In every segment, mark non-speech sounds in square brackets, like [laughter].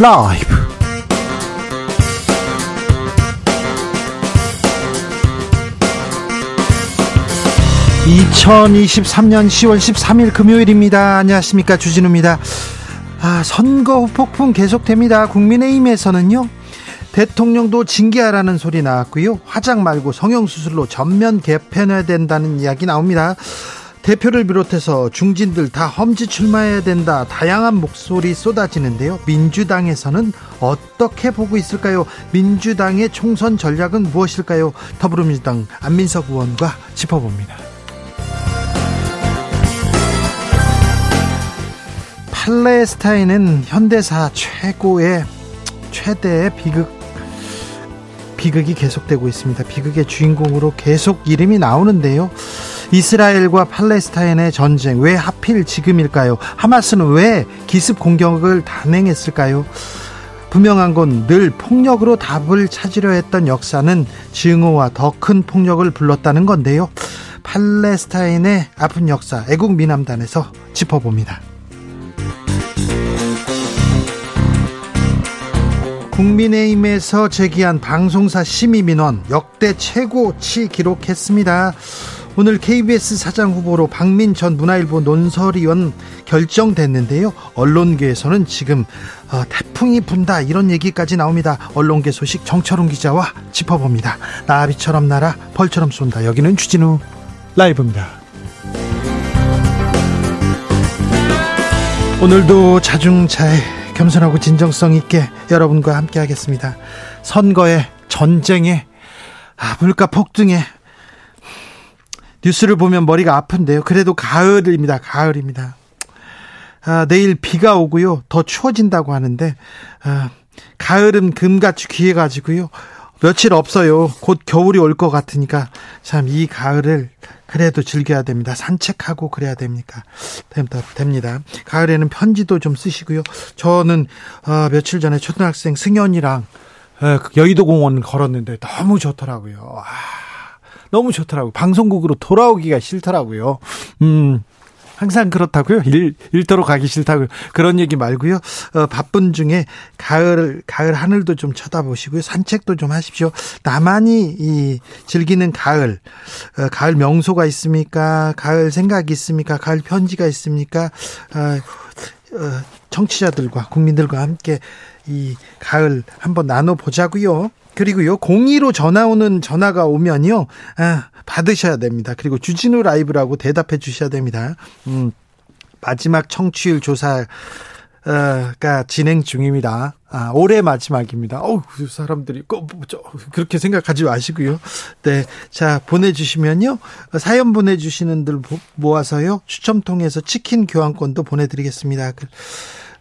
라이브. 2023년 10월 13일 금요일입니다. 안녕하십니까. 주진우입니다. 아, 선거 폭풍 계속됩니다. 국민의힘에서는요. 대통령도 징계하라는 소리 나왔고요. 화장 말고 성형수술로 전면 개편해야 된다는 이야기 나옵니다. 대표를 비롯해서 중진들 다 험지 출마해야 된다. 다양한 목소리 쏟아지는데요. 민주당에서는 어떻게 보고 있을까요? 민주당의 총선 전략은 무엇일까요? 더불어민주당 안민석 의원과 짚어봅니다. 팔레스타인은 현대사 최고의 최대의 비극 비극이 계속되고 있습니다. 비극의 주인공으로 계속 이름이 나오는데요. 이스라엘과 팔레스타인의 전쟁 왜 하필 지금일까요? 하마스는 왜 기습 공격을 단행했을까요? 분명한 건 늘 폭력으로 답을 찾으려 했던 역사는 증오와 더 큰 폭력을 불렀다는 건데요. 팔레스타인의 아픈 역사 애국 미남단에서 짚어봅니다. 국민의힘에서 제기한 방송사 심의 민원 역대 최고치 기록했습니다. 오늘 KBS 사장 후보로 박민 전 문화일보 논설위원 결정됐는데요. 언론계에서는 지금 어, 태풍이 분다 이런 얘기까지 나옵니다. 언론계 소식 정철웅 기자와 짚어봅니다. 나비처럼 날아 벌처럼 쏜다. 여기는 주진우 라이브입니다. 오늘도 자중차에 겸손하고 진정성 있게 여러분과 함께 하겠습니다. 선거에, 전쟁에, 아, 물가 폭등에, 뉴스를 보면 머리가 아픈데요. 그래도 가을입니다. 가을입니다. 아, 내일 비가 오고요. 더 추워진다고 하는데, 아, 가을은 금같이 귀해 가지고요. 며칠 없어요. 곧 겨울이 올 것 같으니까 참 이 가을을 그래도 즐겨야 됩니다. 산책하고 그래야 됩니까? 됩니다. 가을에는 편지도 좀 쓰시고요. 저는 어, 며칠 전에 초등학생 승현이랑 어, 여의도 공원 걸었는데 너무 좋더라고요. 아, 너무 좋더라고요. 방송국으로 돌아오기가 싫더라고요. 음. 항상 그렇다고요? 일, 일터로 가기 싫다고요? 그런 얘기 말고요. 어, 바쁜 중에 가을, 가을 하늘도 좀 쳐다보시고요. 산책도 좀 하십시오. 나만이 이 즐기는 가을, 어, 가을 명소가 있습니까? 가을 생각이 있습니까? 가을 편지가 있습니까? 어, 어, 청취자들과 국민들과 함께 이 가을 한번 나눠 보자고요. 그리고요, 02로 전화 오는 전화가 오면요, 아, 받으셔야 됩니다. 그리고 주진우 라이브라고 대답해 주셔야 됩니다. 음, 마지막 청취율 조사, 가 진행 중입니다. 아, 올해 마지막입니다. 어우, 사람들이 꼭, 뭐, 그렇게 생각하지 마시고요. 네. 자, 보내주시면요. 사연 보내주시는 들 모아서요. 추첨 통해서 치킨 교환권도 보내드리겠습니다.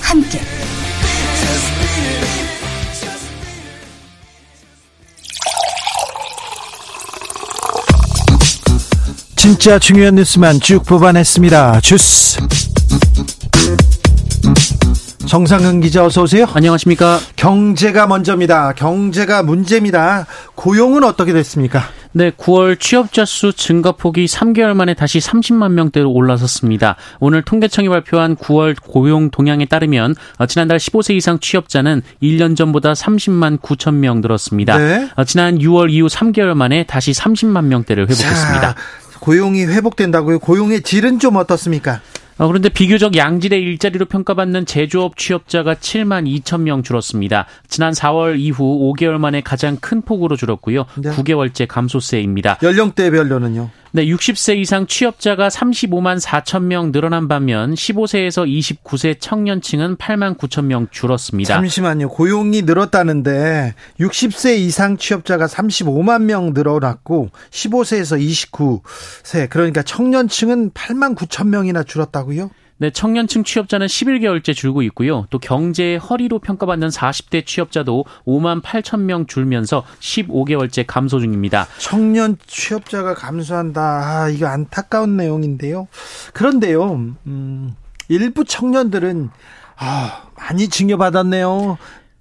함께 진짜 중요한 뉴스만 쭉 뽑아냈습니다. 주스. 정상근 기자 어서 오세요. 안녕하십니까. 경제가 먼저입니다. 경제가 문제입니다. 고용은 어떻게 됐습니까? 네, 9월 취업자 수 증가폭이 3개월 만에 다시 30만 명대로 올라섰습니다. 오늘 통계청이 발표한 9월 고용 동향에 따르면 어, 지난달 15세 이상 취업자는 1년 전보다 30만 9천 명 늘었습니다. 네. 어, 지난 6월 이후 3개월 만에 다시 30만 명대를 회복했습니다. 자, 고용이 회복된다고요? 고용의 질은 좀 어떻습니까? 어, 그런데 비교적 양질의 일자리로 평가받는 제조업 취업자가 7만 2천 명 줄었습니다. 지난 4월 이후 5개월 만에 가장 큰 폭으로 줄었고요. 네. 9개월째 감소세입니다. 연령대별로는요? 네, 60세 이상 취업자가 35만 4천 명 늘어난 반면 15세에서 29세 청년층은 8만 9천 명 줄었습니다. 잠시만요. 고용이 늘었다는데 60세 이상 취업자가 35만 명 늘어났고 15세에서 29세 그러니까 청년층은 8만 9천 명이나 줄었다고요? 네, 청년층 취업자는 11개월째 줄고 있고요. 또 경제의 허리로 평가받는 40대 취업자도 5만 8천 명 줄면서 15개월째 감소 중입니다. 청년 취업자가 감소한다. 아, 이거 안타까운 내용인데요. 그런데요, 음, 일부 청년들은 아, 많이 징여받았네요.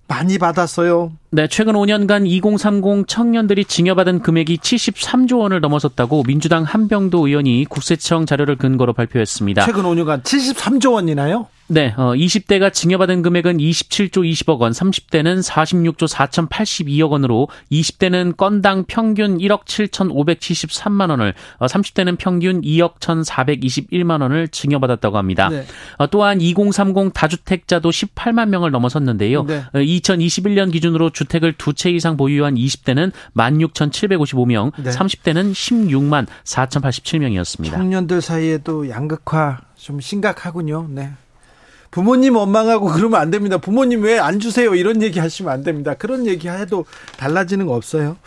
많이 받았어요. 네, 최근 5년간 2030 청년들이 징여받은 금액이 73조 원을 넘어섰다고 민주당 한병도 의원이 국세청 자료를 근거로 발표했습니다. 최근 5년간 73조 원이나요? 네, 어, 20대가 징여받은 금액은 27조 20억 원, 30대는 46조 4,082억 원으로 20대는 건당 평균 1억 7,573만 원을, 어, 30대는 평균 2억 1,421만 원을 징여받았다고 합니다. 네. 어, 또한 2030 다주택자도 18만 명을 넘어섰는데요. 네. 어, 2021년 기준으로 주택을 두 채 이상 보유한 20대는 16,755명, 네. 30대는 16만 4,087명이었습니다. 청년들 사이에도 양극화 좀 심각하군요. 네. 부모님 원망하고 그러면 안 됩니다. 부모님 왜 안 주세요? 이런 얘기 하시면 안 됩니다. 그런 얘기 해도 달라지는 거 없어요.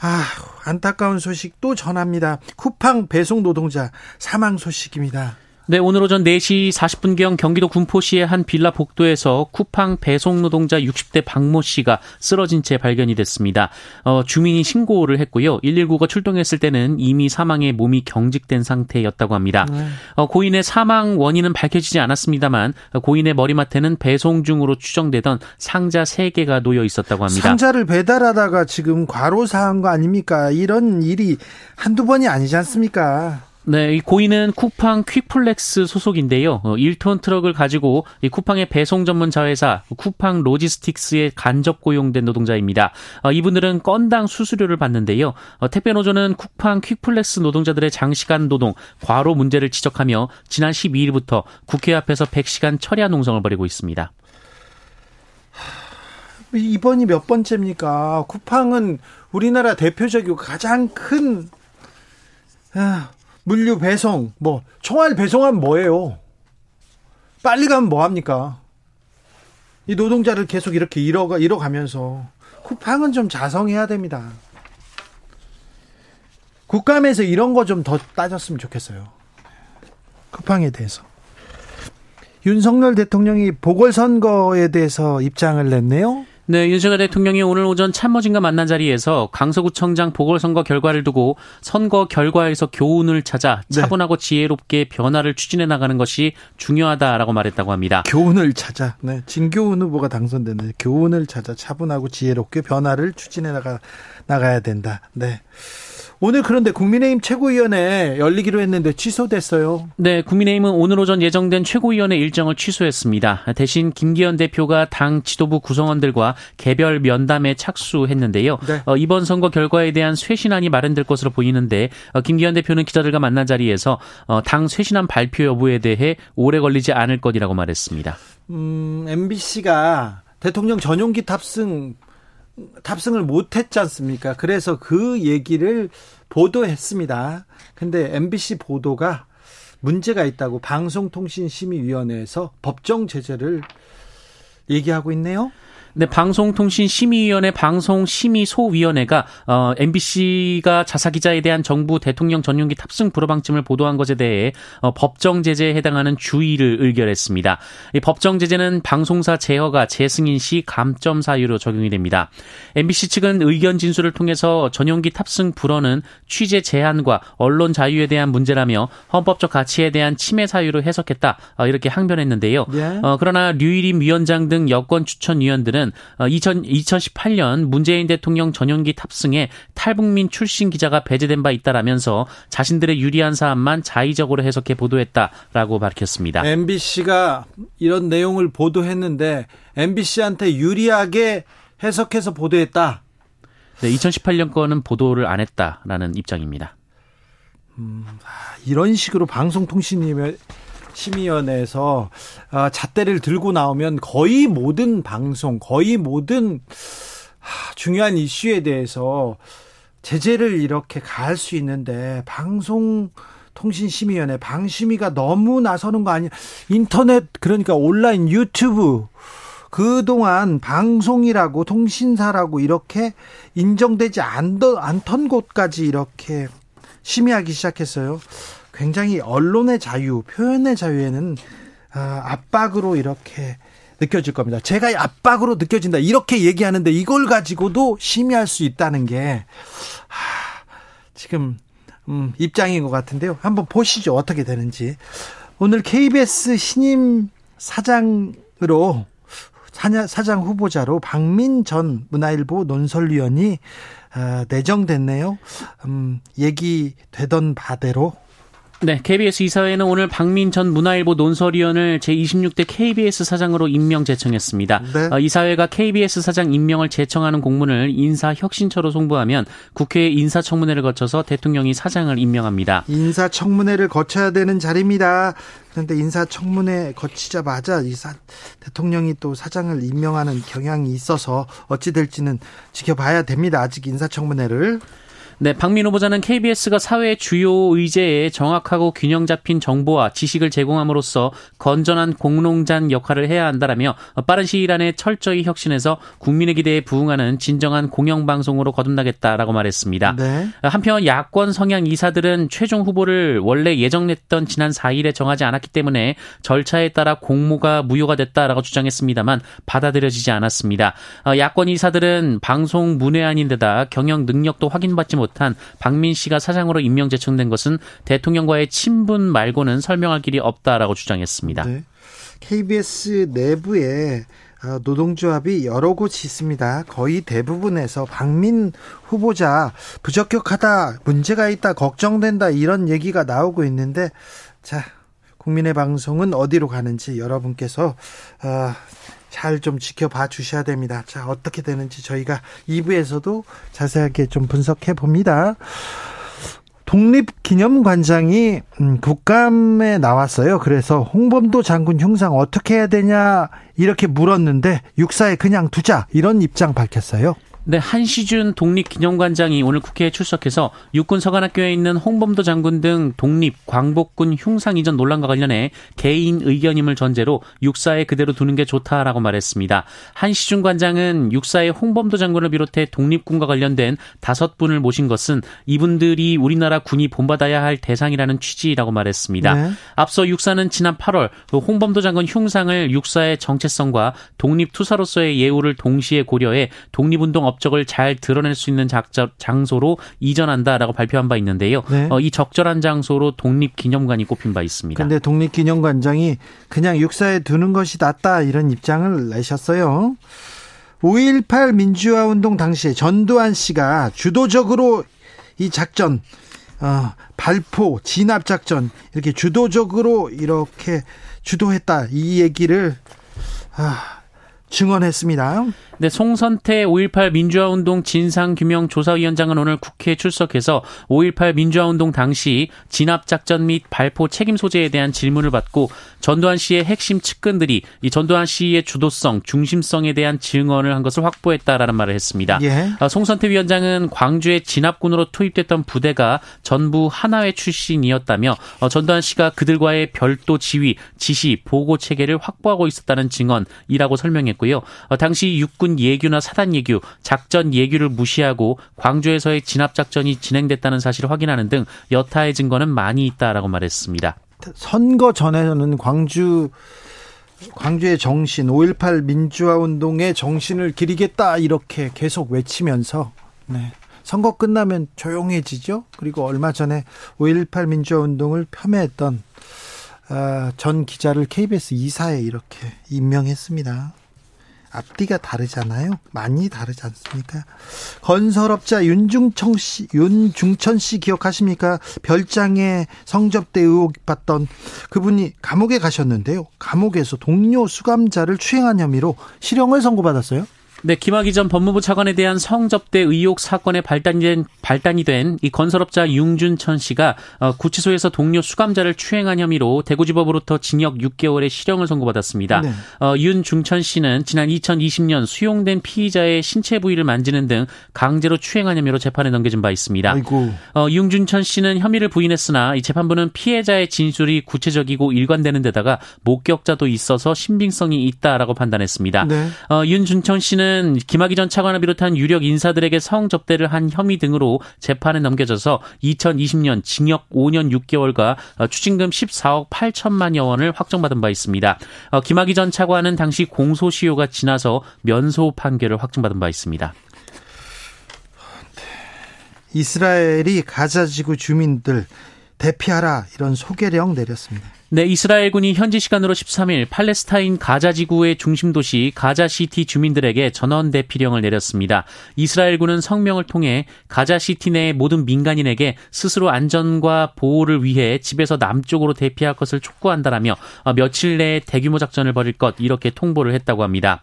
아, 안타까운 소식 또 전합니다. 쿠팡 배송 노동자 사망 소식입니다. 네, 오늘 오전 4시 40분경 경기도 군포시의 한 빌라 복도에서 쿠팡 배송 노동자 60대 박모 씨가 쓰러진 채 발견이 됐습니다. 어, 주민이 신고를 했고요. 119가 출동했을 때는 이미 사망에 몸이 경직된 상태였다고 합니다. 네. 어, 고인의 사망 원인은 밝혀지지 않았습니다만 고인의 머리맡에는 배송 중으로 추정되던 상자 3개가 놓여 있었다고 합니다. 상자를 배달하다가 지금 과로사한 거 아닙니까? 이런 일이 한두 번이 아니지 않습니까? 네, 이 고인은 쿠팡 퀵플렉스 소속인데요. 어, 1톤 트럭을 가지고 이 쿠팡의 배송 전문 자회사 쿠팡 로지스틱스에 간접 고용된 노동자입니다. 어, 이분들은 건당 수수료를 받는데요. 어, 택배 노조는 쿠팡 퀵플렉스 노동자들의 장시간 노동, 과로 문제를 지적하며 지난 12일부터 국회 앞에서 100시간 철야 농성을 벌이고 있습니다. 이번이 몇 번째입니까? 쿠팡은 우리나라 대표적이고 가장 큰 아, 물류 배송, 뭐, 총알 배송하면 뭐예요? 빨리 가면 뭐 합니까? 이 노동자를 계속 이렇게 잃어가, 잃어가면서 쿠팡은 좀 자성해야 됩니다. 국감에서 이런 거 좀 더 따졌으면 좋겠어요. 쿠팡에 대해서. 윤석열 대통령이 보궐선거에 대해서 입장을 냈네요. 네, 윤석열 대통령이 오늘 오전 참모진과 만난 자리에서 강서구청장 보궐선거 결과를 두고 선거 결과에서 교훈을 찾아 네. 차분하고 지혜롭게 변화를 추진해 나가는 것이 중요하다라고 말했다고 합니다. 교훈을 찾아. 네, 진교훈 후보가 당선됐는데 교훈을 찾아 차분하고 지혜롭게 변화를 추진해 나가 나가야 된다. 네. 오늘 그런데 국민의힘 최고위원회 열리기로 했는데 취소됐어요. 네, 국민의힘은 오늘 오전 예정된 최고위원회 일정을 취소했습니다. 대신 김기현 대표가 당 지도부 구성원들과 개별 면담에 착수했는데요. 네. 어, 이번 선거 결과에 대한 쇄신안이 마련될 것으로 보이는데 어, 김기현 대표는 기자들과 만난 자리에서 어, 당 쇄신안 발표 여부에 대해 오래 걸리지 않을 것이라고 말했습니다. 음, MBC가 대통령 전용기 탑승 탑승을 못 했지 않습니까? 그래서 그 얘기를 보도했습니다. 근데 MBC 보도가 문제가 있다고 방송통신심의위원회에서 법정 제재를 얘기하고 있네요. 네, 방송통신심의위원회 방송심의소위원회가 어, MBC가 자사 기자에 대한 정부 대통령 전용기 탑승 불허 방침을 보도한 것에 대해 어, 법정 제재에 해당하는 주의를 의결했습니다. 이 법정 제재는 방송사 제허가 재승인 시 감점 사유로 적용이 됩니다. MBC 측은 의견 진술을 통해서 전용기 탑승 불허는 취재 제한과 언론 자유에 대한 문제라며 헌법적 가치에 대한 침해 사유로 해석했다 어, 이렇게 항변했는데요. 예. 어, 그러나 류일임 위원장 등 여권 추천 위원들은 보면 2000, 2018년 문재인 대통령 전용기 탑승에 탈북민 출신 기자가 배제된 바 있다라면서 자신들의 유리한 사안만 자의적으로 해석해 보도했다라고 밝혔습니다. MBC가 이런 내용을 보도했는데 MBC한테 유리하게 해석해서 보도했다. 네, 2018년 거는 보도를 안 했다라는 입장입니다. 음, 아, 이런 식으로 방송통신위원회 심의위원회에서 어, 잣대를 들고 나오면 거의 모든 방송, 거의 모든 중요한 이슈에 대해서 제재를 이렇게 가할 수 있는데 방송 통신심의위원회 방심위가 너무 나서는 거 아니야? 인터넷 그러니까 온라인 유튜브 그동안 방송이라고 통신사라고 이렇게 인정되지 않던 곳까지 이렇게 심의하기 시작했어요. 굉장히 언론의 자유, 표현의 자유에는 아, 압박으로 이렇게 느껴질 겁니다. 제가 압박으로 느껴진다. 이렇게 얘기하는데 이걸 가지고도 심의할 수 있다는 게, 하, 지금, 음, 입장인 것 같은데요. 한번 보시죠. 어떻게 되는지. 오늘 KBS 신임 사장으로 사장 후보자로 박민 전 문화일보 논설위원이 어, 내정됐네요. 음, 얘기되던 바대로 네, KBS 이사회는 오늘 박민 전 문화일보 논설위원을 제26대 KBS 사장으로 임명 제청했습니다. 네. 어, 이사회가 KBS 사장 임명을 제청하는 공문을 인사혁신처로 송부하면 국회 인사청문회를 거쳐서 대통령이 사장을 임명합니다. 인사청문회를 거쳐야 되는 자리입니다. 그런데 인사청문회 거치자마자 이사 대통령이 또 사장을 임명하는 경향이 있어서 어찌 될지는 지켜봐야 됩니다. 아직 인사청문회를. 네, 박민 후보자는 KBS가 사회 주요 의제에 정확하고 균형 잡힌 정보와 지식을 제공함으로써 건전한 공농장 역할을 해야 한다라며 빠른 시일 안에 철저히 혁신해서 국민의 기대에 부응하는 진정한 공영방송으로 거듭나겠다라고 말했습니다. 네. 한편 야권 성향 이사들은 최종 후보를 원래 예정했던 지난 4일에 정하지 않았기 때문에 절차에 따라 공모가 무효가 됐다라고 주장했습니다만 받아들여지지 않았습니다. 야권 이사들은 방송 문외한인데다 경영 능력도 확인받지 못 못한 박민 씨가 사장으로 임명 제청된 것은 대통령과의 친분 말고는 설명할 길이 없다라고 주장했습니다. 네. KBS 내부에 어, 노동조합이 여러 곳이 있습니다. 거의 대부분에서 박민 후보자 부적격하다, 문제가 있다, 걱정된다 이런 얘기가 나오고 있는데 자 국민의 방송은 어디로 가는지 여러분께서 어, 잘 좀 지켜봐 주셔야 됩니다. 자, 어떻게 되는지 저희가 2부에서도 자세하게 좀 분석해 봅니다. 독립기념관장이 음, 국감에 나왔어요. 그래서 홍범도 장군 흉상 어떻게 해야 되냐 이렇게 물었는데 육사에 그냥 두자 이런 입장 밝혔어요. 네, 한시준 독립기념관장이 오늘 국회에 출석해서 육군 서관학교에 있는 홍범도 장군 등 독립, 광복군 흉상 이전 논란과 관련해 개인 의견임을 전제로 육사에 그대로 두는 게 좋다라고 말했습니다. 한시준 관장은 육사에 홍범도 장군을 비롯해 독립군과 관련된 다섯 분을 모신 것은 이분들이 우리나라 군이 본받아야 할 대상이라는 취지라고 말했습니다. 네. 앞서 육사는 지난 8월 그 홍범도 장군 흉상을 육사의 정체성과 독립투사로서의 예우를 동시에 고려해 독립운동 업적을 잘 드러낼 수 있는 작자, 장소로 이전한다라고 발표한 바 있는데요. 네. 어, 이 적절한 장소로 독립기념관이 꼽힌 바 있습니다. 그런데 독립기념관장이 그냥 육사에 두는 것이 낫다 이런 입장을 내셨어요. 5.18 민주화 운동 당시에 전두환 씨가 주도적으로 이 작전 어, 발포 진압 작전 이렇게 주도적으로 이렇게 주도했다 이 얘기를 아, 증언했습니다. 네, 송선태 5.18 민주화운동 진상규명조사위원장은 오늘 국회에 출석해서 5.18 민주화운동 당시 진압작전 및 발포 책임 소재에 대한 질문을 받고 전두환 씨의 핵심 측근들이 이 전두환 씨의 주도성, 중심성에 대한 증언을 한 것을 확보했다라는 말을 했습니다. 예. 아, 송선태 위원장은 광주에 진압군으로 투입됐던 부대가 전부 하나회 출신이었다며 어, 전두환 씨가 그들과의 별도 지휘, 지시, 보고 체계를 확보하고 있었다는 증언이라고 설명했고요. 어, 당시 육군 육군 예규나 사단 예규, 작전 예규를 무시하고 광주에서의 진압 작전이 진행됐다는 사실을 확인하는 등 여타의 증거는 많이 있다라고 말했습니다. 선거 전에는 광주 광주의 정신 5.18 민주화 운동의 정신을 기리겠다 이렇게 계속 외치면서 네. 선거 끝나면 조용해지죠. 그리고 얼마 전에 5.18 민주화 운동을 폄훼했던 어, 전 기자를 KBS 이사에 이렇게 임명했습니다. 앞뒤가 다르잖아요. 많이 다르지 않습니까? 건설업자 윤중청 씨, 윤중천 씨 기억하십니까? 별장에 성접대 의혹 받던 그분이 감옥에 가셨는데요. 감옥에서 동료 수감자를 추행한 혐의로 실형을 선고받았어요. 네, 김학의 전 법무부 차관에 대한 성접대 의혹 사건에 발단이 된 발단이 된 이 건설업자 융준천 씨가 어, 구치소에서 동료 수감자를 추행한 혐의로 대구지법으로부터 징역 6개월의 실형을 선고받았습니다. 네. 어, 윤중천 씨는 지난 2020년 수용된 피의자의 신체 부위를 만지는 등 강제로 추행한 혐의로 재판에 넘겨진 바 있습니다. 아이고. 어, 융준천 씨는 혐의를 부인했으나 이 재판부는 피해자의 진술이 구체적이고 일관되는 데다가 목격자도 있어서 신빙성이 있다라고 판단했습니다. 네. 어, 윤준천 씨는 이번에는 김학의 전 차관을 비롯한 유력 인사들에게 성접대를 한 혐의 등으로 재판에 넘겨져서 2020년 징역 5년 6개월과 추징금 14억 8천만여 원을 확정받은 바 있습니다. 어, 김학의 전 차관은 당시 공소시효가 지나서 면소 판결을 확정받은 바 있습니다. 이스라엘이 가자지구 주민들 대피하라 이런 소개령 내렸습니다. 네, 이스라엘군이 현지 시간으로 13일 팔레스타인 가자 지구의 중심 도시 가자 시티 주민들에게 전원 대피령을 내렸습니다. 이스라엘군은 성명을 통해 가자 시티 내 모든 민간인에게 스스로 안전과 보호를 위해 집에서 남쪽으로 대피할 것을 촉구한다라며 어, 며칠 내에 대규모 작전을 벌일 것 이렇게 통보를 했다고 합니다.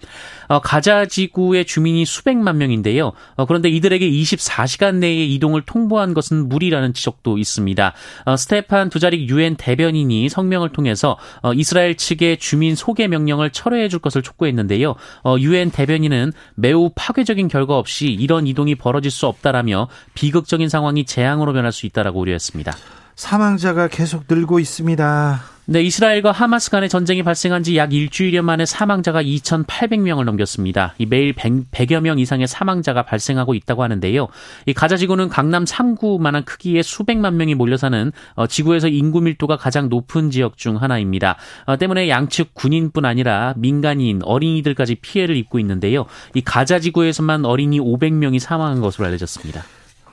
어, 가자 지구의 주민이 수백만 명인데요. 어, 그런데 이들에게 24시간 내에 이동을 통보한 것은 무리라는 지적도 있습니다. 스테판 두자릭 유엔 대변인이 성명 성명을 통해서 어, 이스라엘 측의 주민 소개 명령을 철회해 줄 것을 촉구했는데요. 어, 유엔 대변인은 매우 파괴적인 결과 없이 이런 이동이 벌어질 수 없다라며 비극적인 상황이 재앙으로 변할 수 있다라고 우려했습니다. 사망자가 계속 늘고 있습니다. 네, 이스라엘과 하마스 간의 전쟁이 발생한 지 약 일주일여 만에 사망자가 2,800명을 넘겼습니다. 이 매일 100, 여명 이상의 사망자가 발생하고 있다고 하는데요. 이 가자 지구는 강남 3구만한 크기의 수백만 명이 몰려 사는 어, 지구에서 인구 밀도가 가장 높은 지역 중 하나입니다. 어, 때문에 양측 군인뿐 아니라 민간인, 어린이들까지 피해를 입고 있는데요. 이 가자 지구에서만 어린이 500명이 사망한 것으로 알려졌습니다.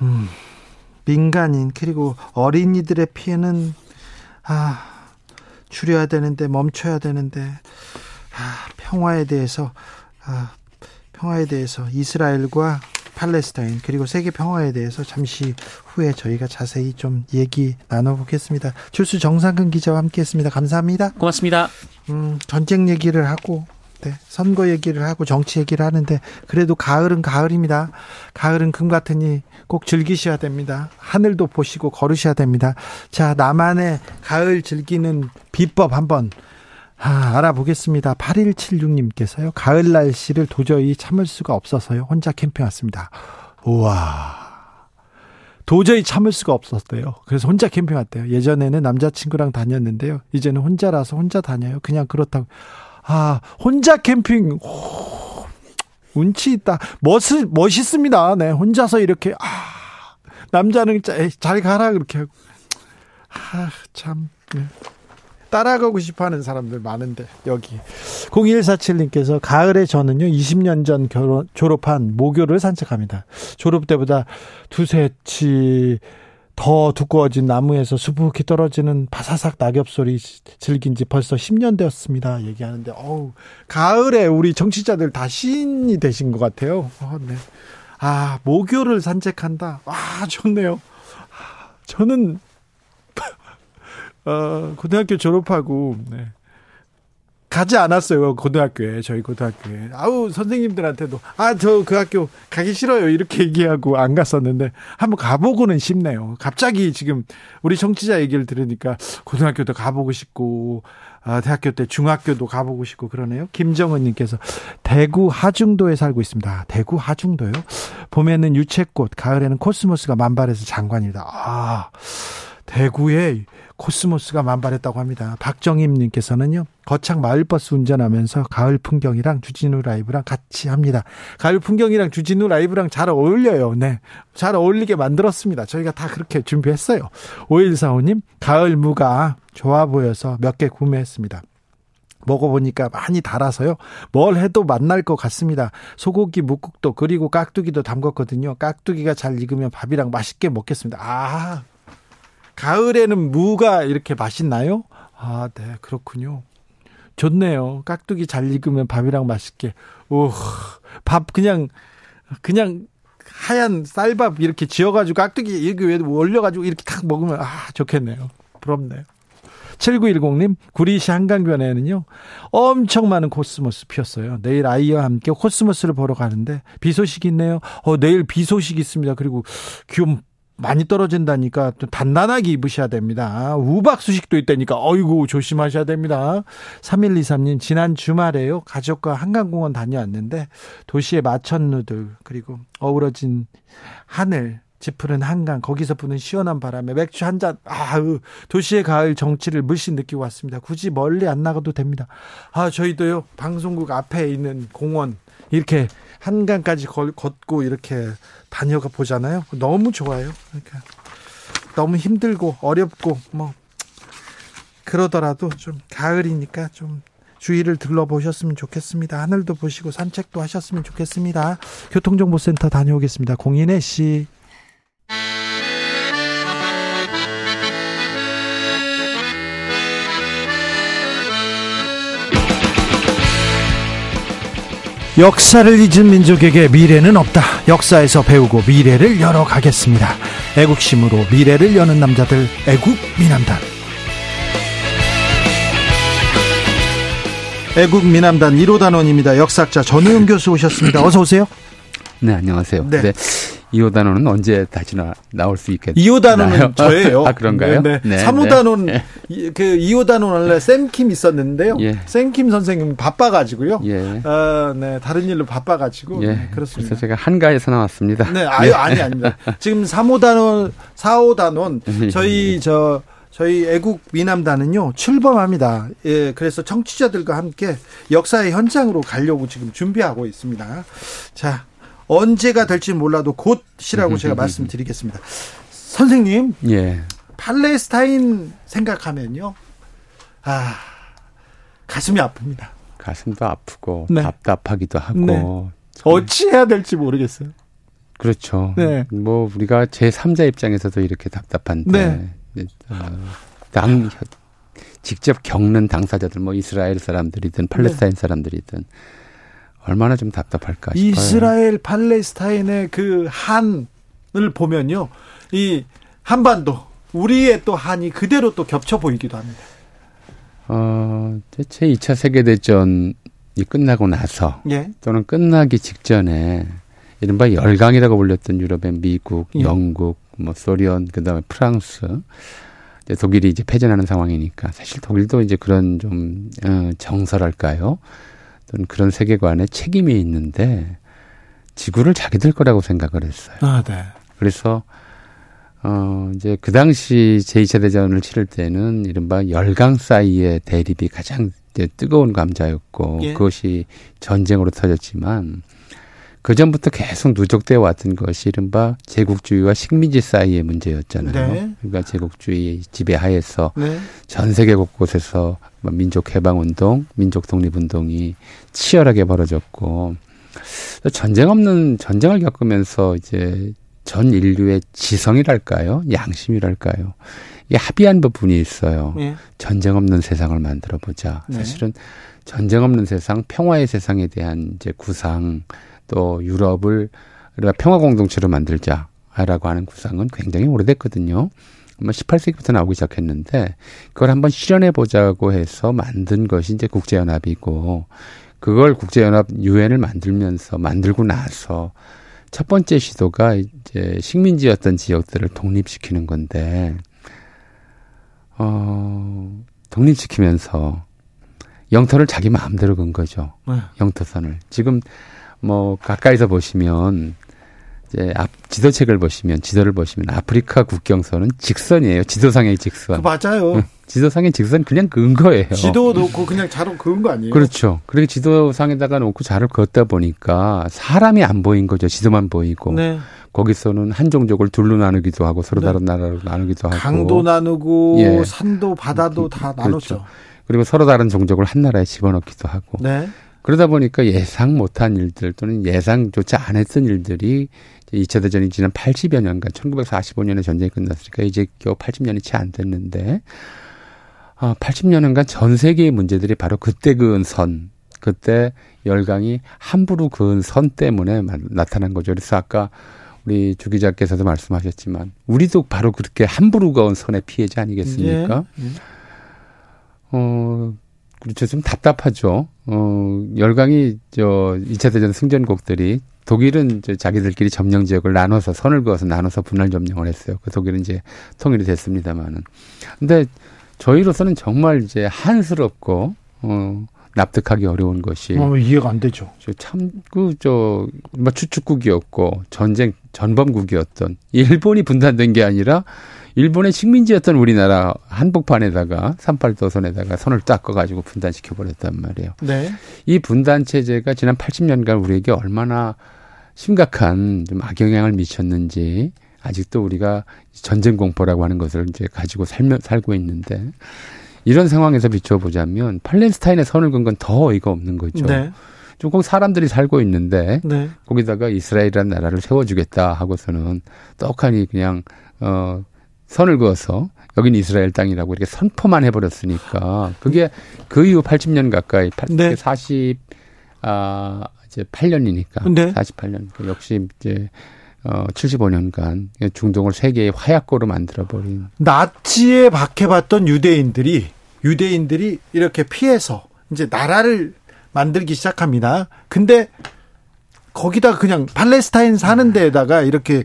음, 민간인 그리고 어린이들의 피해는 아 줄여야 되는데 멈춰야 되는데 아, 평화에 대해서 아, 평화에 대해서 이스라엘과 팔레스타인 그리고 세계 평화에 대해서 잠시 후에 저희가 자세히 좀 얘기 나눠보겠습니다. 출수 정상근 기자와 함께했습니다. 감사합니다. 고맙습니다. 음, 전쟁 얘기를 하고 네, 선거 얘기를 하고 정치 얘기를 하는데 그래도 가을은 가을입니다. 가을은 금 같으니 꼭 즐기셔야 됩니다. 하늘도 보시고 걸으셔야 됩니다. 자, 나만의 가을 즐기는 비법 한번 아, 알아보겠습니다. 8176님께서요. 가을 날씨를 도저히 참을 수가 없어서요. 혼자 캠핑 왔습니다. 우와. 도저히 참을 수가 없었대요. 그래서 혼자 캠핑 왔대요. 예전에는 남자친구랑 다녔는데요. 이제는 혼자라서 혼자 다녀요. 그냥 그렇다고. 아, 혼자 캠핑. 오, 운치 있다. 멋, 멋있습니다. 네, 혼자서 이렇게, 아, 남자는 잘 가라, 그렇게 하고. 아, 참. 네. 따라가고 싶어 하는 사람들 많은데, 여기. 0147님께서 가을에 저는요, 20년 전 결혼, 졸업한 모교를 산책합니다. 졸업 때보다 두세 치, 더 두꺼워진 나무에서 수북히 떨어지는 바사삭 낙엽 소리 즐긴 지 벌써 10년 되었습니다. 얘기하는데, 어우, 가을에 우리 정치자들 다 시인이 되신 것 같아요. 어, 네. 아, 모교를 산책한다. 아, 좋네요. 저는, [laughs] 어, 고등학교 졸업하고, 네. 가지 않았어요 고등학교에 저희 고등학교에. 아우 선생님들한테도 아 저 그 학교 가기 싫어요 이렇게 얘기하고 안 갔었는데 한번 가보고는 싶네요. 갑자기 지금 우리 정치자 얘기를 들으니까 고등학교도 가보고 싶고 아, 대학교 때 중학교도 가보고 싶고 그러네요. 김정은님께서 대구 하중도에 살고 있습니다. 대구 하중도요? 봄에는 유채꽃 가을에는 코스모스가 만발해서 장관이다. 아 대구에 코스모스가 만발했다고 합니다. 박정임님께서는요, 거창 마을버스 운전하면서 가을 풍경이랑 주진우 라이브랑 같이 합니다. 가을 풍경이랑 주진우 라이브랑 잘 어울려요. 네. 잘 어울리게 만들었습니다. 저희가 다 그렇게 준비했어요. 5145님, 가을 무가 좋아 보여서 몇 개 구매했습니다. 먹어보니까 많이 달아서요. 뭘 해도 맛날 것 같습니다. 소고기 묵국도 그리고 깍두기도 담궜거든요. 깍두기가 잘 익으면 밥이랑 맛있게 먹겠습니다. 아, 가을에는 무가 이렇게 맛있나요? 아, 네, 그렇군요. 좋네요. 깍두기 잘 익으면 밥이랑 맛있게. 오, 밥 그냥, 그냥 하얀 쌀밥 이렇게 지어가지고 깍두기 이렇게 왜 올려가지고 이렇게 탁 먹으면 아, 좋겠네요. 부럽네요. 7910님, 구리시 한강변에는요, 엄청 많은 코스모스 피었어요. 내일 아이와 함께 코스모스를 보러 가는데, 비 소식 있네요. 어, 내일 비 소식 있습니다. 그리고 기온 많이 떨어진다니까 좀 단단하게 입으셔야 됩니다. 우박 소식도 있다니까 어이구 조심하셔야 됩니다. 3123님 지난 주말에요. 가족과 한강공원 다녀왔는데 도시의 마천루들 그리고 어우러진 하늘 짚푸른 한강 거기서 부는 시원한 바람에 맥주 한 잔 아우 도시의 가을 정치를 물씬 느끼고 왔습니다. 굳이 멀리 안 나가도 됩니다. 아 저희도요 방송국 앞에 있는 공원 이렇게 한강까지 걷고 이렇게 다녀가 보잖아요. 너무 좋아요. 그러니까 너무 힘들고 어렵고 뭐 그러더라도 좀 가을이니까 좀 주위를 둘러보셨으면 좋겠습니다. 하늘도 보시고 산책도 하셨으면 좋겠습니다. 교통정보센터 다녀오겠습니다. 공인혜 씨. 역사를 잊은 민족에게 미래는 없다. 역사에서 배우고 미래를 열어가겠습니다. 애국심으로 미래를 여는 남자들 애국 미남단. 애국 미남단 1호 단원입니다. 역사학자 전우영 교수 오셨습니다. 어서 오세요. 네, 안녕하세요. 네. 네. 2호 단원은 언제 다시 나, 나올 수 있겠나요? 2호 단원은 저예요. [laughs] 아, 그런가요? 네. 네. 3호 단원, 네. 그 2호 단원 원래 샘킴 있었는데요. 예. 샘킴 선생님 바빠가지고 예. 어, 네. 다른 일로 바빠가지고. 예. 네, 그렇습니다. 그래서 제가 한가에서 나왔습니다. 네, 아유, 네. 아니, 아닙니다. [laughs] 지금 3호 단원, 4호 단원, 저희 저, 저희 애국 미남단은요 출범합니다. 예, 그래서 청취자들과 함께 역사의 현장으로 가려고 지금 준비하고 있습니다. 자, 언제가 될지 몰라도 곧이라고 제가 말씀드리겠습니다. 선생님, 예. 팔레스타인 생각하면요, 아 가슴이 아픕니다. 가슴도 아프고 네. 답답하기도 하고 네. 어찌해야 될지 모르겠어요. 그렇죠. 네. 뭐 우리가 제 3자 입장에서도 이렇게 답답한데 네. 어, 당 직접 겪는 당사자들 뭐 이스라엘 사람들이든 팔레스타인 네. 사람들이든 얼마나 좀 답답할까 싶어요. 이스라엘 팔레스타인의 그 한을 보면요. 이 한반도 우리의 또 한이 그대로 또 겹쳐 보이기도 합니다. 어, 제 2차 세계 대전이 끝나고 나서 예. 또는 끝나기 직전에 이른바 열강이라고 불렸던 유럽의 미국, 예. 영국, 뭐 소련, 그다음에 프랑스, 이제 독일이 이제 패전하는 상황이니까 사실 독일도 이제 그런 좀 어, 정설할까요? 또는 그런 세계관에 책임이 있는데 지구를 자기들 거라고 생각을 했어요. 아, 네. 그래서 어 이제 그 당시 제2차 대전을 치를 때는 이른바 열강 사이의 대립이 가장 뜨거운 감자였고 예. 그것이 전쟁으로 터졌지만 그 전부터 계속 누적되어 왔던 것이 이른바 제국주의와 식민지 사이의 문제였잖아요. 네. 그러니까 제국주의 지배하에서 네. 전 세계 곳곳에서 뭐 민족 해방 운동, 민족 독립 운동이 치열하게 벌어졌고 전쟁 없는 전쟁을 겪으면서 이제 전 인류의 지성이랄까요, 양심이랄까요, 이게 합의한 부분이 있어요. 네. 전쟁 없는 세상을 만들어 보자. 네. 사실은 전쟁 없는 세상, 평화의 세상에 대한 이제 구상. 또 유럽을 우리가 평화 공동체로 만들자라고 하는 구상은 굉장히 오래됐거든요. 아마 18세기부터 나오기 시작했는데 그걸 한번 실현해 보자고 해서 만든 것이 이제 국제연합이고 그걸 국제연합 유엔을 만들면서 만들고 나서 첫 번째 시도가 이제 식민지였던 지역들을 독립시키는 건데 어 독립시키면서 영토를 자기 마음대로 건 거죠. 네. 영토선을. 지금 뭐 가까이서 보시면 이제 앞 지도책을 보시면 지도를 보시면 아프리카 국경선은 직선이에요. 지도상의 직선. 그 맞아요. 지도상의 직선 그냥 그은 거예요. 지도 놓고 그냥 자로 그은 거 아니에요? 그렇죠. 그리고 지도상에다가 놓고 자를 그었다 보니까 사람이 안 보인 거죠. 지도만 보이고. 네. 거기서는 한 종족을 둘로 나누기도 하고 서로 네. 다른 나라로 나누기도 하고 강도 나누고 예. 산도 바다도 다 그렇죠. 나눴죠. 그리고 서로 다른 종족을 한 나라에 집어넣기도 하고. 네. 그러다 보니까 예상 못한 일들 또는 예상조차 안 했던 일들이 2차 대전이 지난 80여 년간 1945년에 전쟁이 끝났으니까 이제 겨우 80년이 채 안 됐는데 아, 80년간 전 세계의 문제들이 바로 그때 그은 선, 그때 열강이 함부로 그은 선 때문에 나타난 거죠. 그래서 아까 우리 주 기자께서도 말씀하셨지만 우리도 바로 그렇게 함부로 그은 선의 피해자 아니겠습니까? 예. 예. 어, 그렇죠. 좀 답답하죠. 어, 열강이 저 2차 대전 승전국들이 독일은 자기들끼리 점령 지역을 나눠서 선을 그어서 나눠서 분할 점령을 했어요. 그 독일은 이제 통일이 됐습니다만은. 근데 저희로서는 정말 이제 한스럽고 어 납득하기 어려운 것이 어, 이해가 안 되죠. 참그저 뭐 추축국이었고 전쟁 전범국이었던 일본이 분단된 게 아니라 일본의 식민지였던 우리나라 한복판에다가 38도선에다가 선을 딱 꺼가지고 분단시켜 버렸단 말이에요. 네. 이 분단 체제가 지난 80년간 우리에게 얼마나 심각한 좀 악영향을 미쳤는지 아직도 우리가 전쟁 공포라고 하는 것을 이제 가지고 살며, 살고 있는데 이런 상황에서 비춰보자면 팔레스타인의 선을 건 건 더 어이가 없는 거죠. 네. 조금 사람들이 살고 있는데 네. 거기다가 이스라엘이라는 나라를 세워주겠다 하고서는 떡하니 그냥 어 선을 그어서 여긴 이스라엘 땅이라고 이렇게 선포만 해버렸으니까 그게 그 이후 80년 가까이 네. 40 아, 이제 8년이니까. 네. 48년. 그 역시 이제 어 75년간 중동을 세계의 화약고로 만들어버린. 나치에 박해봤던 유대인들이 유대인들이 이렇게 피해서 이제 나라를 만들기 시작합니다. 근데 거기다 그냥 팔레스타인 사는 데에다가 이렇게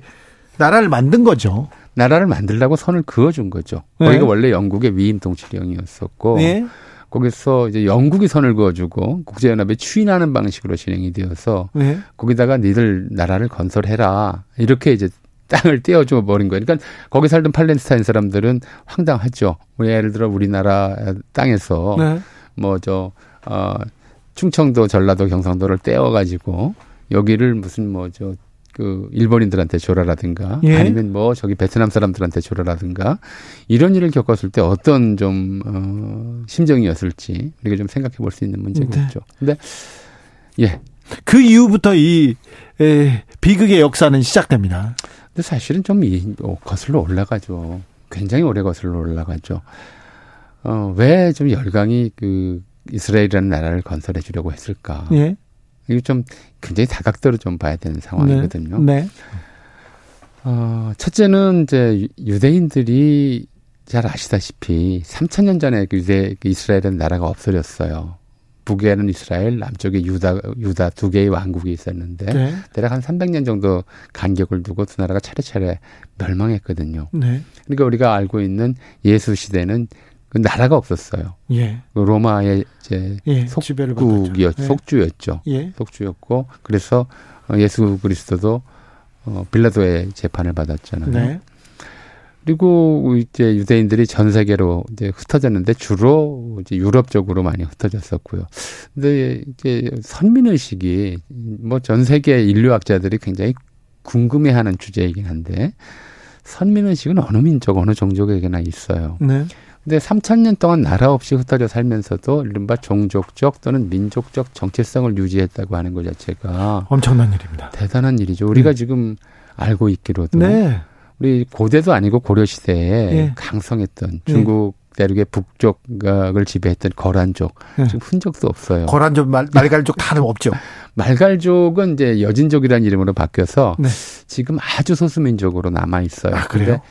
나라를 만든 거죠. 나라를 만들라고 선을 그어준 거죠. 네. 거기가 원래 영국의 위임 통치령이었었고 네. 거기서 이제 영국이 선을 그어주고 국제연합에 추인하는 방식으로 진행이 되어서 네. 거기다가 니들 나라를 건설해라 이렇게 이제 땅을 떼어줘 버린 거예요. 그러니까 거기 살던 팔레스타인 사람들은 황당하죠. 뭐 예를 들어 우리나라 땅에서 네. 뭐저 어, 충청도, 전라도, 경상도를 떼어가지고 여기를 무슨 뭐저 그 일본인들한테 줘라라든가 예. 아니면 뭐 저기 베트남 사람들한테 줘라라든가 이런 일을 겪었을 때 어떤 좀 어, 심정이었을지 우리가 좀 생각해 볼 수 있는 문제겠죠. 네. 근데 예. 그 이후부터 이 에, 비극의 역사는 시작됩니다. 근데 사실은 좀 이, 어, 거슬러 올라가죠. 굉장히 오래 거슬러 올라가죠. 어, 왜 좀 열강이 그 이스라엘이라는 나라를 건설해 주려고 했을까? 예. 이거 좀 굉장히 다각도로 좀 봐야 되는 상황이거든요. 네. 네. 어, 첫째는 이제 유대인들이 잘 아시다시피 3천년 전에 그 유대 그 이스라엘은 나라가 없어졌어요. 북에는 이스라엘, 남쪽에 유다 유다 두 개의 왕국이 있었는데 네. 대략 한 300년 정도 간격을 두고 두 나라가 차례차례 멸망했거든요. 네. 그러니까 우리가 알고 있는 예수 시대는 그 나라가 없었어요. 예. 그 로마의 이제 예, 속국이었 예. 속주였죠. 예. 속주였고 그래서 어, 예수 그리스도도 어 빌라도의 재판을 받았잖아요. 네. 그리고 이제 유대인들이 전 세계로 이제 흩어졌는데 주로 이제 유럽 쪽으로 많이 흩어졌었고요. 근데 이제 선민 의식이 뭐 전 세계 인류학자들이 굉장히 궁금해하는 주제이긴 한데 선민 의식은 어느 민족 어느 종족에게나 있어요. 네. 근데 3천 년 동안 나라 없이 흩어져 살면서도 이른바 종족적 또는 민족적 정체성을 유지했다고 하는 것 자체가 엄청난 일입니다. 대단한 일이죠. 우리가 네. 지금 알고 있기로도 네. 우리 고대도 아니고 고려 시대에 네. 강성했던 중국 대륙의 북쪽을 지배했던 거란족 네. 지금 흔적도 없어요. 거란족 말, 말갈족 다는 없죠. [laughs] 말갈족은 이제 여진족이라는 이름으로 바뀌어서 네. 지금 아주 소수민족으로 남아 있어요. 아, 그래요?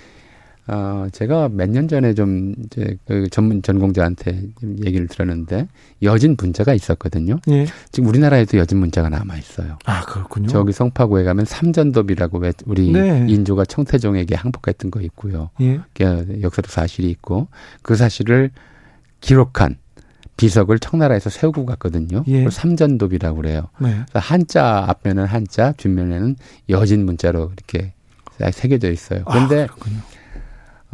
어, 제가 몇 년 전에 좀 이제 그 전문 전공자한테 얘기를 들었는데 여진 문자가 있었거든요. 예. 지금 우리나라에도 여진 문자가 남아 있어요. 아 그렇군요. 저기 성파구에 가면 삼전도비라고 왜 우리 네. 인조가 청태종에게 항복했던 거 있고요. 예. 역사적 사실이 있고 그 사실을 기록한 비석을 청나라에서 세우고 갔거든요. 예. 삼전도비라고 그래요. 네. 한자 앞면은 한자, 뒷면에는 여진 문자로 이렇게 새겨져 있어요. 그런데 아,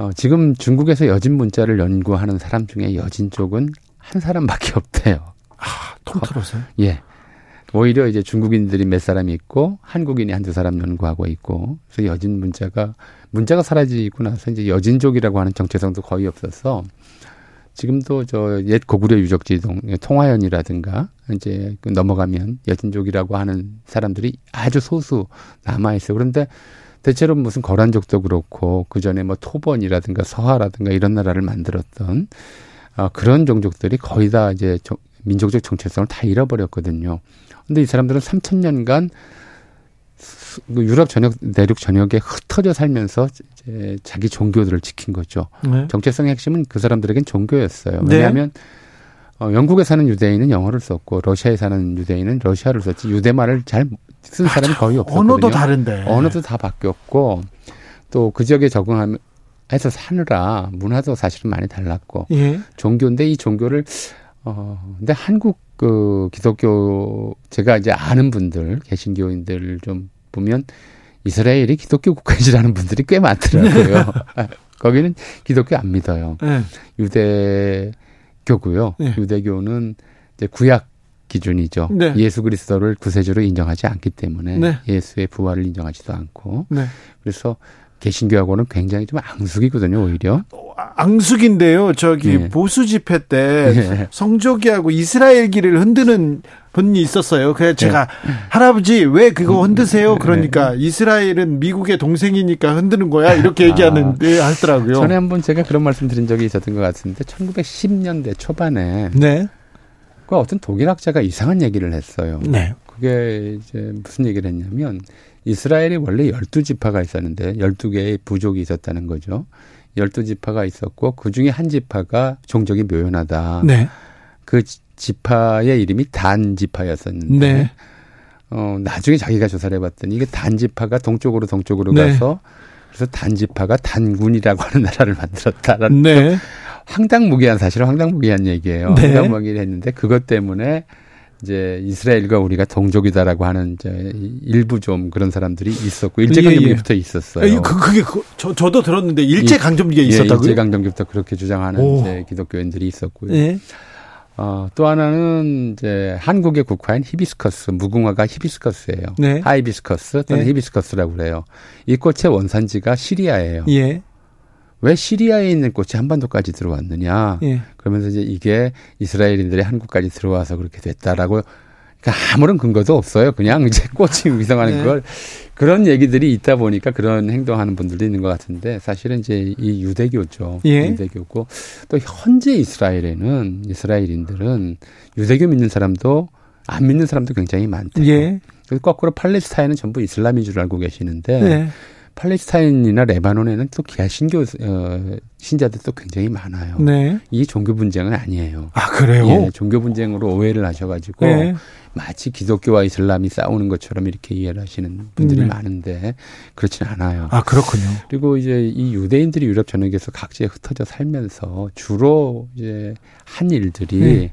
어, 지금 중국에서 여진 문자를 연구하는 사람 중에 여진 쪽은 한 사람밖에 없대요. 아, 통틀어서요? 예. 오히려 이제 중국인들이 몇 사람이 있고 한국인이 한두 사람 연구하고 있고 그래서 여진 문자가 문자가 사라지고 나서 이제 여진족이라고 하는 정체성도 거의 없어서 지금도 저 옛 고구려 유적지 동 통화연이라든가 이제 그 넘어가면 여진족이라고 하는 사람들이 아주 소수 남아 있어요. 그런데 대체로 무슨 거란족도 그렇고 그 전에 뭐 토번이라든가 서하라든가 이런 나라를 만들었던 어, 그런 종족들이 거의 다 이제 저, 민족적 정체성을 다 잃어버렸거든요. 근데 이 사람들은 3천 년간 그 유럽 전역 내륙 전역에 흩어져 살면서 이제 자기 종교들을 지킨 거죠. 네. 정체성의 핵심은 그 사람들에겐 종교였어요. 네. 왜냐하면 네. 어, 영국에 사는 유대인은 영어를 썼고 러시아에 사는 유대인은 러시아를 썼지 유대말을 잘 쓴 사람이 거의 없었거든요. 언어도 다른데. 언어도 다 바뀌었고 또 그 지역에 적응해서 사느라 문화도 사실은 많이 달랐고 예. 종교인데 이 종교를 어 근데 한국 그 기독교 제가 이제 아는 분들 개신교인들 좀 보면 이스라엘이 기독교 국가지라는 분들이 꽤 많더라고요. [laughs] 거기는 기독교 안 믿어요. 네. 유대 교고요. 네. 유대교는 이제 구약 기준이죠. 네. 예수 그리스도를 구세주로 인정하지 않기 때문에 네. 예수의 부활을 인정하지도 않고 네. 그래서 개신교하고는 굉장히 좀 앙숙이거든요, 오히려. 앙숙인데요. 저기 예. 보수 집회 때 예. 성조기하고 이스라엘기를 흔드는 분이 있었어요. 그래서 제가 할아버지 왜 그거 흔드세요? 그러니까 이스라엘은 미국의 동생이니까 흔드는 거야 이렇게 얘기하는 데 하더라고요. 전에 한번 제가 그런 말씀 드린 적이 있었던 것 같은데 1910년대 초반에 네, 그 어떤 독일학자가 이상한 얘기를 했어요. 네, 그게 이제 무슨 얘기를 했냐면 이스라엘이 원래 12지파가 있었는데 12개의 부족이 있었다는 거죠. 12지파가 있었고 그중에 한 지파가 종족이 묘연하다. 네, 그 지- 지파의 이름이 단 지파였었는데 네. 어 나중에 자기가 조사를 해봤더니 이게 단 지파가 동쪽으로 동쪽으로 네. 가서 그래서 단 지파가 단군이라고 하는 나라를 만들었다라는 네, 황당무계한 사실은 황당무계한 얘기예요. 네. 황당무계를 했는데 그것 때문에 이제 이스라엘과 우리가 동족이다라고 하는 이제 일부 좀 그런 사람들이 있었고 일제 예, 예. 강점기부터 있었어요. 아니, 그, 그게 그, 저, 저도 들었는데 일제 강점기가 예, 있었다고요? 일제 강점기부터 그렇게 주장하는 오. 이제 기독교인들이 있었고요. 네, 어, 또 하나는 이제 한국의 국화인 히비스커스, 무궁화가 히비스커스예요. 네. 하이비스커스 또는 네. 히비스커스라고 그래요. 이 꽃의 원산지가 시리아예요. 예, 왜 시리아에 있는 꽃이 한반도까지 들어왔느냐? 예. 그러면서 이제 이게 이스라엘인들이 한국까지 들어와서 그렇게 됐다라고 그러니까 아무런 근거도 없어요. 그냥 이제 [laughs] 꽃이 위성하는 네. 걸 그런 얘기들이 있다 보니까 그런 행동하는 분들도 있는 것 같은데 사실은 이제 이 유대교죠. 예. 유대교고 또 현재 이스라엘에는 이스라엘인들은 유대교 믿는 사람도 안 믿는 사람도 굉장히 많대요. 예, 거꾸로 팔레스타인은 전부 이슬람인 줄 알고 계시는데 네. 팔레스타인이나 레바논에는 또 기아 신교 어, 신자들도 굉장히 많아요. 네. 이 종교 분쟁은 아니에요. 아, 그래요? 예, 종교 분쟁으로 오해를 하셔가지고 네. 마치 기독교와 이슬람이 싸우는 것처럼 이렇게 이해를 하시는 분들이 네. 많은데 그렇지는 않아요. 아, 그렇군요. 그리고 이제 이 유대인들이 유럽 전역에서 각지에 흩어져 살면서 주로 이제 한 일들이 네.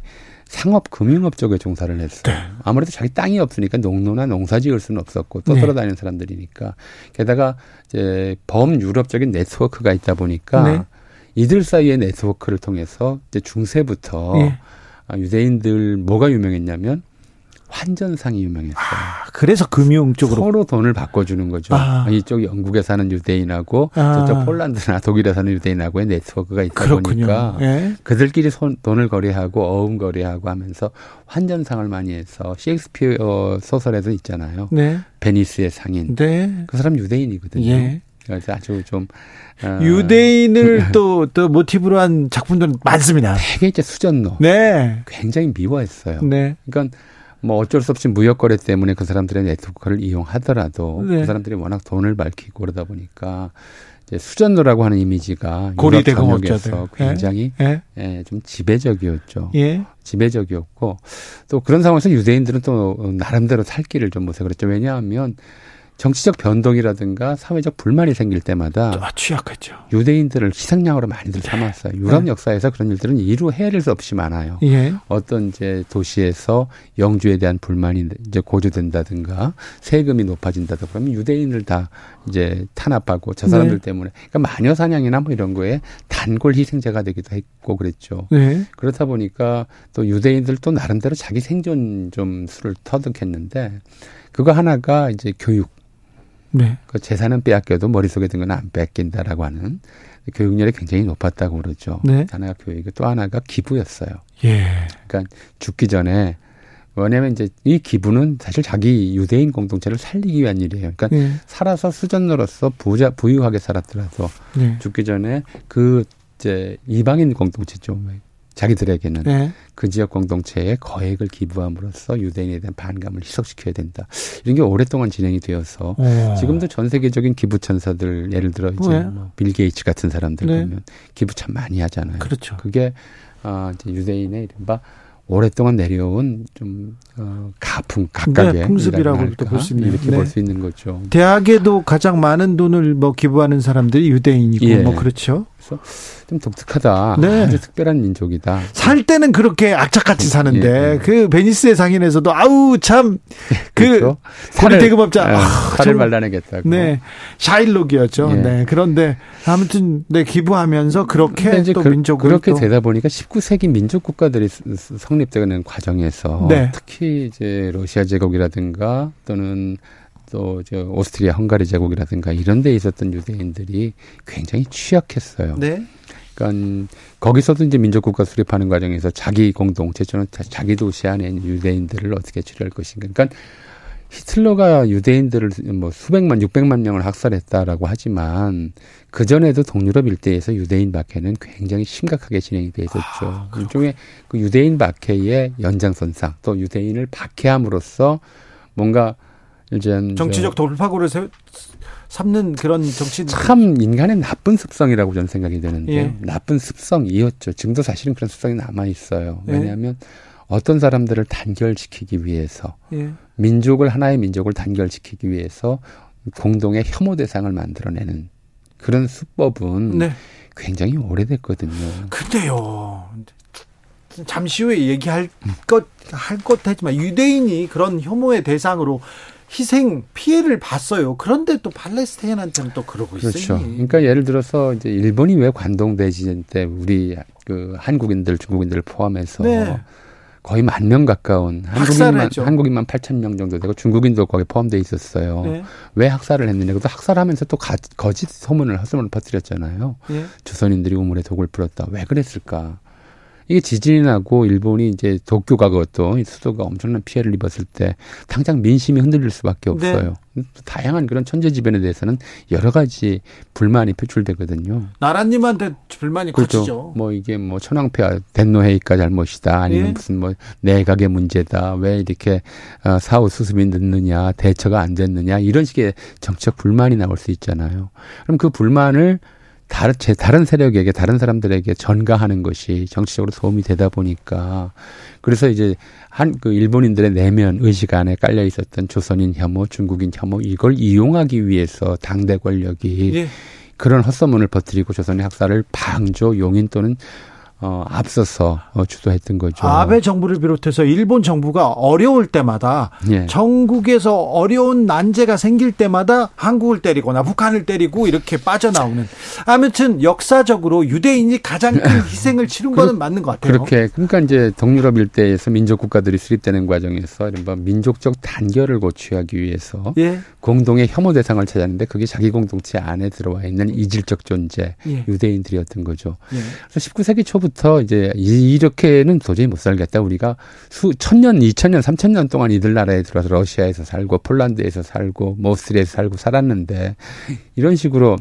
상업 금융업 쪽에 종사를 했어요. 네. 아무래도 자기 땅이 없으니까 농노나 농사 지을 수는 없었고 또 네. 돌아다니는 사람들이니까 게다가 이제 범 유럽적인 네트워크가 있다 보니까 네. 이들 사이의 네트워크를 통해서 이제 중세부터 예. 아, 유대인들 뭐가 유명했냐면 환전상이 유명했어요. 아, 그래서 금융 쪽으로. 서로 돈을 바꿔주는 거죠. 아. 이쪽 영국에 사는 유대인하고 아. 저쪽 폴란드나 독일에 사는 유대인하고의 네트워크가 있다 그렇군요. 보니까 예. 그들끼리 손, 돈을 거래하고 어음 거래하고 하면서 환전상을 많이 해서 셰익스피어 소설에도 있잖아요. 네. 베니스의 상인. 네. 그 사람 유대인이거든요. 예. 그래서 아주 좀 어, 유대인을 [laughs] 또, 또 모티브로 한 작품들은 많습니다. 되게 이제 수전노. 네. 굉장히 미워했어요. 네. 그러니까 뭐 어쩔 수 없이 무역 거래 때문에 그 사람들의 네트워크를 이용하더라도 네. 그 사람들이 워낙 돈을 밝히고 그러다 보니까 이제 수전노라고 하는 이미지가 고리. 전역에서 굉장히 예. 예, 좀 지배적이었죠. 예. 지배적이었고 또 그런 상황에서 유대인들은 또 나름대로 살 길을 좀 모색을 했죠. 왜냐하면 정치적 변동이라든가 사회적 불만이 생길 때마다 아, 취약했죠. 유대인들을 희생양으로 많이들 삼았어요. 유럽 네. 역사에서 그런 일들은 이루 헤아릴 수 없이 많아요. 예. 어떤 이제 도시에서 영주에 대한 불만이 이제 고조된다든가 세금이 높아진다든가 그러면 유대인을 다 이제 탄압하고 저 사람들 네. 때문에 그러니까 마녀 사냥이나 뭐 이런 거에 단골 희생자가 되기도 했고 그랬죠. 네. 그렇다 보니까 또 유대인들 또 나름대로 자기 생존 좀 수를 터득했는데 그거 하나가 이제 교육. 네. 그 재산은 빼앗겨도 머릿속에 든 건 안 뺏긴다라고 하는 교육열이 굉장히 높았다고 그러죠. 네. 하나가 교육이 또 하나가 기부였어요. 예. 그러니까 죽기 전에 왜냐하면 이제 이 기부는 사실 자기 유대인 공동체를 살리기 위한 일이에요. 그러니까 예. 살아서 수전으로서 부자 부유하게 살았더라도 네. 죽기 전에 그 이제 이방인 공동체죠. 자기들에게는 네. 그 지역 공동체에 거액을 기부함으로써 유대인에 대한 반감을 희석시켜야 된다. 이런 게 오랫동안 진행이 되어서 오. 지금도 전 세계적인 기부 천사들 예를 들어 이제 네. 뭐 빌 게이츠 같은 사람들 네. 보면 기부 참 많이 하잖아요. 그렇죠. 그게 아 이제 유대인의 이른바 오랫동안 내려온 좀 어, 가풍 각각의 네, 풍습이라고도 볼 수 있는 이렇게 네. 볼 수 있는 거죠. 대학에도 가장 많은 돈을 뭐 기부하는 사람들이 유대인이고 예. 뭐 그렇죠. 그래서 좀 독특하다. 네. 아주 특별한 민족이다. 살 때는 그렇게 악착같이 사는데 예, 예. 그 베니스의 상인에서도 아우 참 그 그렇죠? 고리 대급업자 예, 아, 살을 말라내겠다고. 네. 샤일록이었죠. 예. 네. 그런데 아무튼 네 기부하면서 그렇게 또 그, 민족을 그렇게 또. 되다 보니까 19세기 민족 국가들이 성립되는 과정에서 네. 특히 이제 러시아 제국이라든가 또는 또 저 오스트리아 헝가리 제국이라든가 이런 데 있었던 유대인들이 굉장히 취약했어요. 네. 그러니까 거기서도 이제 민족국가 수립하는 과정에서 자기 공동체처럼 자기 도시 안에 있는 유대인들을 어떻게 처리할 것인가. 그러니까 히틀러가 유대인들을 뭐 수백만, 육백만 명을 학살했다라고 하지만 그 전에도 동유럽 일대에서 유대인 박해는 굉장히 심각하게 진행이 돼 있었죠. 아, 일종의 그 유대인 박해의 연장선상 또 유대인을 박해함으로써 뭔가 이제 정치적 돌파구를 세, 삼는 그런 정치 참 인간의 나쁜 습성이라고 저는 생각이 되는데 예. 나쁜 습성이었죠. 지금도 사실은 그런 습성이 남아 있어요. 예. 왜냐하면 어떤 사람들을 단결시키기 위해서 예. 민족을 하나의 민족을 단결시키기 위해서 공동의 혐오 대상을 만들어내는 그런 수법은 네. 굉장히 오래됐거든요. 근데요. 잠시 후에 얘기할 것, 할것 하지만 유대인이 그런 혐오의 대상으로 희생 피해를 봤어요. 그런데 또 팔레스타인한테는 또 그러고 그렇죠. 있어요. 그러니까 예를 들어서 이제 일본이 왜 관동 대지진 때 우리 그 한국인들 중국인들을 포함해서 네. 거의 만 명 가까운 한국인만 한국인만 8천 명 정도 되고 중국인도 거기 포함돼 있었어요. 네. 왜 학살을 했느냐? 그래서 학살하면서 또 가, 거짓 소문을 헛소문을 퍼뜨렸잖아요. 네. 조선인들이 우물에 독을 풀었다. 왜 그랬을까? 이게 지진이 나고 일본이 이제 도쿄가 그것도 수도가 엄청난 피해를 입었을 때 당장 민심이 흔들릴 수밖에 네. 없어요. 네. 다양한 그런 천재지변에 대해서는 여러 가지 불만이 표출되거든요. 나라님한테 불만이 그렇죠. 커지죠. 뭐 이게 뭐 천황폐하 덴노헤이가 잘못이다 아니면 네. 무슨 뭐 내각의 문제다 왜 이렇게 어, 사후 수습이 늦느냐 대처가 안 됐느냐 이런 식의 정치적 불만이 나올 수 있잖아요. 그럼 그 불만을 다른 제 다른 세력에게 다른 사람들에게 전가하는 것이 정치적으로 도움이 되다 보니까 그래서 이제 한 그 일본인들의 내면 의식 안에 깔려 있었던 조선인 혐오, 중국인 혐오 이걸 이용하기 위해서 당대 권력이 예. 그런 헛소문을 퍼뜨리고 조선의 학살을 방조, 용인 또는 어, 앞서서 어, 주도했던 거죠. 아베 정부를 비롯해서 일본 정부가 어려울 때마다 예. 전국에서 어려운 난제가 생길 때마다 한국을 때리거나 북한을 때리고 이렇게 빠져나오는 아무튼 역사적으로 유대인이 가장 큰 [laughs] 희생을 치른 거는 맞는 것 같아요. 그렇게 그러니까 이제 동유럽 일대에서 민족 국가들이 수립되는 과정에서 이른바 민족적 단결을 고취하기 위해서 예. 공동의 혐오 대상을 찾았는데 그게 자기 공동체 안에 들어와 있는 이질적 존재 예. 유대인들이었던 거죠. 예. 그래서 19세기 초부 때부터 이제 이렇게는 도저히 못 살겠다. 우리가 수 천년, 이천년, 삼천년 동안 이들 나라에 들어와서 러시아에서 살고 폴란드에서 살고 모스트리에서 살고 살았는데 이런 식으로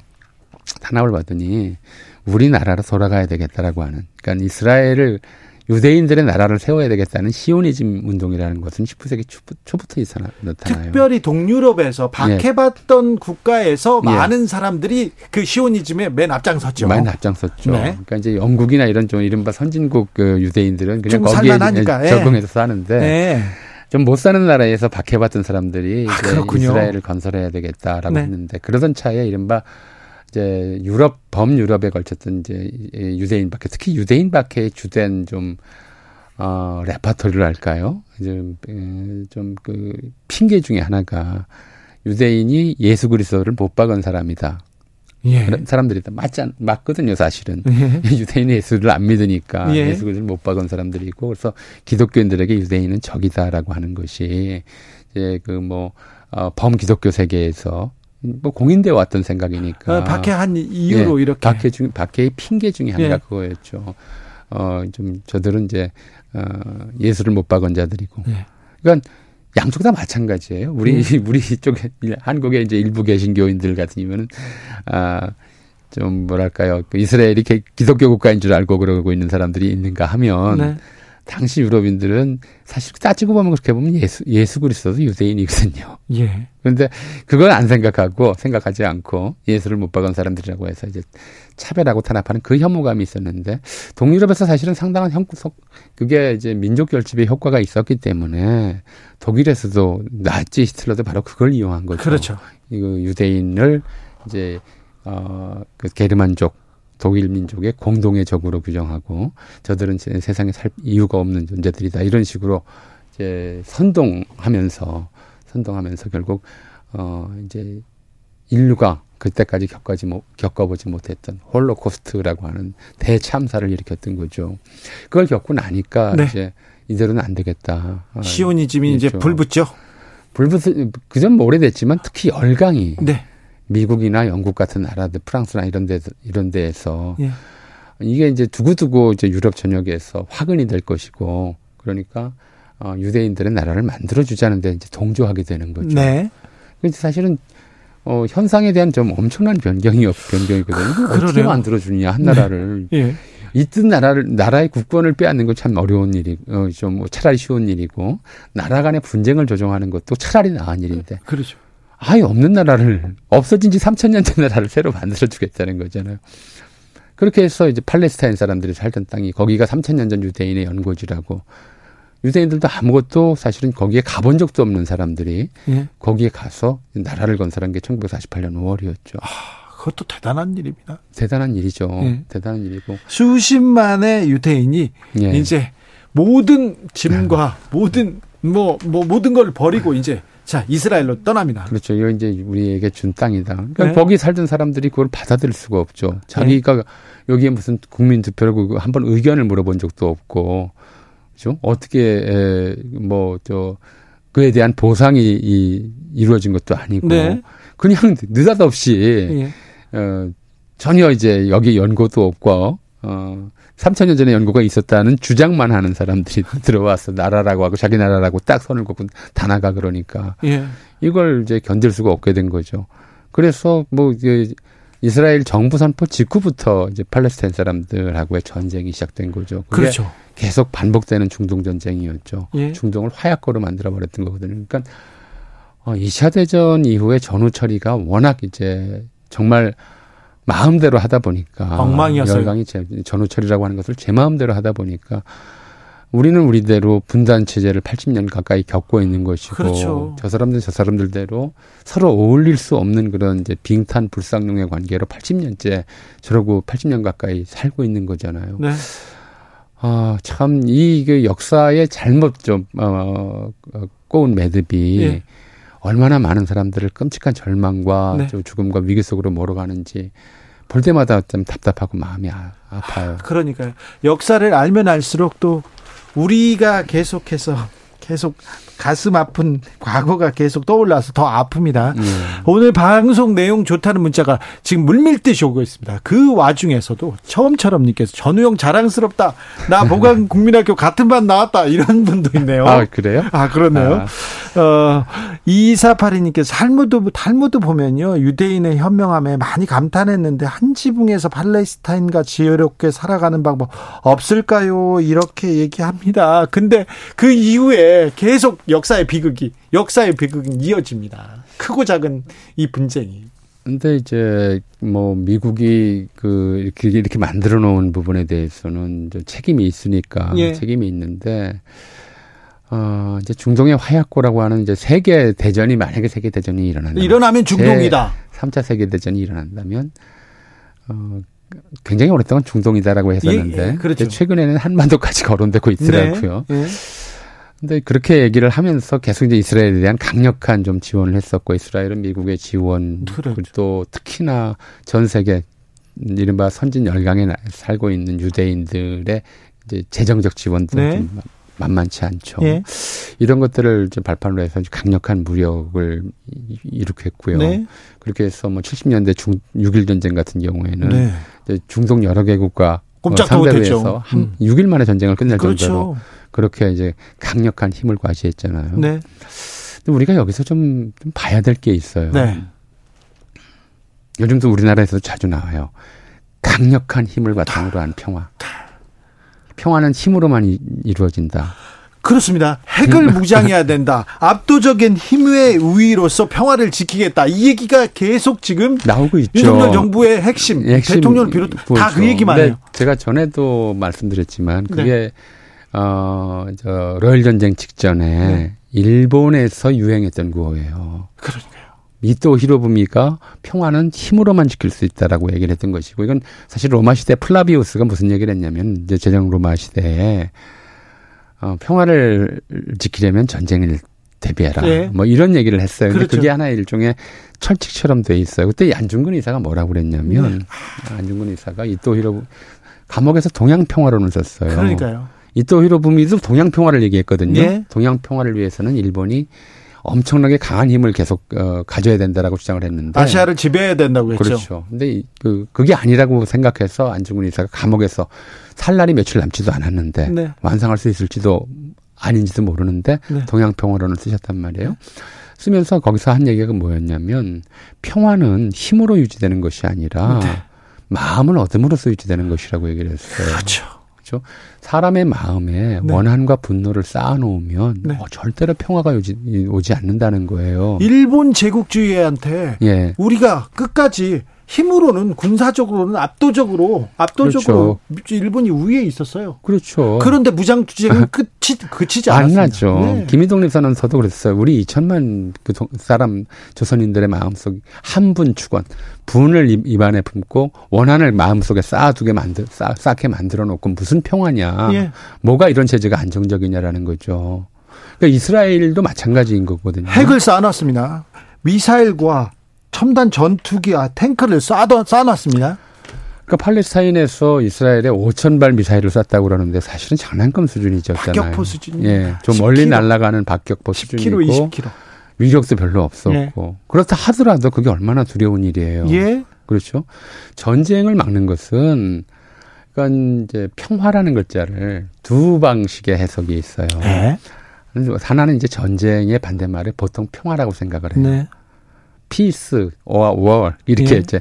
탄압을 받더니 우리나라로 돌아가야 되겠다라고 하는. 그러니까 이스라엘을 유대인들의 나라를 세워야 되겠다는 시오니즘 운동이라는 것은 19세기 초, 부터 나타나요. 특별히 동유럽에서 박해받던 예. 국가에서 예. 많은 사람들이 그 시오니즘에 맨 앞장섰죠. 맨 앞장섰죠. 네. 그러니까 이제 영국이나 이런 좀 이른바 선진국 그 유대인들은 그냥 거기에 예. 적응해서 사는데 네. 좀못 사는 나라에서 박해받던 사람들이 아, 이스라엘을 건설해야 되겠다라고 네. 했는데 그러던 차에 이른바 이제 유럽 범유럽에 걸쳤던 이제 유대인 박해 특히 유대인 박해의 주된 좀 어, 레파토리를 할까요? 좀그 핑계 중에 하나가 유대인이 예수 그리스도를 못 박은 사람이다. 예. 사람들이 다 맞지 맞거든요, 사실은. 예. [laughs] 유대인이 예수를 안 믿으니까 예. 수 그리스도를 못 박은 사람들이 있고 그래서 기독교인들에게 유대인은 적이다라고 하는 것이 이제 그뭐 어, 범기독교 세계에서 뭐 공인돼 왔던 생각이니까. 어, 박해한 이유로 예, 이렇게. 박해 중 박해의 핑계 중에 하나가 예. 그거였죠. 어, 좀 저들은 이제 어, 예수를 못 박은 자들이고. 예. 그러니까 양쪽 다 마찬가지예요. 우리 예. [laughs] 우리 쪽에 한국에 이제 일부 개신교인들 같으면은 아. 좀 뭐랄까요 그 이스라엘이 기독교 국가인 줄 알고 그러고 있는 사람들이 있는가 하면 네. 당시 유럽인들은 사실 따지고 보면 그렇게 보면 예수 예수 그리스도도 유대인이거든요. 예. 그런데 그걸 안 생각하고 생각하지 않고 예수를 못 박은 사람들이라고 해서 이제 차별하고 탄압하는 그 혐오감이 있었는데 동유럽에서 사실은 상당한 형구석 그게 이제 민족 결집의 효과가 있었기 때문에 독일에서도 나치 히틀러도 바로 그걸 이용한 거죠. 그렇죠. 이거 유대인을 이제 어그 게르만족 독일 민족의 공동의 적으로 규정하고 저들은 세상에 살 이유가 없는 존재들이다 이런 식으로 이제 선동하면서 선동하면서 결국 어 이제 인류가 그때까지 겪어지 못, 겪어보지 못했던 홀로코스트라고 하는 대참사를 일으켰던 거죠. 그걸 겪고 나니까 네. 이제 이대로는 안 되겠다. 아, 시오니즘이 이제 불붙죠. 불붙 그전 오래됐지만 특히 열강이 네. 미국이나 영국 같은 나라들, 프랑스나 이런 데 이런 데에서 예. 이게 이제 두고두고 이제 유럽 전역에서 화근이 될 것이고 그러니까 어, 유대인들의 나라를 만들어 주자는데 이제 동조하게 되는 거죠. 네. 근데 사실은 어, 현상에 대한 좀 엄청난 변경이 변경이거든요. 어떻게 만들어 주느냐 한 나라를. 네. 예. 있던 나라를 나라의 국권을 빼앗는 건 참 어려운 일이 어, 좀 차라리 쉬운 일이고 나라 간의 분쟁을 조정하는 것도 차라리 나은 일인데. 그렇죠. 아예 없는 나라를 없어진 지 3천 년 된 나라를 새로 만들어 주겠다는 거잖아요. 그렇게 해서 이제 팔레스타인 사람들이 살던 땅이 거기가 3천 년 전 유대인의 연고지라고 유대인들도 아무것도 사실은 거기에 가본 적도 없는 사람들이 예. 거기에 가서 나라를 건설한 게 1948년 5월이었죠. 아, 그것도 대단한 일입니다. 대단한 일이죠. 예. 대단한 일이고 수십만의 유대인이 예. 이제 모든 짐과 모든 뭐, 뭐 모든 걸 버리고 이제 자, 이스라엘로 떠납니다. 그렇죠. 이거 이제 우리에게 준 땅이다. 그러니까 네. 거기 살던 사람들이 그걸 받아들일 수가 없죠. 자기가 네. 여기에 무슨 국민 투표를 한번 의견을 물어본 적도 없고, 그죠? 어떻게, 뭐, 저, 그에 대한 보상이 이, 이루어진 것도 아니고, 네. 그냥 느닷없이, 예. 어, 전혀 이제 여기 연고도 없고, 어, 3천년 전에 연구가 있었다는 주장만 하는 사람들이 [laughs] 들어와서 나라라고 하고 자기 나라라고 딱 선을 긋고 다 나가 그러니까 예. 이걸 이제 견딜 수가 없게 된 거죠. 그래서 뭐 이제 이스라엘 정부 선포 직후부터 이제 팔레스타인 사람들하고의 전쟁이 시작된 거죠. 그렇죠. 계속 반복되는 중동 전쟁이었죠. 예. 중동을 화약고로 만들어 버렸던 거거든요. 그러니까 어 2차 대전 이후에 전후 처리가 워낙 이제 정말 마음대로 하다 보니까 엉망이었어요. 열강이 제, 전후철이라고 하는 것을 제 마음대로 하다 보니까 우리는 우리대로 분단 체제를 80년 가까이 겪고 있는 것이고 그렇죠. 저 사람들은 저 사람들대로 서로 어울릴 수 없는 그런 이제 빙탄 불상용의 관계로 80년째 저러고 80년 가까이 살고 있는 거잖아요. 네. 아, 참, 이, 그 역사의 잘못 좀, 어, 어 꼬운 매듭이 예. 얼마나 많은 사람들을 끔찍한 절망과 네. 죽음과 위기 속으로 몰아가는지 볼 때마다 좀 답답하고 마음이 아, 아파요. 그러니까요. 역사를 알면 알수록 또 우리가 계속해서 계속 가슴 아픈 과거가 계속 떠올라서 더 아픕니다. 음. 오늘 방송 내용 좋다는 문자가 지금 물밀듯이 오고 있습니다. 그 와중에서도 처음처럼 님께서 전우영 자랑스럽다. 나 [laughs] 보강 국민학교 같은 반 나왔다. 이런 분도 있네요. 아, 그래요? 아, 그렇네요. 아. 어, 2482님께서 탈무드, 탈무드 보면요. 유대인의 현명함에 많이 감탄했는데 한 지붕에서 팔레스타인과 지혜롭게 살아가는 방법 없을까요? 이렇게 얘기합니다. 근데 그 이후에 계속 역사의 비극이 역사의 비극이 이어집니다. 크고 작은 이 분쟁이. 근데 이제 뭐 미국이 그 이렇게 이렇게 만들어 놓은 부분에 대해서는 좀 책임이 있으니까 예. 책임이 있는데 어 이제 중동의 화약고라고 하는 이제 세계 대전이 만약에 세계 대전이 일어난다 일어나면 중동이다. 3차 세계 대전이 일어난다면 어 굉장히 오랫동안 중동이다라고 했었는데 예, 예, 그렇죠. 최근에는 한반도까지 거론되고 있더라고요. 네, 예. 근데 그렇게 얘기를 하면서 계속 이제 이스라엘에 대한 강력한 좀 지원을 했었고 이스라엘은 미국의 지원 그렇죠. 또 특히나 전 세계 이른바 선진 열강에 살고 있는 유대인들의 이제 재정적 지원도 네. 좀 만만치 않죠. 네. 이런 것들을 좀 발판으로 해서 강력한 무력을 일으켰고요. 네. 그렇게 해서 뭐 70년대 중 6일 전쟁 같은 경우에는 네. 중동 여러 개국과 상대로 해서 한 음. 6일 만에 전쟁을 끝낼 그렇죠. 정도로 그렇게 이제 강력한 힘을 과시했잖아요. 네. 근데 우리가 여기서 좀, 좀 봐야 될 게 있어요. 네. 요즘도 우리나라에서 자주 나와요. 강력한 힘을 바탕으로 한 평화. 평화는 힘으로만 이루어진다. 그렇습니다. 핵을 무장해야 된다. 압도적인 힘의 우위로서 평화를 지키겠다. 이 얘기가 계속 지금 나오고 있죠. 윤석열 정부의 핵심, 핵심 대통령을 비롯 다 그 얘기만 해요. 제가 전에도 말씀드렸지만 그게 네. 어 저 러일 전쟁 직전에 네. 일본에서 유행했던 구호예요. 그러니까요. 이토 히로부미가 평화는 힘으로만 지킬 수 있다라고 얘기를 했던 것이고 이건 사실 로마 시대 플라비우스가 무슨 얘기를 했냐면 이제 제정 로마 시대에 어, 평화를 지키려면 전쟁을 대비해라. 네. 뭐 이런 얘기를 했어요. 근데 그렇죠. 그게 하나의 일종의 철칙처럼 돼 있어요. 그때 안중근 의사가 뭐라고 그랬냐면 네. 안중근 의사가 이토 히로 감옥에서 동양 평화론을 썼어요. 그러니까요. 이토 히로부미도 동양 평화를 얘기했거든요. 네. 동양 평화를 위해서는 일본이 엄청나게 강한 힘을 계속 어, 가져야 된다라고 주장을 했는데 아시아를 지배해야 된다고 했죠. 그렇죠. 근데 그 그게 아니라고 생각해서 안중근 의사가 감옥에서 살 날이 며칠 남지도 않았는데 네. 완성할 수 있을지도 아닌지도 모르는데 네. 동양 평화론을 쓰셨단 말이에요. 쓰면서 거기서 한 얘기가 뭐였냐면 평화는 힘으로 유지되는 것이 아니라 네. 마음을 얻음으로써 유지되는 것이라고 얘기를 했어요. 그렇죠. 그렇죠. 사람의 마음에 네. 원한과 분노를 쌓아놓으면 네. 어, 절대로 평화가 오지, 오지 않는다는 거예요. 일본 제국주의한테 예. 우리가 끝까지 힘으로는 군사적으로는 압도적으로 압도적으로 그렇죠. 일본이 우위에 있었어요. 그렇죠. 그런데 무장 투쟁은 끝이 그치지 않았습니다. 안 나죠. 네. 김희동 님 선언서도 그랬어요. 우리 2천만 그 사람 조선인들의 마음속 한 분 축원 분을 입안에 품고 원한을 마음속에 쌓아두게 만들 쌓, 쌓게 만들어 놓고 무슨 평화냐. 예. 뭐가 이런 체제가 안정적이냐라는 거죠. 그러니까 이스라엘도 마찬가지인 거거든요. 핵을 쌓아놨습니다. 미사일과 첨단 전투기와 탱크를 쏴, 쏴놨습니다. 그러니까 팔레스타인에서 이스라엘에 5천 발 미사일을 쐈다고 그러는데 사실은 장난감 수준이었잖아요. 박격포 수준. 예, 좀 10km. 멀리 날아가는 박격포 10km, 수준이고 20km. 위력도 별로 없었고 예. 그렇다 하더라도 그게 얼마나 두려운 일이에요. 예. 그렇죠. 전쟁을 막는 것은 그러니까 이제 평화라는 글자를 두 방식의 해석이 있어요. 네. 하나는 이제 전쟁의 반대말을 보통 평화라고 생각을 해요. 네. peace, war, war 이렇게 예. 이제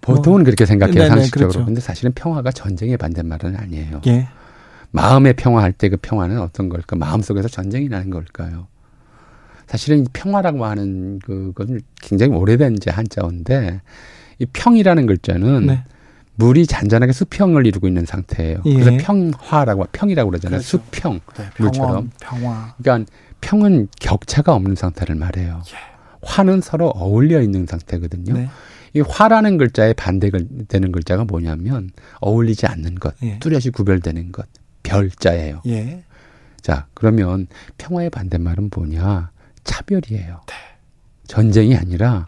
보통은 어. 그렇게 생각해요 네네, 상식적으로. 그렇죠. 근데 사실은 평화가 전쟁의 반대말은 아니에요. 예. 마음의 평화할 때 그 평화는 어떤 걸까? 마음 속에서 전쟁이 나는 걸까요? 사실은 평화라고 하는 그것은 굉장히 오래된 이제 한자어인데 이 평이라는 글자는 네. 물이 잔잔하게 수평을 이루고 있는 상태예요. 예. 그래서 평화라고 평이라고 그러잖아요. 그렇죠. 수평 네, 물처럼. 평화. 그러니까 평은 격차가 없는 상태를 말해요. 예. 화는 서로 어울려 있는 상태거든요. 네. 이 화라는 글자의 반대가 되는 글자가 뭐냐면 어울리지 않는 것, 예. 뚜렷이 구별되는 것, 별자예요. 예. 자, 그러면 평화의 반대말은 뭐냐? 차별이에요. 네. 전쟁이 아니라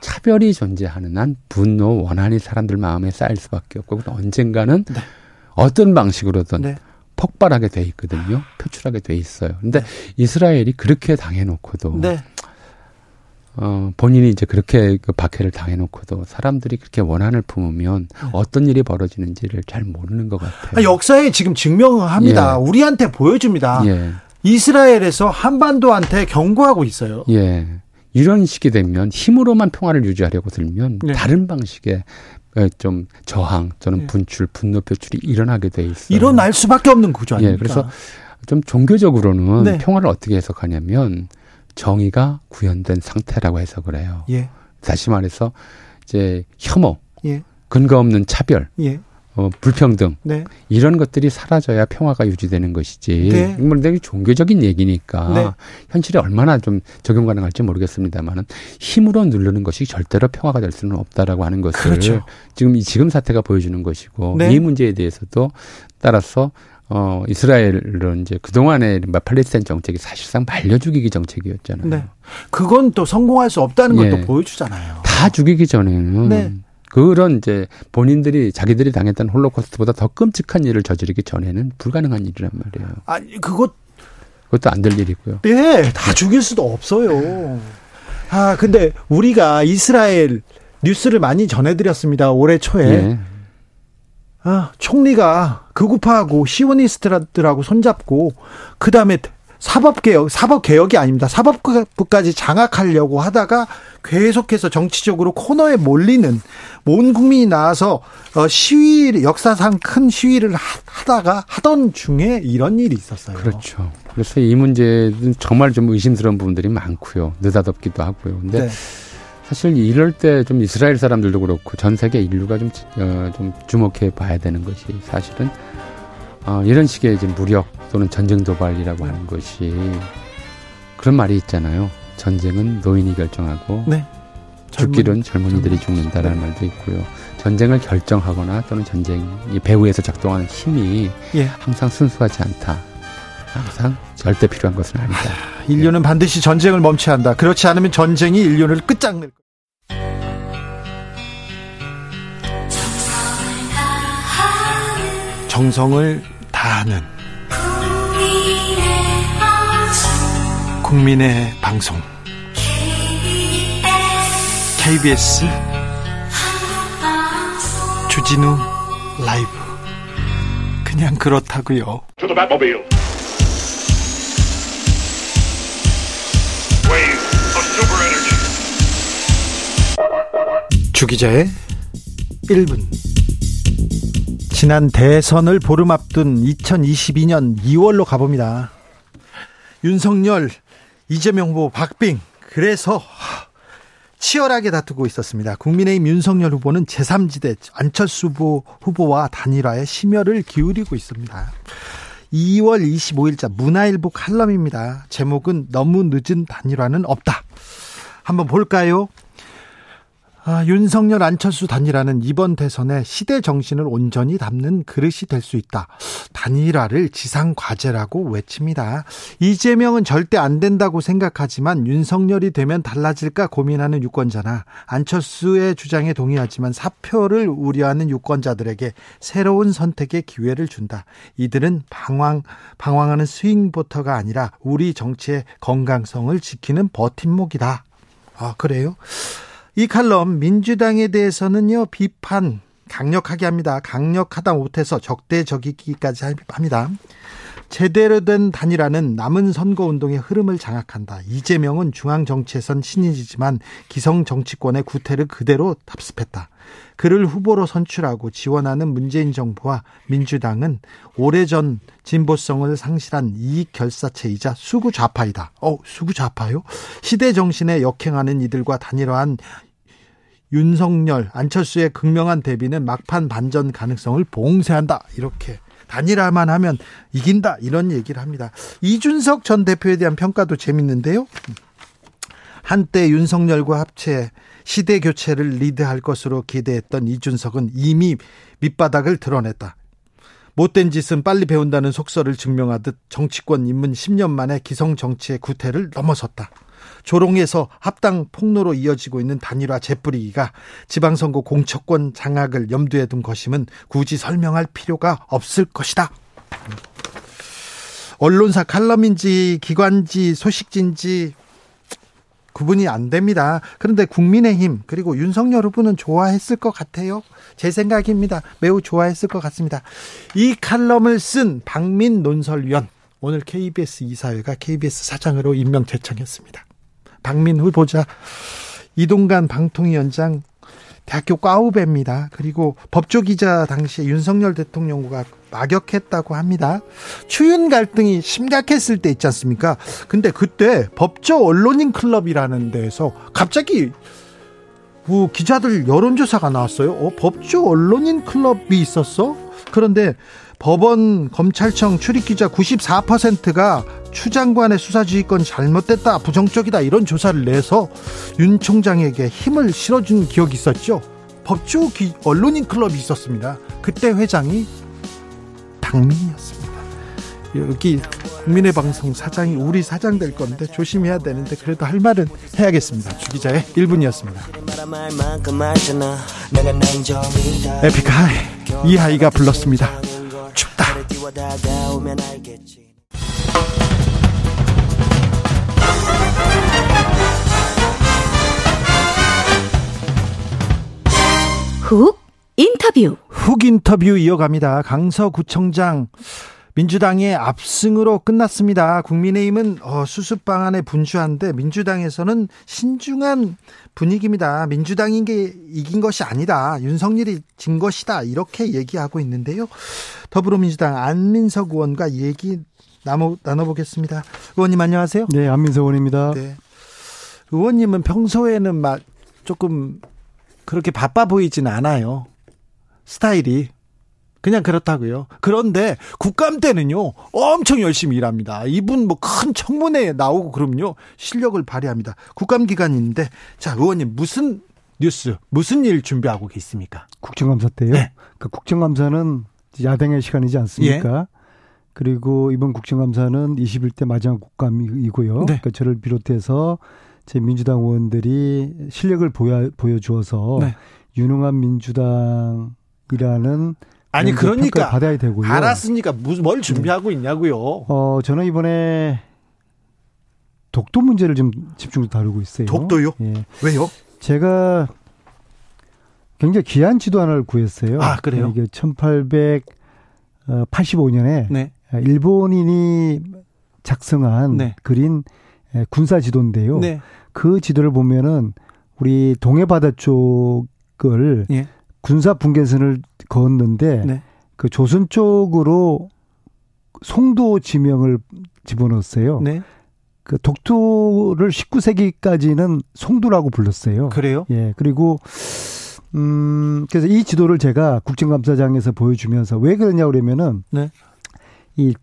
차별이 존재하는 한 분노, 원한이 사람들 마음에 쌓일 수밖에 없고 언젠가는 네. 어떤 방식으로든 네. 폭발하게 돼 있거든요. 표출하게 돼 있어요. 근데 네. 이스라엘이 그렇게 당해놓고도 네. 어, 본인이 이제 그렇게 그 박해를 당해놓고도 사람들이 그렇게 원한을 품으면 네. 어떤 일이 벌어지는지를 잘 모르는 것 같아요. 아, 역사에 지금 증명합니다. 예. 우리한테 보여줍니다. 예. 이스라엘에서 한반도한테 경고하고 있어요. 예. 이런 식이 되면 힘으로만 평화를 유지하려고 들면 네. 다른 방식의 어, 좀 저항 또는 네. 분출, 분노 표출이 일어나게 돼 있어요. 일어날 수밖에 없는 구조 아닙니까? 예. 그래서 좀 종교적으로는 네. 평화를 어떻게 해석하냐면 정의가 구현된 상태라고 해석을 해요. 예. 다시 말해서 이제 혐오, 예. 근거 없는 차별, 예. 어, 불평등 네. 이런 것들이 사라져야 평화가 유지되는 것이지. 네. 물론 되게 종교적인 얘기니까 네. 현실에 얼마나 좀 적용 가능할지 모르겠습니다만은 힘으로 누르는 것이 절대로 평화가 될 수는 없다라고 하는 것을 그렇죠. 지금 이 지금 사태가 보여주는 것이고 네. 이 문제에 대해서도 따라서 어, 이스라엘은 이제 그동안의 팔레스타인 정책이 사실상 말려 죽이기 정책이었잖아요. 네. 그건 또 성공할 수 없다는 것도 예. 보여주잖아요. 다 죽이기 전에는 네. 그런 이제 본인들이 자기들이 당했던 홀로코스트보다 더 끔찍한 일을 저지르기 전에는 불가능한 일이란 말이에요. 아니, 그것 그것도 안 될 일이고요. 네, 다 죽일 수도 없어요. 아, 근데 우리가 이스라엘 뉴스를 많이 전해드렸습니다. 올해 초에. 예. 아, 총리가 극우파하고 시오니스트들하고 손잡고 그다음에 사법개혁, 사법개혁이 아닙니다. 사법부까지 장악하려고 하다가 계속해서 정치적으로 코너에 몰리는 온 국민이 나와서 어, 시위 역사상 큰 시위를 하다가 하던 중에 이런 일이 있었어요. 그렇죠. 그래서 이 문제는 정말 좀 의심스러운 부분들이 많고요. 느닷없기도 하고요. 근데 네. 사실 이럴 때 좀 이스라엘 사람들도 그렇고 전 세계 인류가 좀, 어, 좀 주목해 봐야 되는 것이 사실은 어, 이런 식의 이제 무력 또는 전쟁 도발이라고 하는 것이 그런 말이 있잖아요. 전쟁은 노인이 결정하고 네. 죽기는 젊은이들이 죽는다라는 네. 말도 있고요. 전쟁을 결정하거나 또는 전쟁이 배후에서 작동하는 힘이 예. 항상 순수하지 않다. 항상 절대 필요한 것은 아니다. 인류는 반드시 전쟁을 멈춰야 한다. 그렇지 않으면 전쟁이 인류를 끝장낼 거다. 정성을 다하는 국민의 방송 KBS 주진우 라이브 그냥 그렇다고요. 주기자의 1분 지난 대선을 보름 앞둔 2022년 2월로 가봅니다. 윤석열, 이재명 후보, 박빙. 그래서 치열하게 다투고 있었습니다. 국민의힘 윤석열 후보는 제3지대 안철수 후보, 후보와 단일화에 심혈을 기울이고 있습니다. 2월 25일자 문화일보 칼럼입니다. 제목은 너무 늦은 단일화는 없다. 한번 볼까요? 아, 윤석열 안철수 단일화는 이번 대선에 시대 정신을 온전히 담는 그릇이 될 수 있다. 단일화를 지상 과제라고 외칩니다. 이재명은 절대 안 된다고 생각하지만 윤석열이 되면 달라질까 고민하는 유권자나 안철수의 주장에 동의하지만 사표를 우려하는 유권자들에게 새로운 선택의 기회를 준다. 이들은 방황 방황하는 스윙보터가 아니라 우리 정치의 건강성을 지키는 버팀목이다. 아, 그래요? 이 칼럼 민주당에 대해서는요 비판 강력하게 합니다. 강력하다 못해서 적대적이기까지 합니다. 제대로 된 단일화는 남은 선거 운동의 흐름을 장악한다. 이재명은 중앙 정치에선 신인이지만 기성 정치권의 구태를 그대로 답습했다. 그를 후보로 선출하고 지원하는 문재인 정부와 민주당은 오래전 진보성을 상실한 이익 결사체이자 수구 좌파이다. 어, 수구 좌파요? 시대 정신에 역행하는 이들과 단일화한 윤석열, 안철수의 극명한 대비는 막판 반전 가능성을 봉쇄한다. 이렇게 단일화만 하면 이긴다. 이런 얘기를 합니다. 이준석 전 대표에 대한 평가도 재밌는데요. 한때 윤석열과 합체 시대 교체를 리드할 것으로 기대했던 이준석은 이미 밑바닥을 드러냈다. 못된 짓은 빨리 배운다는 속설을 증명하듯 정치권 입문 10년 만에 기성 정치의 구태를 넘어섰다. 조롱에서 합당 폭로로 이어지고 있는 단일화 재뿌리기가 지방선거 공천권 장악을 염두에 둔 것임은 굳이 설명할 필요가 없을 것이다. 언론사 칼럼인지 기관지 소식진지 구분이 안 됩니다. 그런데 국민의힘 그리고 윤석열 후보는 좋아했을 것 같아요. 제 생각입니다. 매우 좋아했을 것 같습니다. 이 칼럼을 쓴 박민 논설위원 오늘 KBS 이사회가 KBS 사장으로 임명 제청했습니다. 박민 후보자 이동관 방통위원장 대학교 과후배입니다. 그리고 법조기자 당시에 윤석열 대통령과 막역했다고 합니다. 추윤 갈등이 심각했을 때 있지 않습니까? 근데 그때 법조 언론인 클럽이라는 데에서 갑자기 뭐 기자들 여론조사가 나왔어요. 어, 법조 언론인 클럽이 있었어? 그런데 법원 검찰청 출입기자 94%가 추 장관의 수사지휘권 잘못됐다 부정적이다 이런 조사를 내서 윤 총장에게 힘을 실어준 기억이 있었죠. 법조 기, 언론인 클럽이 있었습니다. 그때 회장이 박민이었습니다. 여기 국민의 방송 사장이 우리 사장 될 건데 조심해야 되는데 그래도 할 말은 해야겠습니다. 주 기자의 1분이었습니다. 에픽하이 이 아이가 불렀습니다 춥다. 훅 인터뷰. 훅 인터뷰 이어갑니다. 강서구청장 민주당의 압승으로 끝났습니다. 국민의힘은 어, 수습 방안에 분주한데 민주당에서는 신중한 분위기입니다. 민주당인 게 이긴 것이 아니다. 윤석열이 진 것이다. 이렇게 얘기하고 있는데요. 더불어민주당 안민석 의원과 얘기 나눠, 나눠보겠습니다. 의원님 안녕하세요. 네, 안민석 의원입니다. 네. 의원님은 평소에는 막 조금 그렇게 바빠 보이진 않아요. 스타일이. 그냥 그렇다고요. 그런데 국감 때는요, 엄청 열심히 일합니다. 이분 뭐 큰 청문회에 나오고 그럼요, 실력을 발휘합니다. 국감 기간인데, 자, 의원님, 무슨 뉴스, 무슨 일 준비하고 계십니까? 국정감사 때요? 네. 그러니까 국정감사는 야당의 시간이지 않습니까? 예. 그리고 이번 국정감사는 21대 마지막 국감이고요. 네. 그러니까 저를 비롯해서 제 민주당 의원들이 실력을 보여, 보여주어서 네. 유능한 민주당이라는 아니 그러니까 받아야 되고요. 알았으니까 무슨 뭘 준비하고 네. 있냐고요. 어 저는 이번에 독도 문제를 좀 집중해서 다루고 있어요. 독도요? 예. 왜요? 제가 굉장히 귀한 지도 하나를 구했어요. 아 그래요? 이게 1885년에 네. 일본인이 작성한 네. 그린 군사 지도인데요. 네. 그 지도를 보면은 우리 동해 바다 쪽을 예. 군사 분계선을 그었는데 네. 그 조선 쪽으로 송도 지명을 집어넣었어요. 네. 그 독도를 19세기까지는 송도라고 불렀어요. 그래요? 예. 그리고 음 그래서 이 지도를 제가 국정감사장에서 보여주면서 왜 그러냐 그러면은 네. 이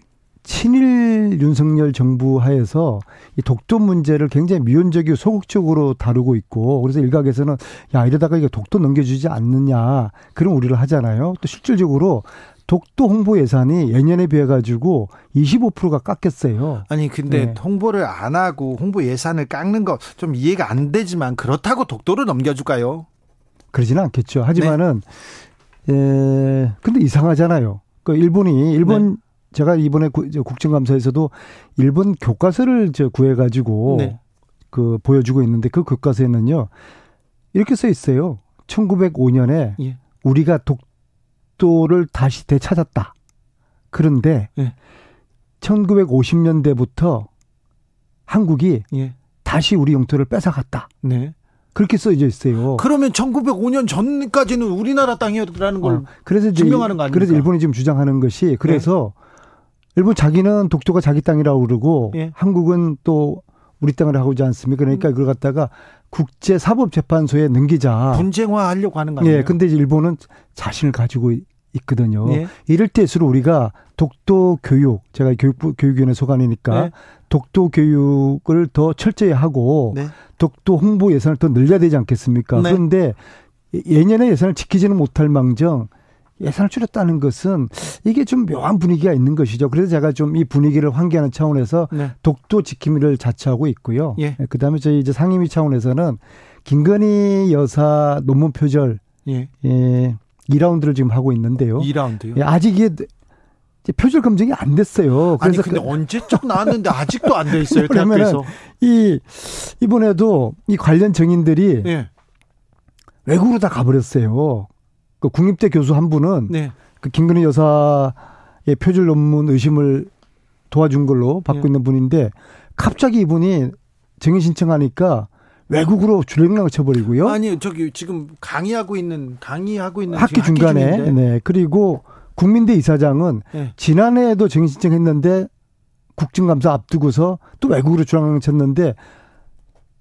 친일 윤석열 정부 하에서 이 독도 문제를 굉장히 미온적이고 소극적으로 다루고 있고 그래서 일각에서는 야 이러다가 이게 독도 넘겨주지 않느냐 그런 우려를 하잖아요. 또 실질적으로 독도 홍보 예산이 예년에 비해 가지고 25%가 깎였어요. 아니 근데 네. 홍보를 안 하고 홍보 예산을 깎는 거 좀 이해가 안 되지만 그렇다고 독도를 넘겨줄까요? 그러지는 않겠죠. 하지만은 네. 에 근데 이상하잖아요. 그 일본이 일본 네. 제가 이번에 국정감사에서도 일본 교과서를 저 구해가지고 네. 그 보여주고 있는데 그 교과서에는요 이렇게 써 있어요. 1905년에 예. 우리가 독도를 다시 되찾았다. 그런데 예. 1950년대부터 한국이 예. 다시 우리 영토를 뺏어갔다. 네. 그렇게 써져 있어요. 그러면 1905년 전까지는 우리나라 땅이었다는 걸 어, 그래서 증명하는 거 아닙니까? 그래서 일본이 지금 주장하는 것이 그래서 네. 일본 자기는 독도가 자기 땅이라고 그러고 예. 한국은 또 우리 땅을 하고 있지 않습니까? 그러니까 음. 그걸 갖다가 국제 사법 재판소에 넘기자. 분쟁화하려고 하는 거 아니에요? 예. 근데 일본은 자신을 가지고 있거든요. 예. 이럴 때일수록 우리가 독도 교육, 제가 교육부 교육위원회 소관이니까 네. 독도 교육을 더 철저히 하고 네. 독도 홍보 예산을 더 늘려야 되지 않겠습니까? 네. 그런데 예년에 예산을 지키지는 못할 망정 예산을 줄였다는 것은 이게 좀 묘한 분위기가 있는 것이죠. 그래서 제가 좀 이 분위기를 환기하는 차원에서 네. 독도 지킴이를 자처하고 있고요. 예. 네, 그다음에 저희 이제 상임위 차원에서는 김건희 여사 논문 표절 예. 예 2라운드를 지금 하고 있는데요. 2라운드요? 예, 아직 이게 표절 검증이 안 됐어요. 그래서 아니 근데 그, 언제적 나왔는데 아직도 안 돼 있어요. [laughs] 대학교에서. 이 이번에도 이 관련 정인들이 예. 외국으로 다 가버렸어요. 그 국립대 교수 한 분은 네. 그 김건희 여사의 표절 논문 의심을 도와준 걸로 받고 네. 있는 분인데 갑자기 이분이 증인 신청하니까 외국으로 주행랑을 쳐버리고요. 아니 저기 지금 강의하고 있는 강의하고 있는 학기 중간에 학기 네 그리고 국민대 이사장은 네. 지난해에도 증인 신청했는데 국정감사 앞두고서 또 외국으로 주행랑 쳤는데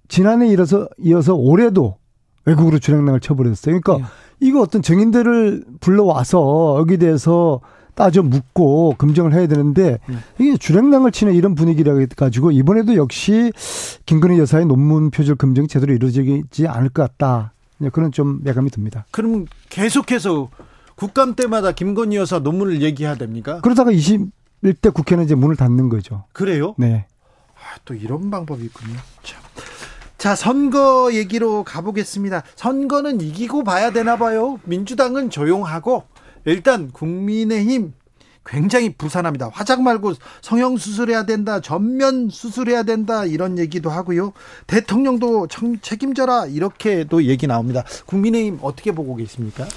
지난해 이어서 이어서 올해도 외국으로 주행랑을 쳐버렸어요. 그러니까 네. 이거 어떤 증인들을 불러와서 여기 대해서 따져 묻고 검증을 해야 되는데 네. 이게 주랭랑을 치는 이런 분위기라 가지고 이번에도 역시 김건희 여사의 논문 표절 검증 제대로 이루어지지 않을 것 같다. 네, 그런 좀 예감이 듭니다. 그럼 계속해서 국감 때마다 김건희 여사 논문을 얘기해야 됩니까? 그러다가 21대 국회는 이제 문을 닫는 거죠. 그래요? 네. 아, 또 이런 방법이 있군요. 참. 자, 선거 얘기로 가보겠습니다. 선거는 이기고 봐야 되나 봐요. 민주당은 조용하고 일단 국민의힘 굉장히 부산합니다. 화장 말고 성형 수술해야 된다, 전면 수술해야 된다 이런 얘기도 하고요. 대통령도 청, 책임져라 이렇게도 얘기 나옵니다. 국민의힘 어떻게 보고 계십니까?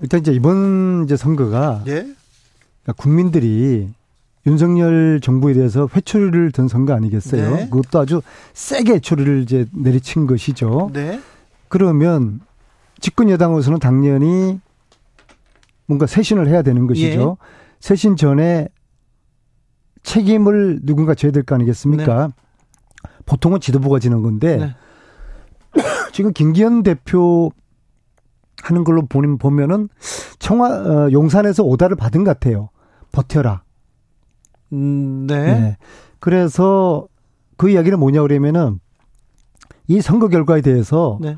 일단 이제 이번 이제 선거가 예? 그러니까 국민들이 윤석열 정부에 대해서 회초리를 든 선거 아니겠어요? 네. 그것도 아주 세게 회초리를 이제 내리친 것이죠. 네. 그러면 집권 여당으로서는 당연히 뭔가 쇄신을 해야 되는 것이죠. 예. 쇄신 전에 책임을 누군가 져야 될 거 아니겠습니까? 네. 보통은 지도부가 지는 건데 네. [coughs] 지금 김기현 대표 하는 걸로 보면은 청와 어, 용산에서 오다를 받은 것 같아요. 버텨라. 음, 네. 네. 그래서 그 이야기는 뭐냐 그러면은 이 선거 결과에 대해서 네.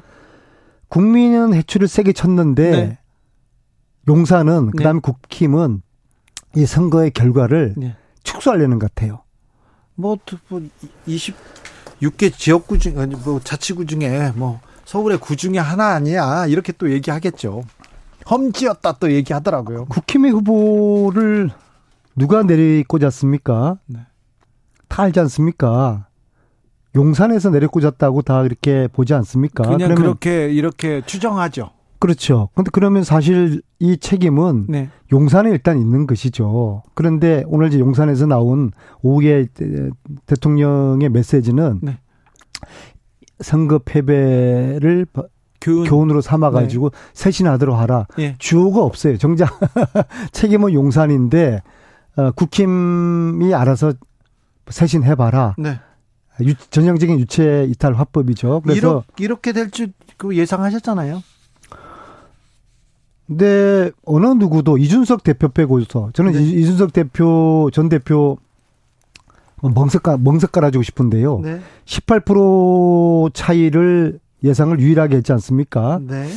국민은 해초를 세게 쳤는데 네. 용산은 네. 그다음에 국힘은 이 선거의 결과를 네. 축소하려는 것 같아요. 뭐, 뭐 26개 지역구 중, 아니, 뭐 자치구 중에 뭐 서울의 구 중에 하나 아니야. 이렇게 또 얘기하겠죠. 험지였다 또 얘기하더라고요. 국힘의 후보를 누가 내리꽂았습니까? 네. 다 알지 않습니까? 용산에서 내려꽂았다고 다 이렇게 보지 않습니까? 그냥 그러면 그렇게 이렇게 추정하죠. 그렇죠. 근데 그러면 사실 이 책임은 네. 용산에 일단 있는 것이죠. 그런데 오늘 이제 용산에서 나온 오후에 대통령의 메시지는 네. 선거 패배를 교훈. 으로 삼아가지고 네. 쇄신하도록 하라. 예. 주어가 없어요. 정작 [laughs] 책임은 용산인데 어, 국힘이 알아서 쇄신해봐라. 네. 유, 전형적인 유체 이탈 화법이죠. 그래서 이렇게, 될줄 예상하셨잖아요. 근데 어느 누구도 이준석 대표 빼고서 저는 네. 이준석 대표 전 대표 멍석가 멍석가라주고 싶은데요. 네. 18% 차이를 예상을 유일하게 했지 않습니까? 네.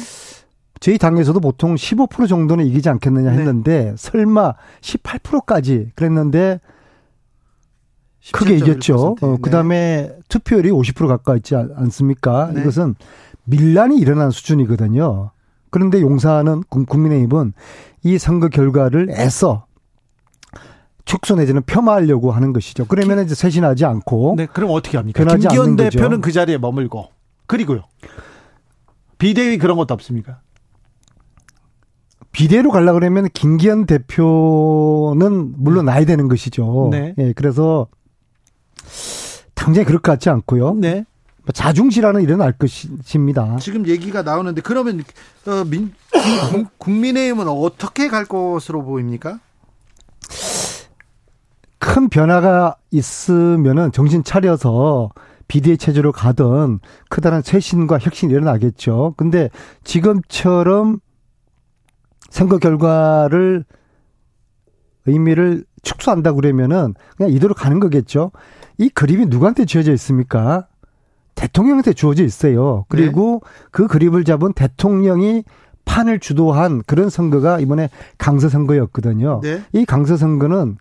저희 당에서도 보통 15% 정도는 이기지 않겠느냐 네. 했는데 네. 설마 18%까지 그랬는데 크게 이겼죠. 어, 그다음에 네. 투표율이 50% 가까이 있지 않습니까? 네. 이것은 밀란이 일어난 수준이거든요. 그런데 용사는 국민의힘은 이 선거 결과를 애써 축소 내지는 폄하하려고 하는 것이죠. 그러면 이제 쇄신하지 않고. 네, 그럼 어떻게 합니까? 김기현 대표는 그 자리에 머물고 그리고요. 비대위 그런 것도 없습니까? 비대로 가려 그러면 김기현 대표는 물론 나야 되는 것이죠. 네. 예, 그래서 당장에 그럴 것 같지 않고요. 네. 뭐 자중질환은 일어날 것입니다. 지금 얘기가 나오는데 그러면 어, 민, 국민의힘은 어떻게 갈 것으로 보입니까? 큰 변화가 있으면은 정신 차려서 비대위 체제로 가던 크다란 쇄신과 혁신이 일어나겠죠. 근데 지금처럼 선거 결과를 의미를 축소한다 그러면은 그냥 이대로 가는 거겠죠. 이 그림이 누구한테 주어져 있습니까? 대통령한테 주어져 있어요. 그리고 네. 그 그림을 잡은 대통령이 판을 주도한 그런 선거가 이번에 강서 선거였거든요. 네. 이 강서 선거는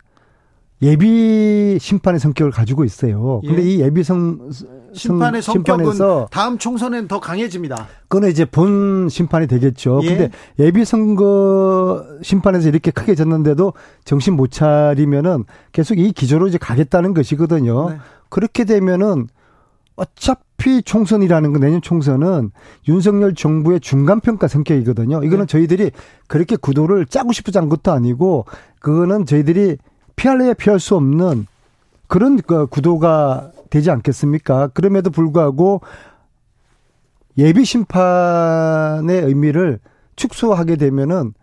예비 심판의 성격을 가지고 있어요. 근데 예. 이 예비 성 심판의 성격은 심판에서 다음 총선엔 더 강해집니다. 그거는 이제 본 심판이 되겠죠. 예. 근데 예비 선거 심판에서 이렇게 크게 졌는데도 정신 못 차리면은 계속 이 기조로 이제 가겠다는 것이거든요. 네. 그렇게 되면은 어차피 총선이라는 건 내년 총선은 윤석열 정부의 중간 평가 성격이거든요. 이거는 네. 저희들이 그렇게 구도를 짜고 싶어서 한 것도 아니고 그거는 저희들이 피할래야 피할 수 없는 그런 그 구도가 되지 않겠습니까? 그럼에도 불구하고 예비 심판의 의미를 축소하게 되면은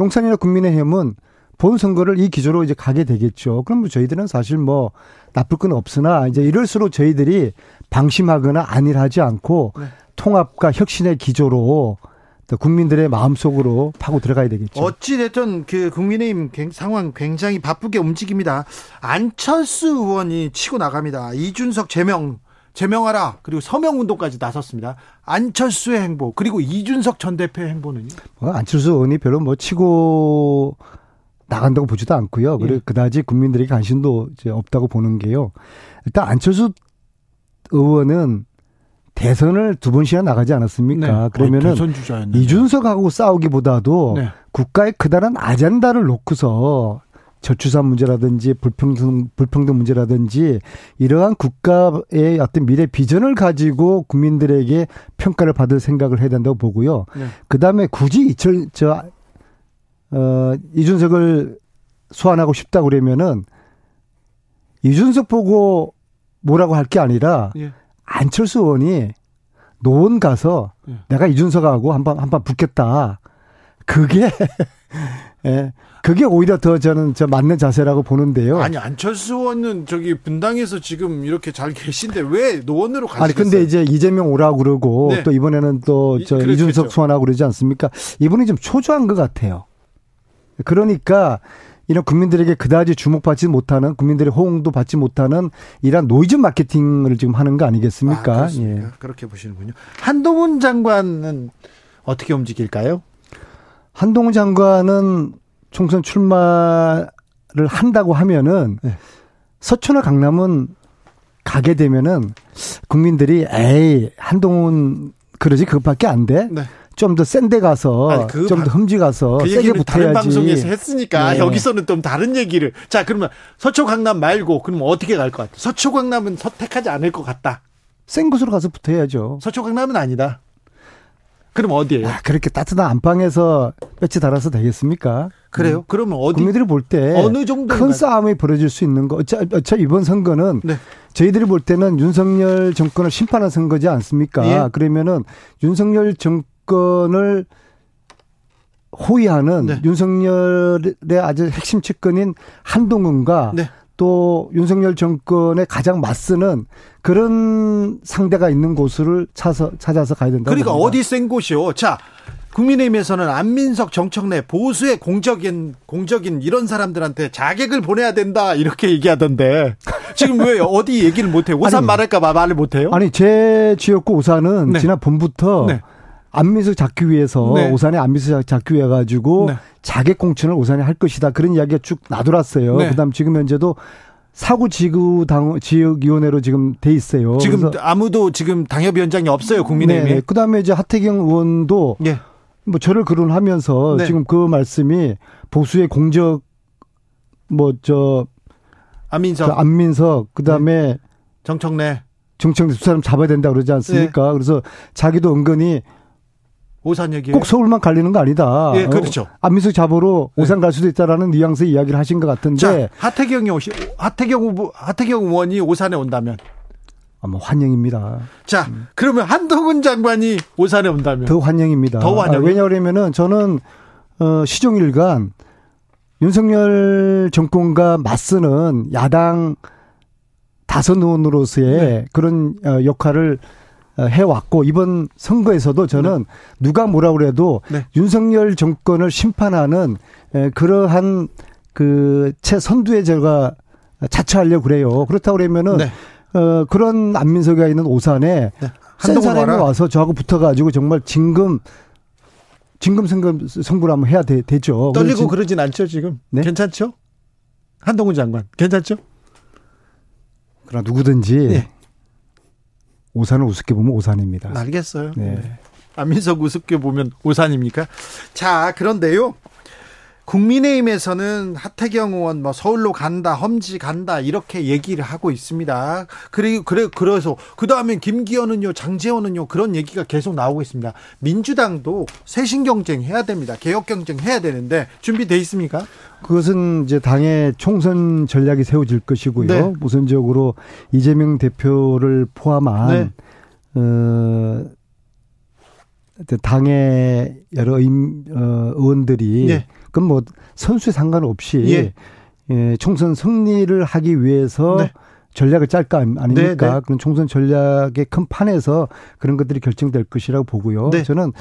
용산이나 국민의힘은 본 선거를 이 기조로 이제 가게 되겠죠. 그럼 뭐 저희들은 사실 뭐 나쁠 건 없으나 이제 이럴수록 저희들이 방심하거나 안일하지 않고 네. 통합과 혁신의 기조로 국민들의 마음속으로 파고 들어가야 되겠죠. 어찌됐든 그 국민의힘 상황 굉장히 바쁘게 움직입니다. 안철수 의원이 치고 나갑니다. 이준석 제명 제명하라 그리고 서명 운동까지 나섰습니다. 안철수의 행보 그리고 이준석 전 대표의 행보는요? 뭐 안철수 의원이 별로 뭐 치고 나간다고 보지도 않고요. 그리고 예. 그다지 국민들에게 관심도 이제 없다고 보는 게요. 일단 안철수 의원은 대선을 두 번씩이나 나가지 않았습니까? 네. 그러면은 이준석하고 싸우기보다도 네. 국가의 크다란 아젠다를 놓고서 저출산 문제라든지 불평등 불평등 문제라든지 이러한 국가의 어떤 미래 비전을 가지고 국민들에게 평가를 받을 생각을 해야 된다고 보고요. 네. 그다음에 굳이 이철 저 어, 이준석을 소환하고 싶다 그러면은 이준석 보고 뭐라고 할 게 아니라 예. 안철수 의원이 노원 가서 예. 내가 이준석하고 한번 한번 붙겠다. 그게 [laughs] 예. 그게 오히려 더 저는 저 맞는 자세라고 보는데요. 아니 안철수 의원은 저기 분당에서 지금 이렇게 잘 계신데 왜 노원으로 가시겠어요? 아니 근데 이제 이재명 오라고 그러고 네. 또 이번에는 또 저 이준석 소환하고 그러지 않습니까? 이분이 좀 초조한 것 같아요. 그러니까 이런 국민들에게 그다지 주목받지 못하는 국민들의 호응도 받지 못하는 이런 노이즈 마케팅을 지금 하는 거 아니겠습니까? 아, 예. 그렇게 보시는군요. 한동훈 장관은 어떻게 움직일까요? 한동훈 장관은 총선 출마를 한다고 하면은 네. 서초나 강남은 가게 되면은 국민들이 에이 한동훈 그러지 그것밖에 안 돼. 네. 좀 더 센데 가서 그 좀더 흠지 가서 그 세게 붙어야지. 다른 방송에서 했으니까 네. 여기서는 좀 다른 얘기를. 자 그러면 서초 강남 말고 그럼 어떻게 갈 것 같아? 서초 강남은 선택하지 않을 것 같다. 센 곳으로 가서 붙어야죠. 서초 강남은 아니다. 그럼 어디에요? 아, 그렇게 따뜻한 안방에서 뼈치 달아서 되겠습니까? 그래요? 음. 그러면 어디? 국민들이 볼 때 어느 정도 큰 싸움이 벌어질 수 있는 거. 어차, 어차 이번 선거는 네. 저희들이 볼 때는 윤석열 정권을 심판한 선거지 않습니까? 예. 그러면은 윤석열 정 권을 호위하는 네. 윤석열의 아주 핵심 측근인 한동훈과 네. 또 윤석열 정권에 가장 맞서는 그런 상대가 있는 곳을 찾아서, 찾아서 가야 된다. 그러니까 봅니다. 어디 센 곳이요? 자, 국민의힘에서는 안민석, 정청래 보수의 공적인 공적인 이런 사람들한테 자객을 보내야 된다 이렇게 얘기하던데 지금 왜 어디 얘기를 못해요? [laughs] 오산 아니, 말할까봐 말을 못해요? 아니 제 지역구 오산은 네. 지난 봄부터 네. 안민석 잡기 위해서 네. 오산에 안민석 잡기 위해 가지고 네. 자객 공천을 오산에 할 것이다 그런 이야기가 쭉 나돌았어요. 네. 그다음 지금 현재도 사구 지구 당 지역 위원회로 지금 돼 있어요. 지금 아무도 지금 당협위원장이 없어요 국민의힘에. 네. 그다음에 이제 하태경 의원도 예. 뭐 저를 거론하면서 네. 지금 그 말씀이 보수의 공적 뭐저 안민석, 그 안민석 그다음에 네. 정청래 정청래 두 사람 잡아야 된다 그러지 않습니까? 네. 그래서 자기도 은근히 오산 얘기 꼭 서울만 갈리는 거 아니다. 예, 그렇죠. 어, 안민석 잡으러 네. 오산 갈 수도 있다라는 뉘앙스 이야기를 하신 것 같은데. 자, 하태경이 오시, 하태경 후보, 하태경 의원이 오산에 온다면. 아마 환영입니다. 자, 음. 그러면 한동훈 장관이 오산에 온다면 더 환영입니다. 더 환영. 아, 왜냐하면은 저는 어, 시종일관 윤석열 정권과 맞서는 야당 다선 의원으로서의 네. 그런 어, 역할을 어, 해왔고 이번 선거에서도 저는 네. 누가 뭐라 그래도 네. 윤석열 정권을 심판하는 그러한 그 최선두에 제가 자처하려고 그래요. 그렇다고 그러면은 네. 어, 그런 안민석이가 있는 오산에 네. 센 사람이 와서 저하고 붙어가지고 정말 진금 진금 승금 승부를 한번 해야 되, 죠 떨리고 그러진 않죠 지금. 네? 괜찮죠? 한동훈 장관 괜찮죠? 그러나 누구든지 네. 오산을 우습게 보면 오산입니다. 알겠어요. 네. 네. 안민석 우습게 보면 오산입니까? 자 그런데요. 국민의힘에서는 하태경 의원 뭐 서울로 간다, 험지 간다 이렇게 얘기를 하고 있습니다. 그리고 그래 그래서 그 다음에 김기현은요, 장재원은요 그런 얘기가 계속 나오고 있습니다. 민주당도 쇄신 경쟁 해야 됩니다. 개혁 경쟁 해야 되는데 준비돼 있습니까? 그것은 이제 당의 총선 전략이 세워질 것이고요. 네. 우선적으로 이재명 대표를 포함한 네. 어. 당의 여러 임, 어, 의원들이 네. 그럼 뭐 선수에 상관없이 예. 예, 총선 승리를 하기 위해서 네. 전략을 짤까 아닙니까? 네, 네. 그런 총선 전략의 큰 판에서 그런 것들이 결정될 것이라고 보고요. 네. 저는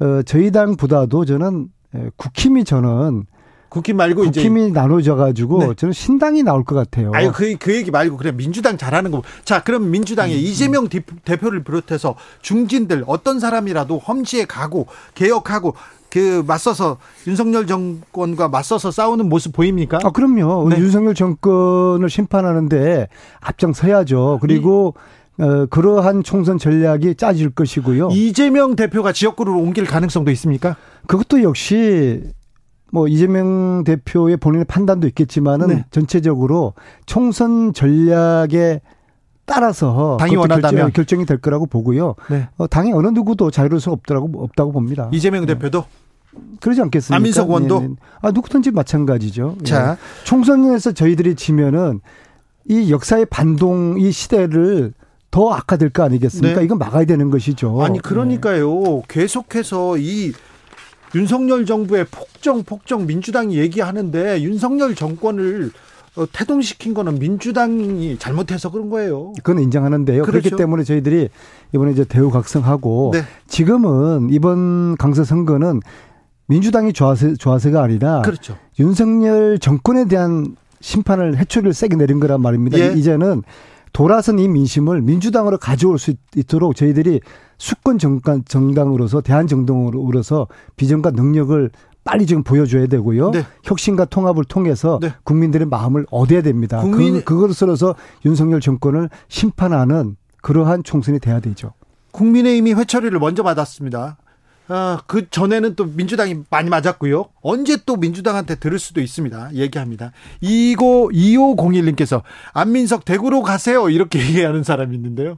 어 저희 당보다도 저는 예, 국힘이 저는 국힘 말고 국힘이 이제 나눠져 가지고 네. 저는 신당이 나올 것 같아요. 아유 그, 그 얘기 말고 그래 민주당 잘하는 거. 자 그럼 민주당에 음, 이재명 음. 대표를 비롯해서 중진들 어떤 사람이라도 험지에 가고 개혁하고 그 맞서서 윤석열 정권과 맞서서 싸우는 모습 보입니까? 아 그럼요. 네. 윤석열 정권을 심판하는데 앞장서야죠. 그리고 어, 그러한 총선 전략이 짜질 것이고요. 이재명 대표가 지역구를 옮길 가능성도 있습니까? 그것도 역시 뭐 이재명 대표의 본인의 판단도 있겠지만은 네. 전체적으로 총선 전략에 따라서 당이 원한다면 결정, 결정이 될 거라고 보고요. 네. 어, 당이 어느 누구도 자유로울 수 없더라고 없다고 봅니다. 이재명 대표도 그러지 않겠습니까? 안민석 원도 네, 네. 아 누구든지 마찬가지죠. 예. 자 예. 총선에서 저희들이 지면은 이 역사의 반동 이 시대를 더 악화될 거 아니겠습니까? 네. 이건 막아야 되는 것이죠. 아니 그러니까요. 네. 계속해서 이 윤석열 정부의 폭정 폭정 민주당이 얘기하는데 윤석열 정권을 어, 태동시킨 거는 민주당이 잘못해서 그런 거예요. 그건 인정하는데요. 그렇죠. 그렇기 때문에 저희들이 이번에 이제 대우각성하고 네. 지금은 이번 강서 선거는 민주당이 좋아서 좋아서가 아니라 그렇죠. 윤석열 정권에 대한 심판을 해초리를 세게 내린 거란 말입니다. 예. 이제는 돌아선 이 민심을 민주당으로 가져올 수 있도록 저희들이 수권 정당, 정당으로서 대한 정당으로서 비전과 능력을 빨리 지금 보여줘야 되고요. 네. 혁신과 통합을 통해서 네. 국민들의 마음을 얻어야 됩니다. 국민... 그, 그것으로서 윤석열 정권을 심판하는 그러한 총선이 돼야 되죠. 국민의힘이 회처리를 먼저 받았습니다. 아, 그 전에는 또 민주당이 많이 맞았고요. 언제 또 민주당한테 들을 수도 있습니다. 얘기합니다. 이고 2501님께서 안민석 대구로 가세요. 이렇게 [laughs] 얘기하는 사람이 있는데요.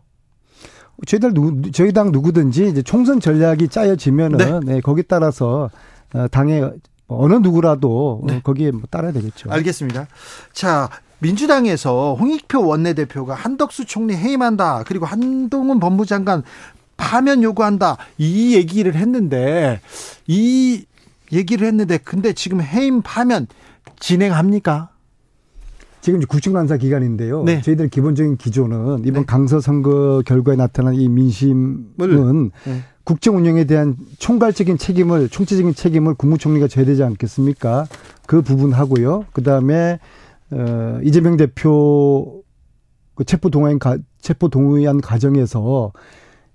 저희들 누, 저희 당 누구든지 이제 총선 전략이 짜여지면은 네. 네, 거기 따라서 어, 당의 어느 누구라도 네. 거기에 뭐 따라야 되겠죠. 알겠습니다. 자, 민주당에서 홍익표 원내대표가 한덕수 총리 해임한다. 그리고 한동훈 법무장관 파면 요구한다. 이 얘기를 했는데 이 얘기를 했는데 근데 지금 해임 파면 진행합니까? 지금 국정감사 기간인데요. 네. 저희들 기본적인 기조는 이번 네. 강서 선거 결과에 나타난 이 민심은 네. 국정 운영에 대한 총괄적인 책임을 총체적인 책임을 국무총리가 져야 되지 않겠습니까? 그 부분 하고요. 그다음에 어 이재명 대표 그 체포 동의안 체포 동의안 과정에서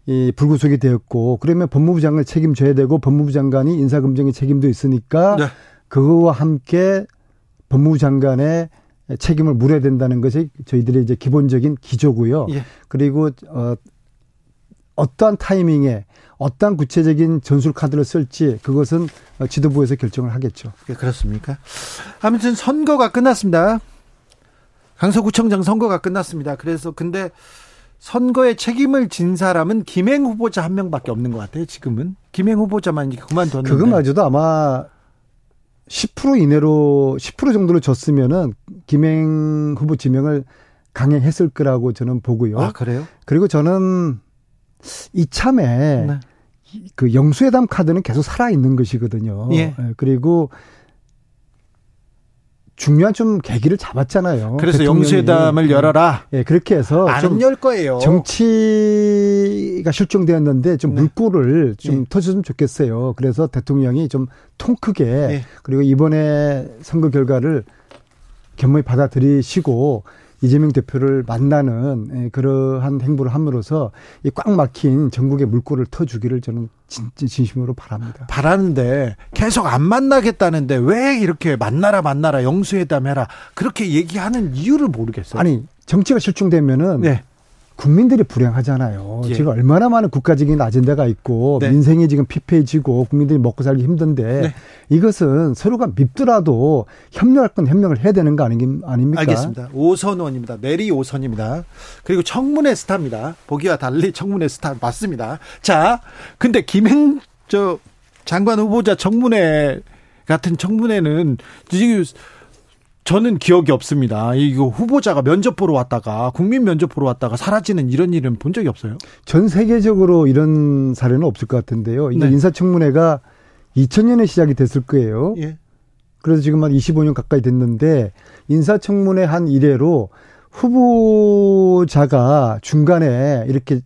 이 불구속이 되었고 그러면 법무부 장관 책임져야 되고 법무부 장관이 인사검증의 책임도 있으니까 네. 그거와 함께 법무부 장관의 책임을 물어야 된다는 것이 저희들의 이제 기본적인 기조고요. 예. 그리고 어 어떠한 타이밍에 어떠한 구체적인 전술 카드를 쓸지 그것은 지도부에서 결정을 하겠죠. 예, 그렇습니까? 아무튼 선거가 끝났습니다. 강서구청장 선거가 끝났습니다. 그래서 근데 선거에 책임을 진 사람은 김행 후보자 한 명밖에 없는 것 같아요. 지금은 김행 후보자만 그만뒀는데 그것마저도 아마 10% 이내로 10% 정도로 졌으면은 김행 후보 지명을 강행했을 거라고 저는 보고요. 아 그래요? 그리고 저는 이참에 네. 그 영수회담 카드는 계속 살아 있는 것이거든요. 예. 예 그리고 중요한 좀 계기를 잡았잖아요. 그래서 영수회담을 열어라. 예, 그렇게 해서 안 열 거예요. 정치가 실종되었는데 좀 네. 물꼬를 좀 네. 터졌으면 좋겠어요. 그래서 대통령이 좀 통 크게 네. 그리고 이번에 선거 결과를 겸허히 받아들이시고 이재명 대표를 만나는 예, 그러한 행보를 함으로써 이 꽉 막힌 전국의 물꼬를 터주기를 저는 진, 진심으로 바랍니다. 바라는데 계속 안 만나겠다는데 왜 이렇게 만나라 만나라 영수회담 해라 그렇게 얘기하는 이유를 모르겠어요. 아니 정치가 실종되면은 네. 국민들이 불행하잖아요. 예. 지금 얼마나 많은 국가적인 아젠다가 있고 네. 민생이 지금 피폐해지고 국민들이 먹고 살기 힘든데 네. 이것은 서로가 밉더라도 협력할 건 협력을 해야 되는 거 아닙니까? 알겠습니다. 오선 원입니다. 내리 오선입니다. 그리고 청문회 스타입니다. 보기와 달리 청문회 스타 맞습니다. 자, 근데 김행 저 장관 후보자 청문회 같은 청문회는 지금 저는 기억이 없습니다. 이거 후보자가 면접 보러 왔다가 국민 면접 보러 왔다가 사라지는 이런 일은 본 적이 없어요. 전 세계적으로 이런 사례는 없을 것 같은데요. 이제 네. 인사청문회가 2000년에 시작이 됐을 거예요. 예. 그래서 지금 한 25년 가까이 됐는데 인사청문회 한 이래로 후보자가 중간에 이렇게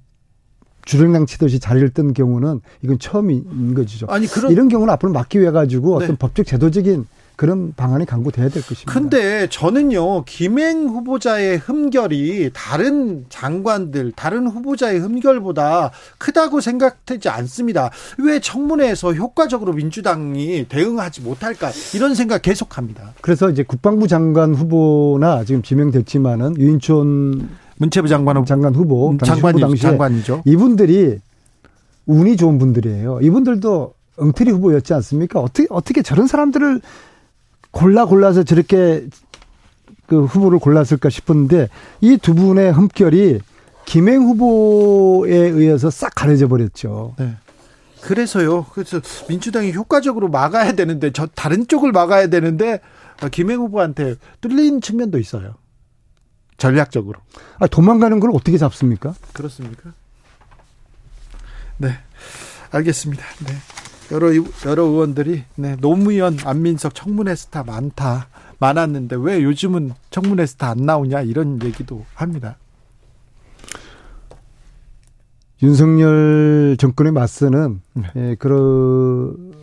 주랭랑 치듯이 자리를 뜬 경우는 이건 처음인 거죠. 아니 그런 이런 경우는 앞으로 막기 위해 가지고 네. 어떤 법적 제도적인 그런 방안이 강구돼야 될 것입니다. 근데 저는요, 김행 후보자의 흠결이 다른 장관들, 다른 후보자의 흠결보다 크다고 생각되지 않습니다. 왜 청문회에서 효과적으로 민주당이 대응하지 못할까? 이런 생각 계속합니다. 그래서 이제 국방부 장관 후보나 지금 지명됐지만은 유인촌 문체부 장관 후보, 장관 후보, 장관 당시 장관이죠. 이분들이 운이 좋은 분들이에요. 이분들도 엉터리 후보였지 않습니까? 어떻게 어떻게 저런 사람들을 골라 골라서 저렇게 그 후보를 골랐을까 싶었는데 이 두 분의 흠결이 김행 후보에 의해서 싹 가려져 버렸죠. 네. 그래서요. 그래서 민주당이 효과적으로 막아야 되는데 저 다른 쪽을 막아야 되는데 김행 후보한테 뚫린 측면도 있어요. 전략적으로. 아, 도망가는 걸 어떻게 잡습니까? 그렇습니까? 네. 알겠습니다. 네. 여러 여러 의원들이 네, 노무현, 안민석 청문회 스타 많다. 많았는데 왜 요즘은 청문회 스타 안 나오냐 이런 얘기도 합니다. 윤석열 정권에 맞서는 네. 예, 그런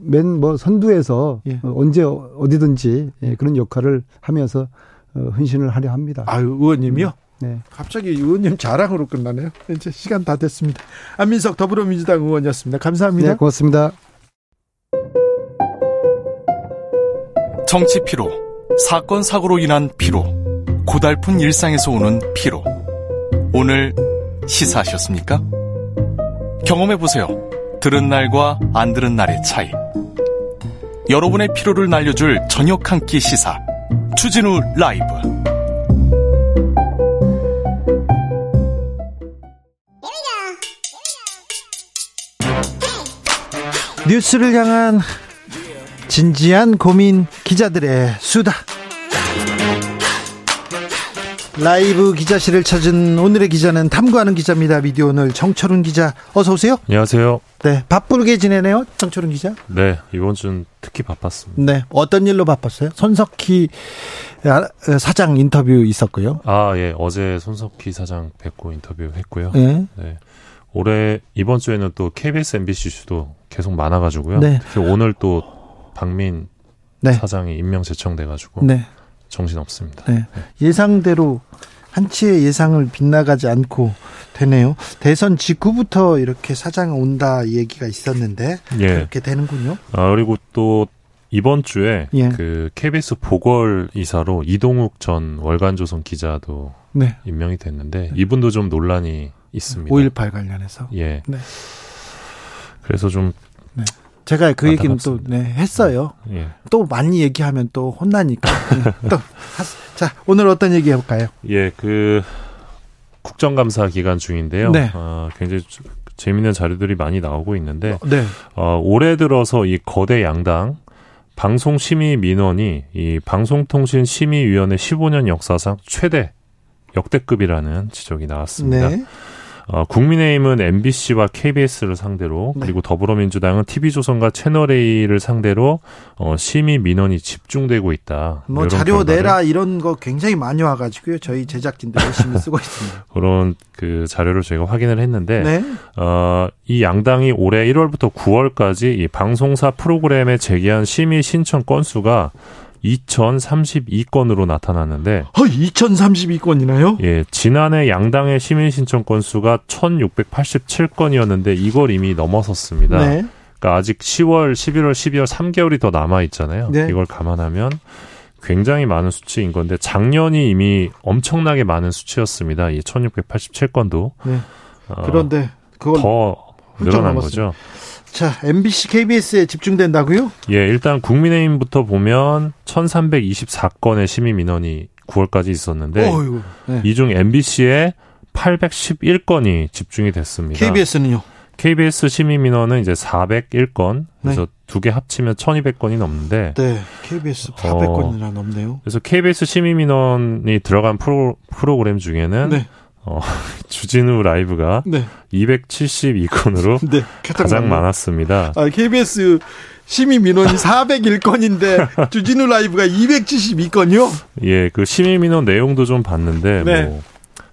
맨뭐 선두에서 예. 언제 어디든지 예, 그런 역할을 하면서 어, 헌신을 하려 합니다. 아, 의원님이요? 네. 갑자기 의원님 자랑으로 끝나네요. 이제 시간 다 됐습니다. 안민석 더불어민주당 의원이었습니다. 감사합니다. 네, 고맙습니다. 정치 피로, 사건 사고로 인한 피로, 고달픈 일상에서 오는 피로. 오늘 시사하셨습니까? 경험해 보세요. 들은 날과 안 들은 날의 차이. 여러분의 피로를 날려줄 저녁 한 끼 시사. 추진우 라이브 뉴스를 향한 진지한 고민 기자들의 수다 라이브 기자실을 찾은 오늘의 기자는 탐구하는 기자입니다. 미디어 오늘 정철훈 기자 어서 오세요. 안녕하세요. 네, 바쁘게 지내네요. 정철훈 기자. 네, 이번 주는 특히 바빴습니다. 네, 어떤 일로 바빴어요? 손석희 아, 사장 인터뷰 있었고요. 아, 예, 어제 손석희 사장 뵙고 인터뷰 했고요. 네. 네. 올해 이번 주에는 또 KBS, MBC 슈도 계속 많아가지고요. 네. 특히 오늘 또 박민 네. 사장이 임명 제청돼가지고 네. 정신 없습니다. 네. 예상대로 한치의 예상을 빗나가지 않고 되네요. 대선 직후부터 이렇게 사장 온다 얘기가 있었는데 예. 그렇게 되는군요. 아 그리고 또 이번 주에 예. 그 KBS 보궐 이사로 이동욱 전 월간조선 기자도 네. 임명이 됐는데 이분도 좀 논란이 있습니다. 5.18 관련해서. 예. 네. 그래서 좀 네. 제가 그 얘기는 또 네, 했어요. 예. 또 많이 얘기하면 또 혼나니까. 네, 또 자, 오늘 어떤 얘기 해 볼까요? 예, 그 국정감사 기간 중인데요. 네. 어, 굉장히 재미있는 자료들이 많이 나오고 있는데 네. 어, 올해 들어서 이 거대 양당 방송 심의 민원이 이 방송통신 심의위원회 15년 역사상 최대 역대급이라는 지적이 나왔습니다. 네. 어, 국민의힘은 MBC와 KBS를 상대로 네. 그리고 더불어민주당은 TV조선과 채널A를 상대로 어, 심의 민원이 집중되고 있다. 뭐 자료 내라 이런 거 굉장히 많이 와가지고요. 저희 제작진들 열심히 쓰고 있습니다. [laughs] 그런 그 자료를 저희가 확인을 했는데 네. 어, 이 양당이 올해 1월부터 9월까지 이 방송사 프로그램에 제기한 심의 신청 건수가 2032건으로 나타났는데. 어, 2032건이나요? 예, 지난해 양당의 시민 신청 건수가 1687건이었는데 이걸 이미 넘어섰습니다. 네. 그러니까 아직 10월, 11월, 12월 3개월이 더 남아 있잖아요. 네. 이걸 감안하면 굉장히 많은 수치인 건데 작년이 이미 엄청나게 많은 수치였습니다. 이 1687건도. 네. 어, 그런데 그걸 더 늘어난 거죠. 자, MBC, KBS에 집중된다고요? 예, 일단 국민의힘부터 보면 1324건의 시민 민원이 9월까지 있었는데 네. 이중 MBC에 811건이 집중이 됐습니다. KBS는요? KBS 시민 민원은 이제 401건. 그래서 네. 두개 합치면 1200건이 넘는데 네. KBS 400건이나 어, 넘네요. 그래서 KBS 시민 민원이 들어간 프로, 프로그램 중에는 네. 어, [laughs] 주진우 라이브가 네. 272건으로 [laughs] 네, 가장 많았습니다. 아, KBS 시민 민원이 401건인데 주진우 라이브가 272건이요? 예, 그 시민 민원 내용도 좀 봤는데 네. 뭐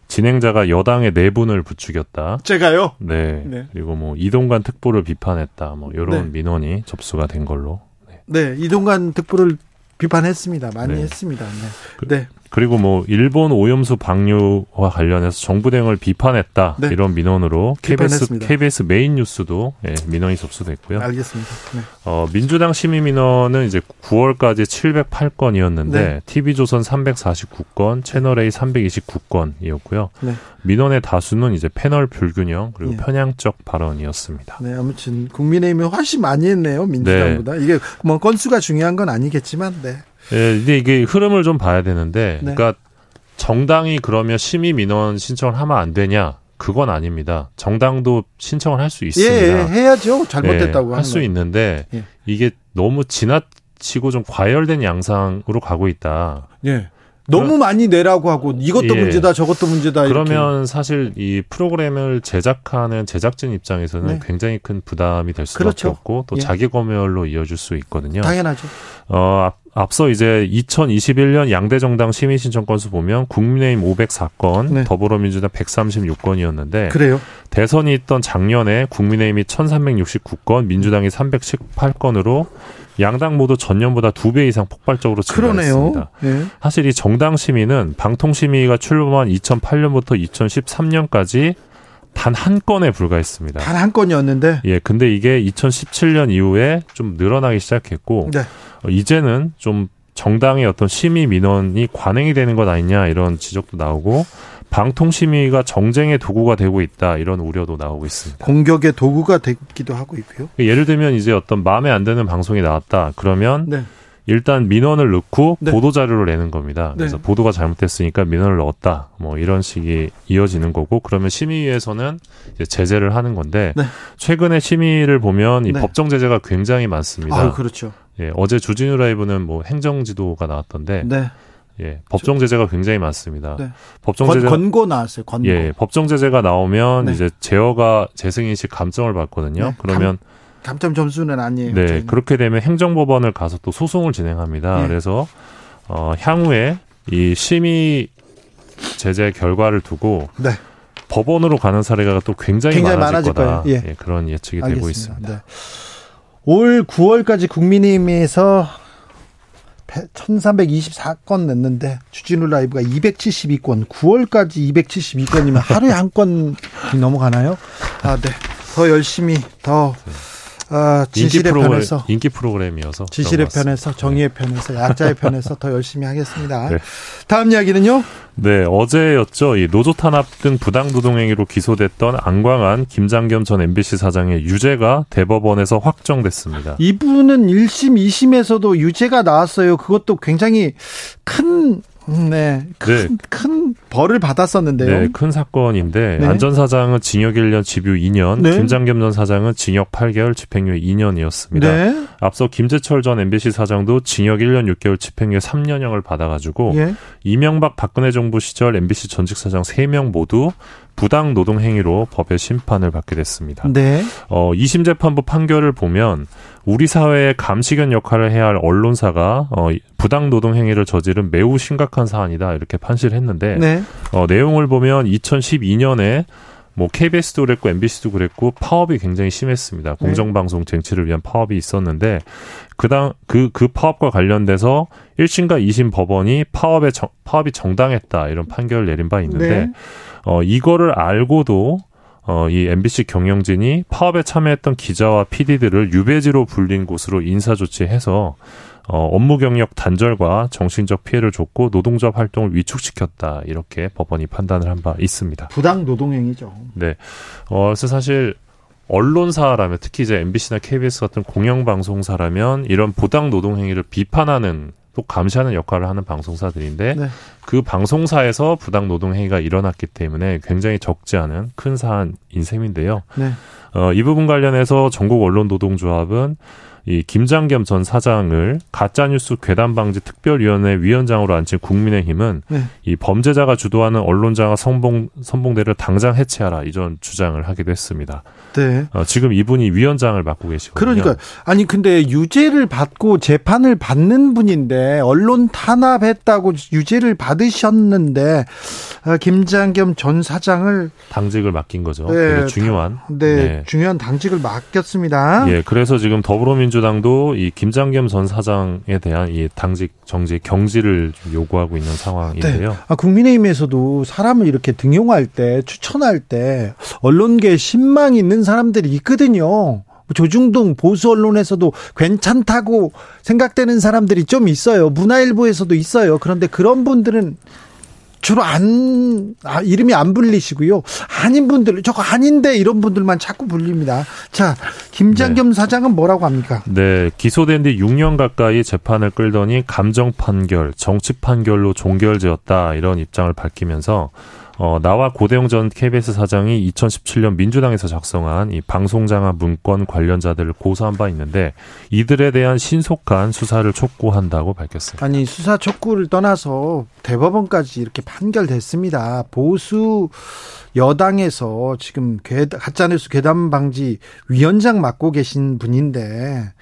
진행자가 여당의 내분을 부추겼다. 제가요? 네. 네. 그리고 뭐 이동관 특보를 비판했다. 뭐 이런 네. 민원이 접수가 된 걸로. 네. 네, 이동관 특보를 비판했습니다. 많이 네. 했습니다. 네. 그, 네. 그리고 뭐 일본 오염수 방류와 관련해서 정부 대응을 비판했다 네. 이런 민원으로 KBS KBS 메인 뉴스도 예, 민원이 접수됐고요. 알겠습니다. 네. 어, 민주당 시민 민원은 이제 9월까지 708건이었는데 네. TV조선 349건, 채널 A 329건이었고요. 네. 민원의 다수는 이제 패널 불균형 그리고 네. 편향적 발언이었습니다. 네, 아무튼 국민의힘이 훨씬 많이 했네요 민주당보다. 네. 이게 뭐 건수가 중요한 건 아니겠지만, 네. 예, 이제 이게 흐름을 좀 봐야 되는데, 네. 그러니까 정당이 그러면 심의 민원 신청을 하면 안 되냐? 그건 아닙니다. 정당도 신청을 할 수 있습니다. 예, 예 해야죠. 잘못됐다고 네, 할수 있는데 예. 이게 너무 지나치고 좀 과열된 양상으로 가고 있다. 예. 너무 많이 내라고 하고 이것도 예. 문제다 저것도 문제다 그러면 이렇게. 사실 이 프로그램을 제작하는 제작진 입장에서는 네. 굉장히 큰 부담이 될 수밖에 그렇죠. 없고 또 예. 자기 검열로 이어질 수 있거든요. 당연하죠. 어 앞서 이제 2021년 양대 정당 시민 신청 건수 보면 국민의힘 504건, 네. 더불어민주당 136건이었는데 그래요? 대선이 있던 작년에 국민의힘이 1369건, 민주당이 318건으로 양당 모두 전년보다 두 배 이상 폭발적으로 증가했습니다. 네. 사실 이 정당 시민은 방통 심의가 출범한 2008년부터 2013년까지 단 한 건에 불과했습니다. 단 한 건이었는데. 예, 근데 이게 2017년 이후에 좀 늘어나기 시작했고 네. 어, 이제는 좀 정당의 어떤 심의 민원이 관행이 되는 것 아니냐 이런 지적도 나오고 방통심의가 정쟁의 도구가 되고 있다 이런 우려도 나오고 있습니다. 공격의 도구가 되기도 하고 있고요. 예를 들면 이제 어떤 마음에 안 드는 방송이 나왔다 그러면 네. 일단 민원을 넣고 네. 보도 자료를 내는 겁니다. 네. 그래서 네. 보도가 잘못됐으니까 민원을 넣었다. 뭐 이런 식이 이어지는 거고 그러면 심의위에서는 제재를 하는 건데 네. 최근에 심의를 보면 이 네. 법정 제재가 굉장히 많습니다. 아, 그렇죠. 예, 어제 주진우 라이브는 뭐 행정지도가 나왔던데 네. 예, 법정 제재가 굉장히 많습니다. 네. 법정 제재 권고 나왔어요. 권고. 예, 법정 제재가 나오면 네. 이제 제어가 재승인 시 감점을 받거든요. 네. 그러면 감, 점 점수는 아니에요. 네, 저희는. 그렇게 되면 행정법원을 가서 또 소송을 진행합니다. 예. 그래서 어, 향후에 이 심의 제재 결과를 두고 네. 법원으로 가는 사례가 또 굉장히, 굉장히 많아질, 많아질 거다. 예. 예. 그런 예측이 알겠습니다. 되고 있습니다. 네. 올 9월까지 국민의힘에서 1324건 냈는데 주진우 라이브가 272건 9월까지 272건이면 하루에 한 건이 넘어가나요? 아, 네. 더 열심히 더 어, 진실의 인기 편에서 인기 프로그램이어서 진실의 편에서 정의의 네. 편에서 약자의 편에서 더 열심히 하겠습니다. 네. 다음 이야기는요? 네, 어제였죠. 이 노조 탄압 등 부당 노동 행위로 기소됐던 안광한 김장겸 전 MBC 사장의 유죄가 대법원에서 확정됐습니다. 이분은 1심, 2심에서도 유죄가 나왔어요. 그것도 굉장히 큰 네. 큰, 네. 큰 벌을 받았었는데요. 네, 큰 사건인데 네. 안전 사장은 징역 1년, 집유 2년, 네. 김장겸 전 사장은 징역 8개월, 집행유예 2년이었습니다. 네. 앞서 김재철 전 MBC 사장도 징역 1년 6개월, 집행유예 3년형을 받아가지고 예. 이명박 박근혜 정부 시절 MBC 전직 사장 3명 모두 부당 노동 행위로 법의 심판을 받게 됐습니다. 네. 어, 2심 재판부 판결을 보면 우리 사회의 감시견 역할을 해야 할 언론사가 어, 부당 노동 행위를 저지른 매우 심각한 사안이다 이렇게 판시를 했는데 네. 어, 내용을 보면 2012년에 뭐 KBS도 그랬고 MBC도 그랬고 파업이 굉장히 심했습니다. 네. 공정방송 쟁취를 위한 파업이 있었는데 그당 그그 그 파업과 관련돼서 1심과 2심 법원이 파업에 정, 파업이 정당했다 이런 판결을 내린 바 있는데 네. 어 이거를 알고도 어, 이 MBC 경영진이 파업에 참여했던 기자와 PD들을 유배지로 불린 곳으로 인사 조치해서 어, 업무 경력 단절과 정신적 피해를 줬고 노동조합 활동을 위축시켰다 이렇게 법원이 판단을 한 바 있습니다. 부당 노동행위죠. 네. 어, 그래서 사실 언론사라면 특히 이제 MBC나 KBS 같은 공영방송사라면 이런 부당 노동행위를 비판하는 또 감시하는 역할을 하는 방송사들인데 네. 그 방송사에서 부당 노동 행위가 일어났기 때문에 굉장히 적지 않은 큰 사안인 셈인데요. 네. 어, 이 부분 관련해서 전국 언론 노동조합은 이 김장겸 전 사장을 가짜뉴스 괴담 방지 특별위원회 위원장으로 앉힌 국민의힘은 네. 이 범죄자가 주도하는 언론자가 선봉 선봉대를 당장 해체하라 이전 주장을 하기도 했습니다. 네. 어, 지금 이분이 위원장을 맡고 계시거든요. 그러니까 아니 근데 유죄를 받고 재판을 받는 분인데 언론 탄압했다고 유죄를 받으셨는데 어, 김장겸 전 사장을 당직을 맡긴 거죠. 네, 중요한 네, 네, 중요한 당직을 맡겼습니다. 예, 그래서 지금 더불어민 주당도 이 김장겸 전 사장에 대한 이 당직 정지 경지를 요구하고 있는 상황인데요. 네. 아, 국민의힘에서도 사람을 이렇게 등용할 때 추천할 때 언론계 신망 있는 있는 사람들이 있거든요. 조중동 보수 언론에서도 괜찮다고 생각되는 사람들이 좀 있어요. 문화일보에서도 있어요. 그런데 그런 분들은 주로 안 아, 이름이 안 불리시고요. 아닌 분들 저거 아닌데 이런 분들만 자꾸 불립니다. 자, 김장겸 네. 사장은 뭐라고 합니까? 네, 기소된 뒤 6년 가까이 재판을 끌더니 감정 판결, 정치 판결로 종결되었다 이런 입장을 밝히면서 어, 나와 고대영 전 KBS 사장이 2017년 민주당에서 작성한 이 방송장악 문건 관련자들을 고소한 바 있는데 이들에 대한 신속한 수사를 촉구한다고 밝혔습니다. 아니 수사 촉구를 떠나서 대법원까지 이렇게 판결됐습니다. 보수 여당에서 지금 가짜뉴스 괴담 방지 위원장 맡고 계신 분인데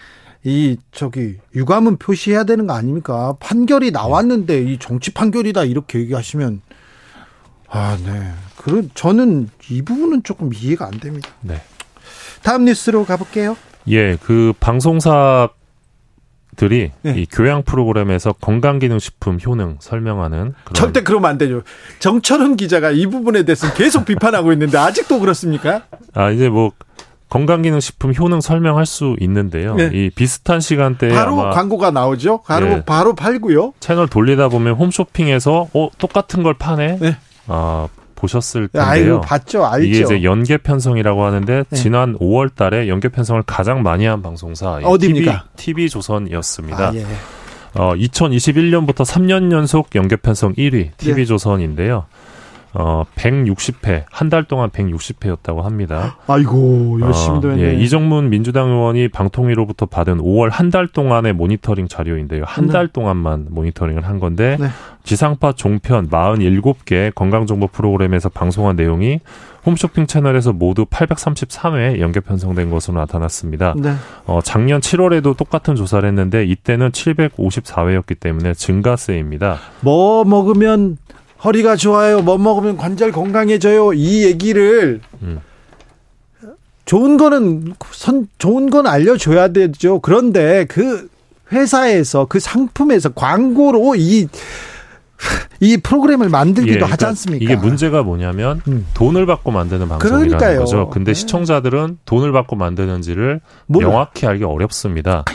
이 저기 유감은 표시해야 되는 거 아닙니까? 판결이 나왔는데 이 정치 판결이다 이렇게 얘기하시면 아, 네. 그런 저는 이 부분은 조금 이해가 안 됩니다. 네. 다음 뉴스로 가볼게요. 예, 그 방송사 들이 네. 이 교양 프로그램에서 건강기능식품 효능 설명하는 절대 그러면 안 되죠. 정철은 기자가 이 부분에 대해서 계속 비판하고 있는데 아직도 그렇습니까? 아 이제 뭐 건강기능식품 효능 설명할 수 있는데요. 네. 이 비슷한 시간대에 바로 광고가 나오죠. 바로 네. 바로 팔고요. 채널 돌리다 보면 홈쇼핑에서 어 똑같은 걸 파네. 네. 아 보셨을 텐데요. 아이고, 봤죠, 알죠. 이게 이제 연계 편성이라고 하는데 네. 지난 5월달에 연계 편성을 가장 많이 한 방송사 어디입니까? TV, TV 조선이었습니다. 아, 예. 어, 2021년부터 3년 연속 연계 편성 1위 TV 조선인데요. 어, 160회, 한 달 동안 160회였다고 합니다. 아이고, 열심히 어, 예, 이정문 민주당 의원이 방통위로부터 받은 5월 한 달 동안의 모니터링 자료인데요. 한달 네. 동안만 모니터링을 한 건데, 네. 지상파 종편 47개 건강정보 프로그램에서 방송한 내용이 홈쇼핑 채널에서 모두 833회 연계 편성된 것으로 나타났습니다. 네. 어, 작년 7월에도 똑같은 조사를 했는데 이때는 754회였기 때문에 증가세입니다. 뭐 먹으면 허리가 좋아요. 뭐 먹으면 관절 건강해져요. 이 얘기를 음. 좋은 거는 선 좋은 건 알려줘야 되죠. 그런데 그 회사에서 그 상품에서 광고로 이이 프로그램을 만들기도 예, 그러니까 하지 않습니까? 이게 문제가 뭐냐면 음. 돈을 받고 만드는 방송이라는 그러니까요. 거죠. 근데 네. 시청자들은 돈을 받고 만드는지를 몰라. 명확히 알기 어렵습니다.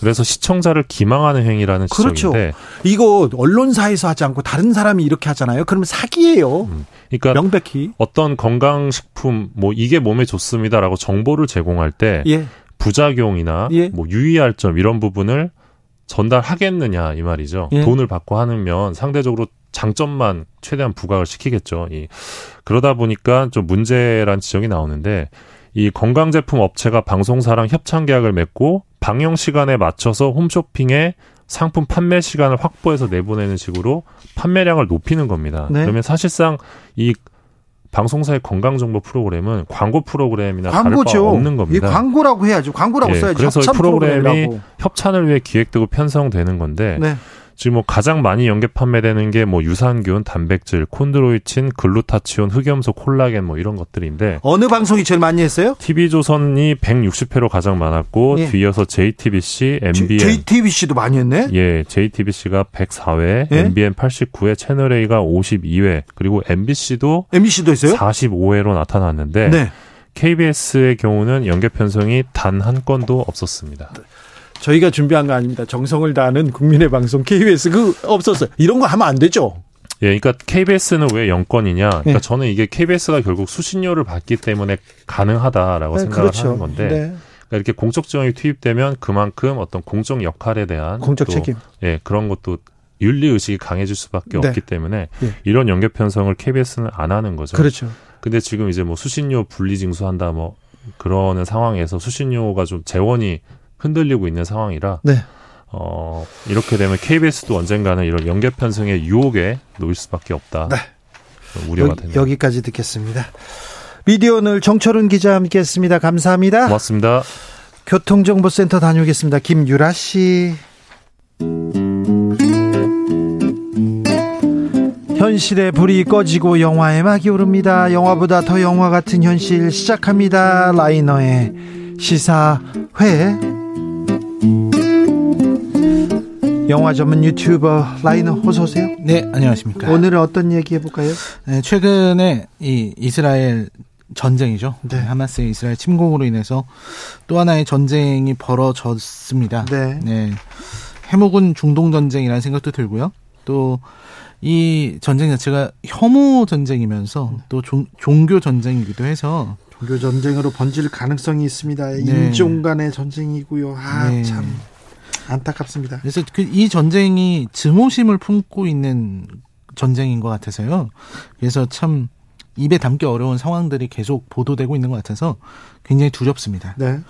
그래서 시청자를 기망하는 행위라는 그렇죠. 지적인데 이거 언론사에서 하지 않고 다른 사람이 이렇게 하잖아요. 그러면 사기예요. 음. 그러니까 명백히 어떤 건강식품 뭐 이게 몸에 좋습니다라고 정보를 제공할 때 예. 부작용이나 예. 뭐 유의할 점 이런 부분을 전달하겠느냐 이 말이죠. 예. 돈을 받고 하면 상대적으로 장점만 최대한 부각을 시키겠죠. 이 그러다 보니까 좀 문제란 지적이 나오는데 이 건강 제품 업체가 방송사랑 협찬 계약을 맺고 방영 시간에 맞춰서 홈쇼핑에 상품 판매 시간을 확보해서 내보내는 식으로 판매량을 높이는 겁니다. 네. 그러면 사실상 이 방송사의 건강 정보 프로그램은 광고 프로그램이나 광고죠. 다를 바 없는 겁니다. 광고라고 해야죠. 광고라고 예, 써야죠. 그래서 이 프로그램이 프로그램이라고. 협찬을 위해 기획되고 편성되는 건데 네. 지금 뭐 가장 많이 연계 판매되는 게 뭐 유산균, 단백질, 콘드로이친, 글루타치온, 흑염소, 콜라겐 뭐 이런 것들인데 어느 방송이 제일 많이 했어요? TV조선이 160회로 가장 많았고 예. 뒤이어서 JTBC, MBN JTBC도 많이 했네. 예, JTBC가 104회, 예? MBN 89회, 채널 A가 52회, 그리고 MBC도 MBC도 했어요? 45회로 나타났는데 네. KBS의 경우는 연계 편성이 단 한 건도 없었습니다. 네. 저희가 준비한 거 아닙니다. 정성을 다하는 국민의 방송 KBS 그 없었어요. 이런 거 하면 안 되죠. 예, 그러니까 KBS는 왜 영권이냐? 그러니까 네. 저는 이게 KBS가 결국 수신료를 받기 때문에 가능하다라고 네, 생각을 그렇죠. 하는 건데. 네. 그러니까 이렇게 공적 지원이 투입되면 그만큼 어떤 공적 역할에 대한 공적 또, 책임. 예, 그런 것도 윤리 의식이 강해질 수밖에 네. 없기 때문에 예. 이런 연계 편성을 KBS는 안 하는 거죠. 그렇죠. 근데 지금 이제 뭐 수신료 분리 징수한다 뭐 그러는 상황에서 수신료가 좀 재원이 흔들리고 있는 상황이라 네. 어, 이렇게 되면 KBS도 언젠가는 이런 연계 편성의 유혹에 놓일 수밖에 없다. 네. 우려가 됩니다. 여기까지 듣겠습니다. 미디어 오늘 정철은 기자 함께했습니다. 감사합니다. 고맙습니다. 교통정보센터 다녀오겠습니다. 김유라 씨. 현실의 불이 꺼지고 영화의 막이 오릅니다. 영화보다 더 영화 같은 현실 시작합니다. 라이너의 시사회. 영화 전문 유튜버 라이너 오세요. 네, 안녕하십니까. 오늘은 어떤 얘기 해볼까요? 네, 최근에 이 이스라엘 전쟁이죠. 네. 하마스의 이스라엘 침공으로 인해서 또 하나의 전쟁이 벌어졌습니다. 네. 네. 해묵은 중동 전쟁이라는 생각도 들고요. 또 이 전쟁 자체가 혐오 전쟁이면서 또 종, 종교 전쟁이기도 해서 종교 전쟁으로 번질 가능성이 있습니다. 네. 인종 간의 전쟁이고요. 아, 네. 참. 안타깝습니다. 그래서 그 이 전쟁이 증오심을 품고 있는 전쟁인 것 같아서요. 그래서 참 입에 담기 어려운 상황들이 계속 보도되고 있는 것 같아서 굉장히 두렵습니다. 네.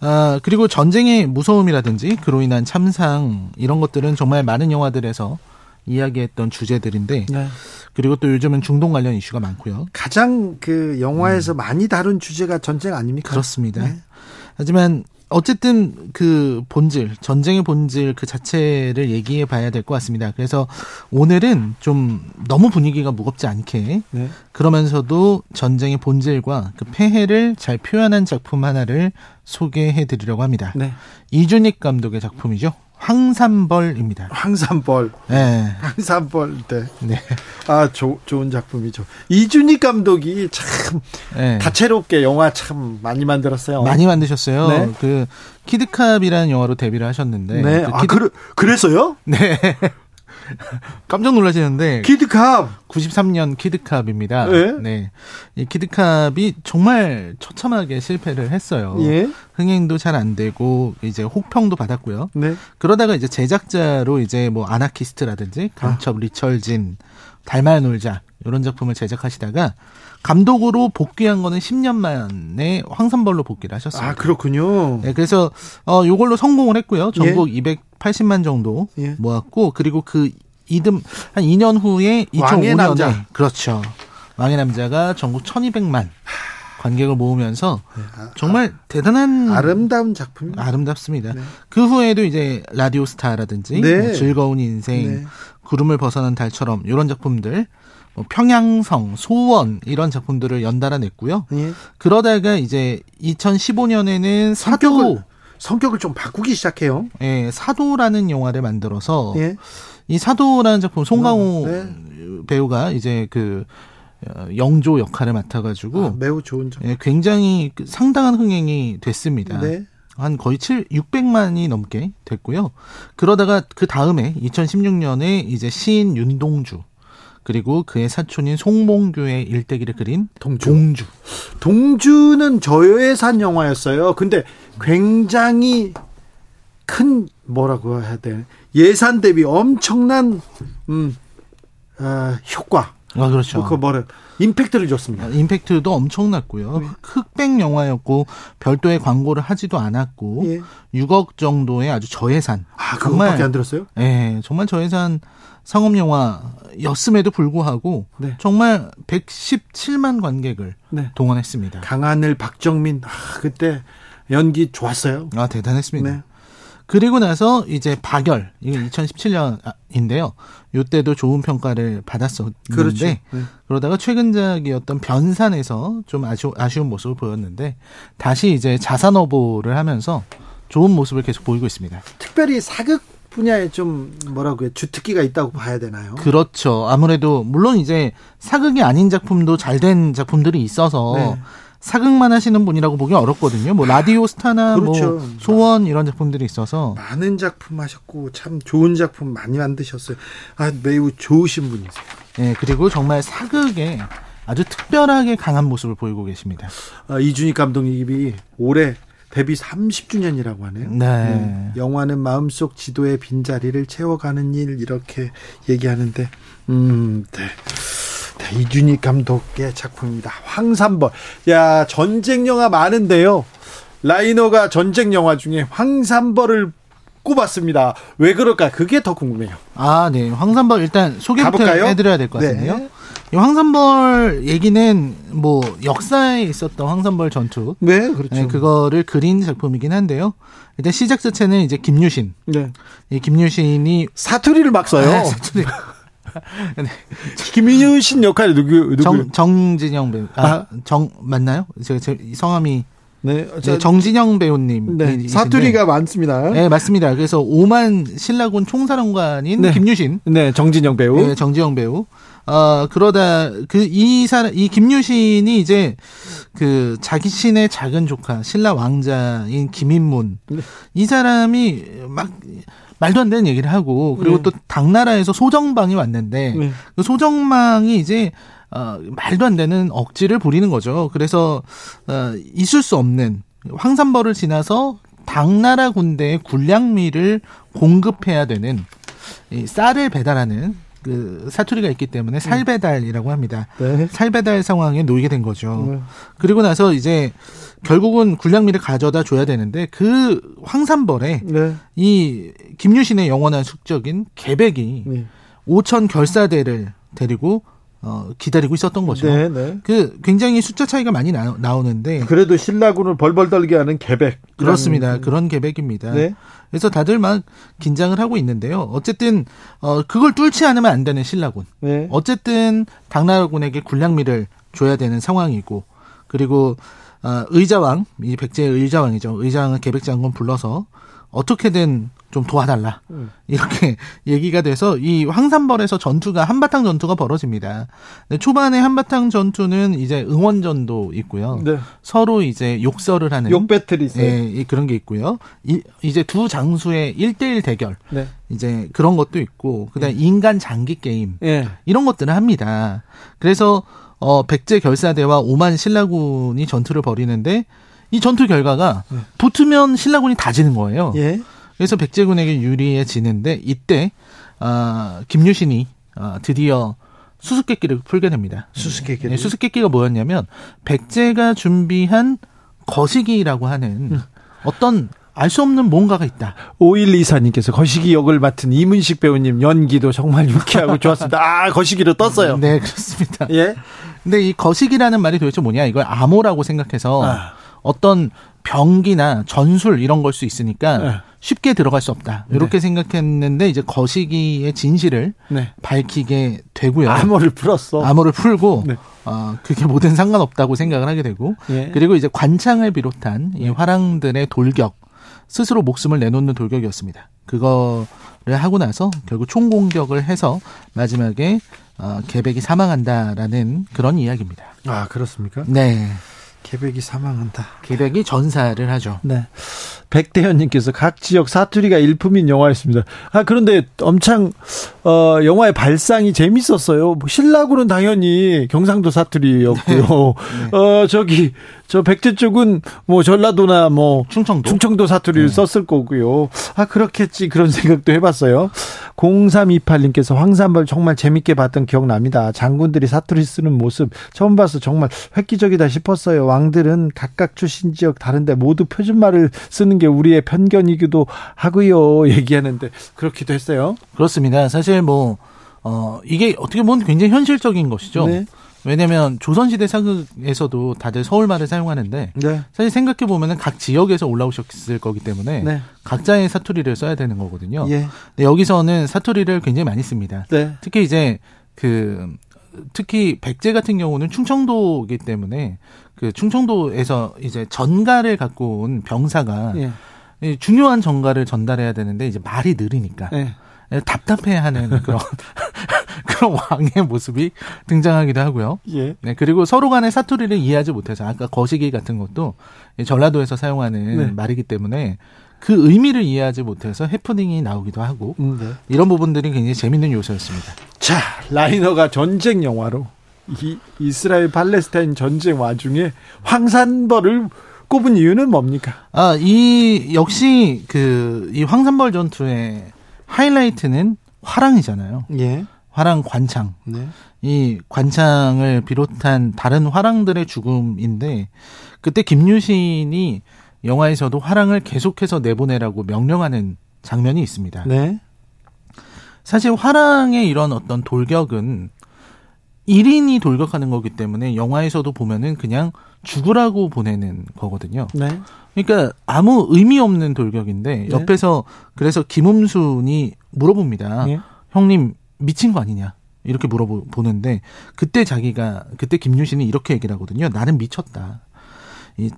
아, 그리고 전쟁의 무서움이라든지 그로 인한 참상 이런 것들은 정말 많은 영화들에서 이야기했던 주제들인데 네. 그리고 또 요즘은 중동 관련 이슈가 많고요. 가장 그 영화에서 음. 많이 다룬 주제가 전쟁 아닙니까? 그렇습니다. 네. 하지만 어쨌든 그 본질, 전쟁의 본질 그 자체를 얘기해 봐야 될 것 같습니다. 그래서 오늘은 좀 너무 분위기가 무겁지 않게 네. 그러면서도 전쟁의 본질과 그 폐해를 잘 표현한 작품 하나를 소개해 드리려고 합니다. 네. 이준익 감독의 작품이죠. 황산벌입니다. 황산벌. 네. 황산벌. 네. 네. 아, 조, 좋은 작품이죠. 이준익 감독이 참 네. 다채롭게 영화 참 많이 만들었어요. 많이 만드셨어요. 네. 그 키드캅이라는 영화로 데뷔를 하셨는데. 네. 그 키드... 아, 그래, 그래서요? 네. [laughs] 깜짝 놀라시는데 키드캅 93년 키드캅입니다. 네. 네. 이 키드캅이 정말 처참하게 실패를 했어요. 예. 흥행도 잘 안 되고 이제 혹평도 받았고요. 네. 그러다가 이제 제작자로 이제 뭐 아나키스트라든지 강첩 아. 리철진 달말 놀자 이런 작품을 제작하시다가 감독으로 복귀한 거는 10년 만에 황산벌로 복귀를 하셨습니다. 아, 그렇군요. 네, 그래서 어 요걸로 성공을 했고요. 전국 예. 280만 정도 예. 모았고 그리고 그 이듬 한 2년 후에 2005년에 남자. 그렇죠. 왕의 남자가 전국 1200만 관객을 모으면서 네, 아, 정말 아, 대단한 아름다운 작품 아름답습니다. 네. 그 후에도 이제 라디오 스타라든지 네. 뭐 즐거운 인생, 네. 구름을 벗어난 달처럼 이런 작품들 뭐 평양성, 소원 이런 작품들을 연달아 냈고요. 예. 그러다가 이제 2015년에는 사도 성격을, 성격을 좀 바꾸기 시작해요. 예, 사도라는 영화를 만들어서 예. 이 사도라는 작품 송강호 어, 네. 배우가 이제 그 어, 영조 역할을 맡아가지고 아, 매우 좋은 작품. 예, 굉장히 그 상당한 흥행이 됐습니다. 네. 한 거의 7, 600만이 넘게 됐고요. 그러다가 그 다음에 2016년에 이제 시인 윤동주 그리고 그의 사촌인 송몽규의 일대기를 그린 동주. 동주. 동주는 저예산 영화였어요. 근데 굉장히 큰 뭐라고 해야 돼 예산 대비 엄청난 음 어, 효과. 아 그렇죠. 그 뭐래 임팩트를 줬습니다. 아, 임팩트도 엄청났고요. 네. 흑백 영화였고 별도의 광고를 하지도 않았고 예. 6억 정도의 아주 저예산. 아 그것밖에 안 들었어요? 네, 정말 저예산 상업 영화였음에도 불구하고 네. 정말 117만 관객을 네. 동원했습니다. 강하늘, 박정민 아, 그때 연기 좋았어요. 아 대단했습니다. 네. 그리고 나서 이제 박열 이게 2017년인데요. 이때도 좋은 평가를 받았었는데 그렇죠. 네. 그러다가 최근작이었던 변산에서 좀 아쉬, 아쉬운 모습을 보였는데 다시 이제 자산어보를 하면서 좋은 모습을 계속 보이고 있습니다. 특별히 사극 분야에 좀 뭐라고요 주특기가 있다고 봐야 되나요? 그렇죠. 아무래도 물론 이제 사극이 아닌 작품도 잘 된 작품들이 있어서 네. 사극만 하시는 분이라고 보기 어렵거든요. 뭐 라디오 스타나 뭐 그렇죠. 뭐 소원 이런 작품들이 있어서 많은 작품 하셨고 참 좋은 작품 많이 만드셨어요. 아 매우 좋으신 분이세요. 네, 그리고 정말 사극에 아주 특별하게 강한 모습을 보이고 계십니다. 아, 이준익 감독님이 올해 데뷔 30주년이라고 하네요. 네. 네. 영화는 마음속 지도의 빈자리를 채워가는 일 이렇게 얘기하는데 음, 네. 네, 이준희 감독의 작품입니다. 황산벌. 야, 전쟁 영화 많은데요. 라이너가 전쟁 영화 중에 황산벌을 꼽았습니다. 왜 그럴까? 그게 더 궁금해요. 아, 네. 황산벌 일단 소개부터 가볼까요? 해드려야 될 것 같은데요. 네. 이 황산벌 얘기는 뭐 역사에 있었던 황산벌 전투. 네, 그렇죠. 네, 그거를 그린 작품이긴 한데요. 일단 시작 자체는 이제 김유신. 네. 이 김유신이 사투리를 막 써요. 아, 사투리. [laughs] 네. 김윤신 역할이 누구, 누구? 정, 정진영 배우. 아, 아, 정, 맞나요? 제가 제 성함이. 네, 네, 정진영 배우님. 네, 사투리가 많습니다. 네, 맞습니다. 그래서 오만 신라군 총사령관인 네. 김유신. 네, 정진영 배우. 네, 정진영 배우. 어, 그러다 그 이 사람 이 김유신이 이제 그 자기 신의 작은 조카 신라 왕자인 김인문 네. 이 사람이 막 말도 안 되는 얘기를 하고 그리고 네. 또 당나라에서 소정방이 왔는데 네. 그 소정방이 이제 어 말도 안 되는 억지를 부리는 거죠. 그래서 어 있을 수 없는 황산벌을 지나서 당나라 군대의 군량미를 공급해야 되는 이 쌀을 배달하는 그 사투리가 있기 때문에 살배달이라고 합니다. 네. 살배달 상황에 놓이게 된 거죠. 네. 그리고 나서 이제 결국은 군량미를 가져다 줘야 되는데 그 황산벌에 네. 이 김유신의 영원한 숙적인 개백이 네. 5천 결사대를 데리고 어, 기다리고 있었던 거죠. 네, 네. 그 굉장히 숫자 차이가 많이 나, 오는데 그래도 신라군을 벌벌 떨게 하는 계백 그렇습니다. 그런 계백입니다. 네. 그래서 다들 막 긴장을 하고 있는데요. 어쨌든 어 그걸 뚫지 않으면 안 되는 신라군. 네. 어쨌든 당나라군에게 군량미를 줘야 되는 상황이고 그리고 어, 의자왕 이 백제의 의자왕이죠. 의자왕은 계백장군 불러서 어떻게든 좀 도와달라. 음. 이렇게 [laughs] 얘기가 돼서 이 황산벌에서 전투가 한바탕 전투가 벌어집니다. 초반에 한바탕 전투는 이제 응원전도 있고요. 네. 서로 이제 욕설을 하는 욕 배틀이 있어요. 예, 그런 게 있고요. 이, 이제 두 장수의 1대1 대결. 네. 이제 그런 것도 있고 그다음에 네. 인간 장기 게임. 네. 이런 것들을 합니다. 그래서 어 백제 결사대와 오만 신라군이 전투를 벌이는데 이 전투 결과가 네. 붙으면 신라군이 다 지는 거예요. 예. 그래서 백제군에게 유리해지는데 이때 어, 김유신이 어, 드디어 수수께끼를 풀게 됩니다. 수수께끼. 네, 수수께끼가 뭐였냐면 백제가 준비한 거시기라고 하는 음. 어떤 알 수 없는 뭔가가 있다. 5124님께서 거시기 역을 맡은 이문식 배우님 연기도 정말 유쾌하고 좋았습니다. 아, 거시기로 떴어요. 네, 그렇습니다. 예. 근데 이 거시기라는 말이 도대체 뭐냐? 이걸 암호라고 생각해서 아. 어떤 병기나 전술 이런 걸 수 있으니까 네. 쉽게 들어갈 수 없다. 이렇게 네. 생각했는데 이제 거시기의 진실을 네. 밝히게 되고요. 암호를 풀었어. 암호를 풀고 네. 어, 그게 모든 상관없다고 생각을 하게 되고 예. 그리고 이제 관창을 비롯한 이 네. 화랑들의 돌격 스스로 목숨을 내놓는 돌격이었습니다. 그거를 하고 나서 결국 총공격을 해서 마지막에 어, 개백이 사망한다라는 그런 이야기입니다. 아 그렇습니까? 네. 개백이 사망한다. 개백이 전사를 하죠. 네. 백대현님께서 각 지역 사투리가 일품인 영화였습니다. 아 그런데 엄청 어 영화의 발상이 재밌었어요. 뭐 신라군은 당연히 경상도 사투리였고요. 네. 네. [laughs] 어 저기 저 백제 쪽은 뭐 전라도나 뭐 충청도, 충청도 사투리를 네. 썼을 거고요. 아 그렇겠지 그런 생각도 해봤어요. 0328님께서 황산벌 정말 재밌게 봤던 기억 납니다. 장군들이 사투리 쓰는 모습 처음 봐서 정말 획기적이다 싶었어요. 왕들은 각각 출신 지역 다른데 모두 표준말을 쓰는 게 우리의 편견이기도 하고요. [laughs] 얘기하는데 그렇기도 했어요. 그렇습니다. 사실 뭐 어, 이게 어떻게 보면 굉장히 현실적인 것이죠. 네. 왜냐면 조선시대 사극에서도 다들 서울말을 사용하는데 네. 사실 생각해 보면은 각 지역에서 올라오셨을 거기 때문에 네. 각자의 사투리를 써야 되는 거거든요. 예. 근데 여기서는 사투리를 굉장히 많이 씁니다. 네. 특히 이제 그 특히 백제 같은 경우는 충청도이기 때문에 그 충청도에서 이제 전가를 갖고 온 병사가 예. 중요한 전가를 전달해야 되는데 이제 말이 느리니까 예. 답답해하는 [laughs] 그런 그런 왕의 모습이 등장하기도 하고요. 예. 네, 그리고 서로 간의 사투리를 이해하지 못해서 아까 거시기 같은 것도 전라도에서 사용하는 네. 말이기 때문에 그 의미를 이해하지 못해서 해프닝이 나오기도 하고 음, 네. 이런 부분들이 굉장히 재밌는 요소였습니다. 자, 라이너가 전쟁 영화로 이 이스라엘 팔레스타인 전쟁 와중에 황산벌을 꼽은 이유는 뭡니까? 아, 이 역시 그 이 황산벌 전투의 하이라이트는 화랑이잖아요. 예. 화랑 관창. 네. 이 관창을 비롯한 다른 화랑들의 죽음인데 그때 김유신이 영화에서도 화랑을 계속해서 내보내라고 명령하는 장면이 있습니다. 네. 사실 화랑의 이런 어떤 돌격은 1인이 돌격하는 거기 때문에 영화에서도 보면은 그냥 죽으라고 보내는 거거든요. 네. 그러니까 아무 의미 없는 돌격인데 네. 옆에서 그래서 김음순이 물어봅니다. 네. 형님 미친 거 아니냐? 이렇게 물어보는데 그때 자기가 그때 김유신이 이렇게 얘기를 하거든요. 나는 미쳤다. 이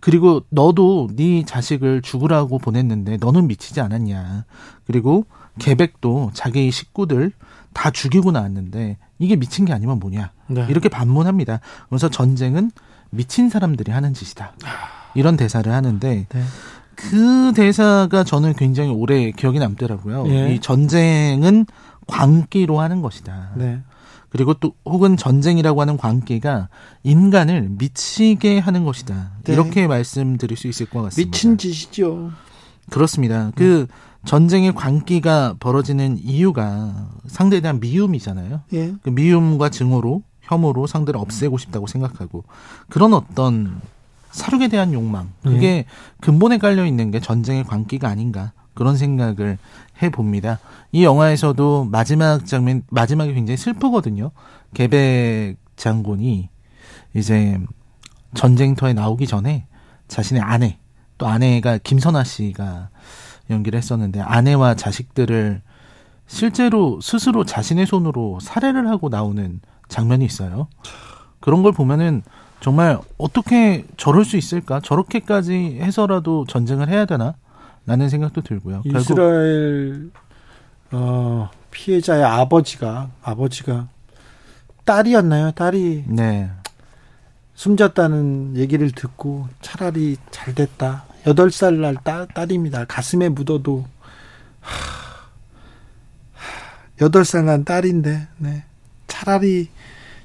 그리고 너도 네 자식을 죽으라고 보냈는데 너는 미치지 않았냐. 그리고 계백도 자기 식구들 다 죽이고 나왔는데 이게 미친 게 아니면 뭐냐. 네. 이렇게 반문합니다. 그래서 전쟁은 미친 사람들이 하는 짓이다. 이런 대사를 하는데 네. 그 대사가 저는 굉장히 오래 기억이 남더라고요. 예. 이 전쟁은 광기로 하는 것이다. 네. 그리고 또 혹은 전쟁이라고 하는 광기가 인간을 미치게 하는 것이다. 네. 이렇게 말씀드릴 수 있을 것 같습니다. 미친 짓이죠. 그렇습니다. 그 전쟁의 광기가 벌어지는 이유가 상대에 대한 미움이잖아요. 예. 그 미움과 증오로 혐오로 상대를 없애고 싶다고 생각하고 그런 어떤 사륙에 대한 욕망 그게 예. 근본에 깔려 있는 게 전쟁의 광기가 아닌가 그런 생각을 해 봅니다. 이 영화에서도 마지막 장면 마지막이 굉장히 슬프거든요. 개백 장군이 이제 전쟁터에 나오기 전에 자신의 아내 또 아내가 김선아 씨가 연기를 했었는데 아내와 자식들을 실제로 스스로 자신의 손으로 살해를 하고 나오는 장면이 있어요. 그런 걸 보면은 정말 어떻게 저럴 수 있을까? 저렇게까지 해서라도 전쟁을 해야 되나? 라는 생각도 들고요. 이스라엘 어, 피해자의 아버지가 아버지가 딸이었나요? 딸이 네. 숨졌다는 얘기를 듣고 차라리 잘 됐다. 여덟 살 날 딸입니다. 가슴에 묻어도 여덟 살 난 딸인데 네. 차라리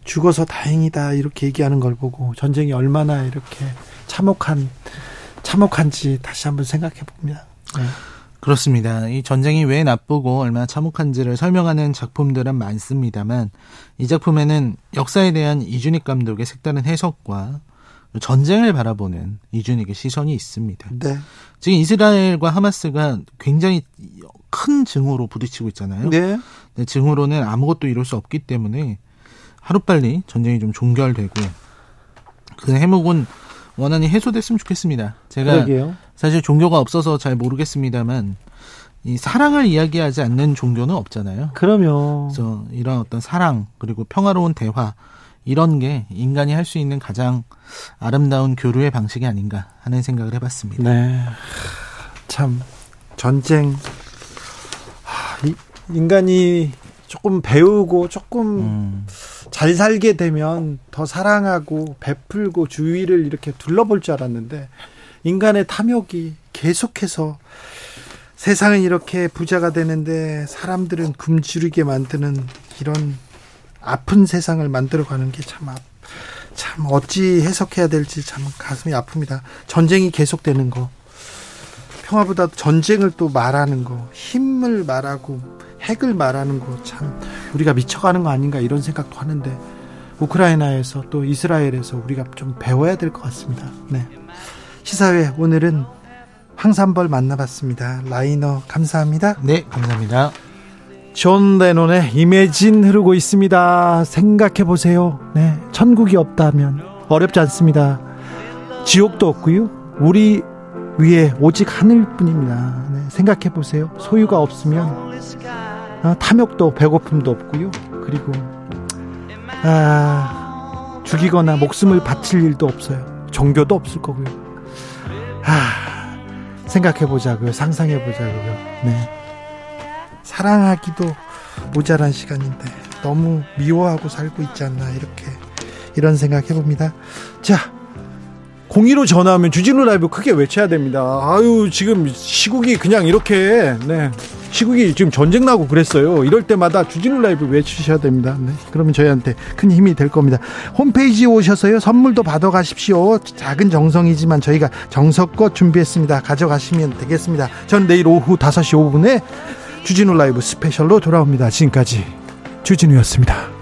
죽어서 다행이다 이렇게 얘기하는 걸 보고 전쟁이 얼마나 이렇게 참혹한 참혹한지 다시 한번 생각해 봅니다. 네. 그렇습니다. 이 전쟁이 왜 나쁘고 얼마나 참혹한지를 설명하는 작품들은 많습니다만 이 작품에는 역사에 대한 이준익 감독의 색다른 해석과 전쟁을 바라보는 이준익의 시선이 있습니다. 네. 지금 이스라엘과 하마스가 굉장히 큰 증오로 부딪히고 있잖아요. 네. 네 증오로는 아무것도 이룰 수 없기 때문에 하루빨리 전쟁이 좀 종결되고 그 해묵은 원한이 해소됐으면 좋겠습니다. 제가 그러게요. 사실 종교가 없어서 잘 모르겠습니다만 이 사랑을 이야기하지 않는 종교는 없잖아요. 그러면 그래서 이런 어떤 사랑 그리고 평화로운 대화 이런 게 인간이 할 수 있는 가장 아름다운 교류의 방식이 아닌가 하는 생각을 해봤습니다. 네. 참 전쟁 인간이 조금 배우고 조금 음. 잘 살게 되면 더 사랑하고 베풀고 주위를 이렇게 둘러볼 줄 알았는데 인간의 탐욕이 계속해서 세상은 이렇게 부자가 되는데 사람들은 굶주리게 만드는 이런 아픈 세상을 만들어가는 게참참 어찌 해석해야 될지 참 가슴이 아픕니다. 전쟁이 계속되는 거, 평화보다 전쟁을 또 말하는 거, 힘을 말하고 핵을 말하는 거 참 우리가 미쳐가는 거 아닌가 이런 생각도 하는데 우크라이나에서 또 이스라엘에서 우리가 좀 배워야 될 것 같습니다. 네. 시사회 오늘은 황산벌 만나봤습니다. 라이너 감사합니다. 네, 감사합니다. 존 레논의 이매진 흐르고 있습니다. 생각해 보세요. 네, 천국이 없다면 어렵지 않습니다. 지옥도 없고요. 우리 위에 오직 하늘뿐입니다. 네, 생각해 보세요. 소유가 없으면 어, 탐욕도 배고픔도 없고요. 그리고 아, 죽이거나 목숨을 바칠 일도 없어요. 종교도 없을 거고요. 아, 생각해 보자고요. 상상해 보자고요. 네. 사랑하기도 모자란 시간인데 너무 미워하고 살고 있지 않나 이렇게 이런 생각 해봅니다. 자, 공의로 전화하면 주진우 라이브 크게 외쳐야 됩니다. 아유 지금 시국이 그냥 이렇게 네 시국이 지금 전쟁 나고 그랬어요. 이럴 때마다 주진우 라이브 외치셔야 됩니다. 네. 그러면 저희한테 큰 힘이 될 겁니다. 홈페이지에 오셔서요. 선물도 받아 가십시오. 작은 정성이지만 저희가 정석껏 준비했습니다. 가져가시면 되겠습니다. 전 내일 오후 5시 5분에 주진우 라이브 스페셜로 돌아옵니다. 지금까지 주진우였습니다.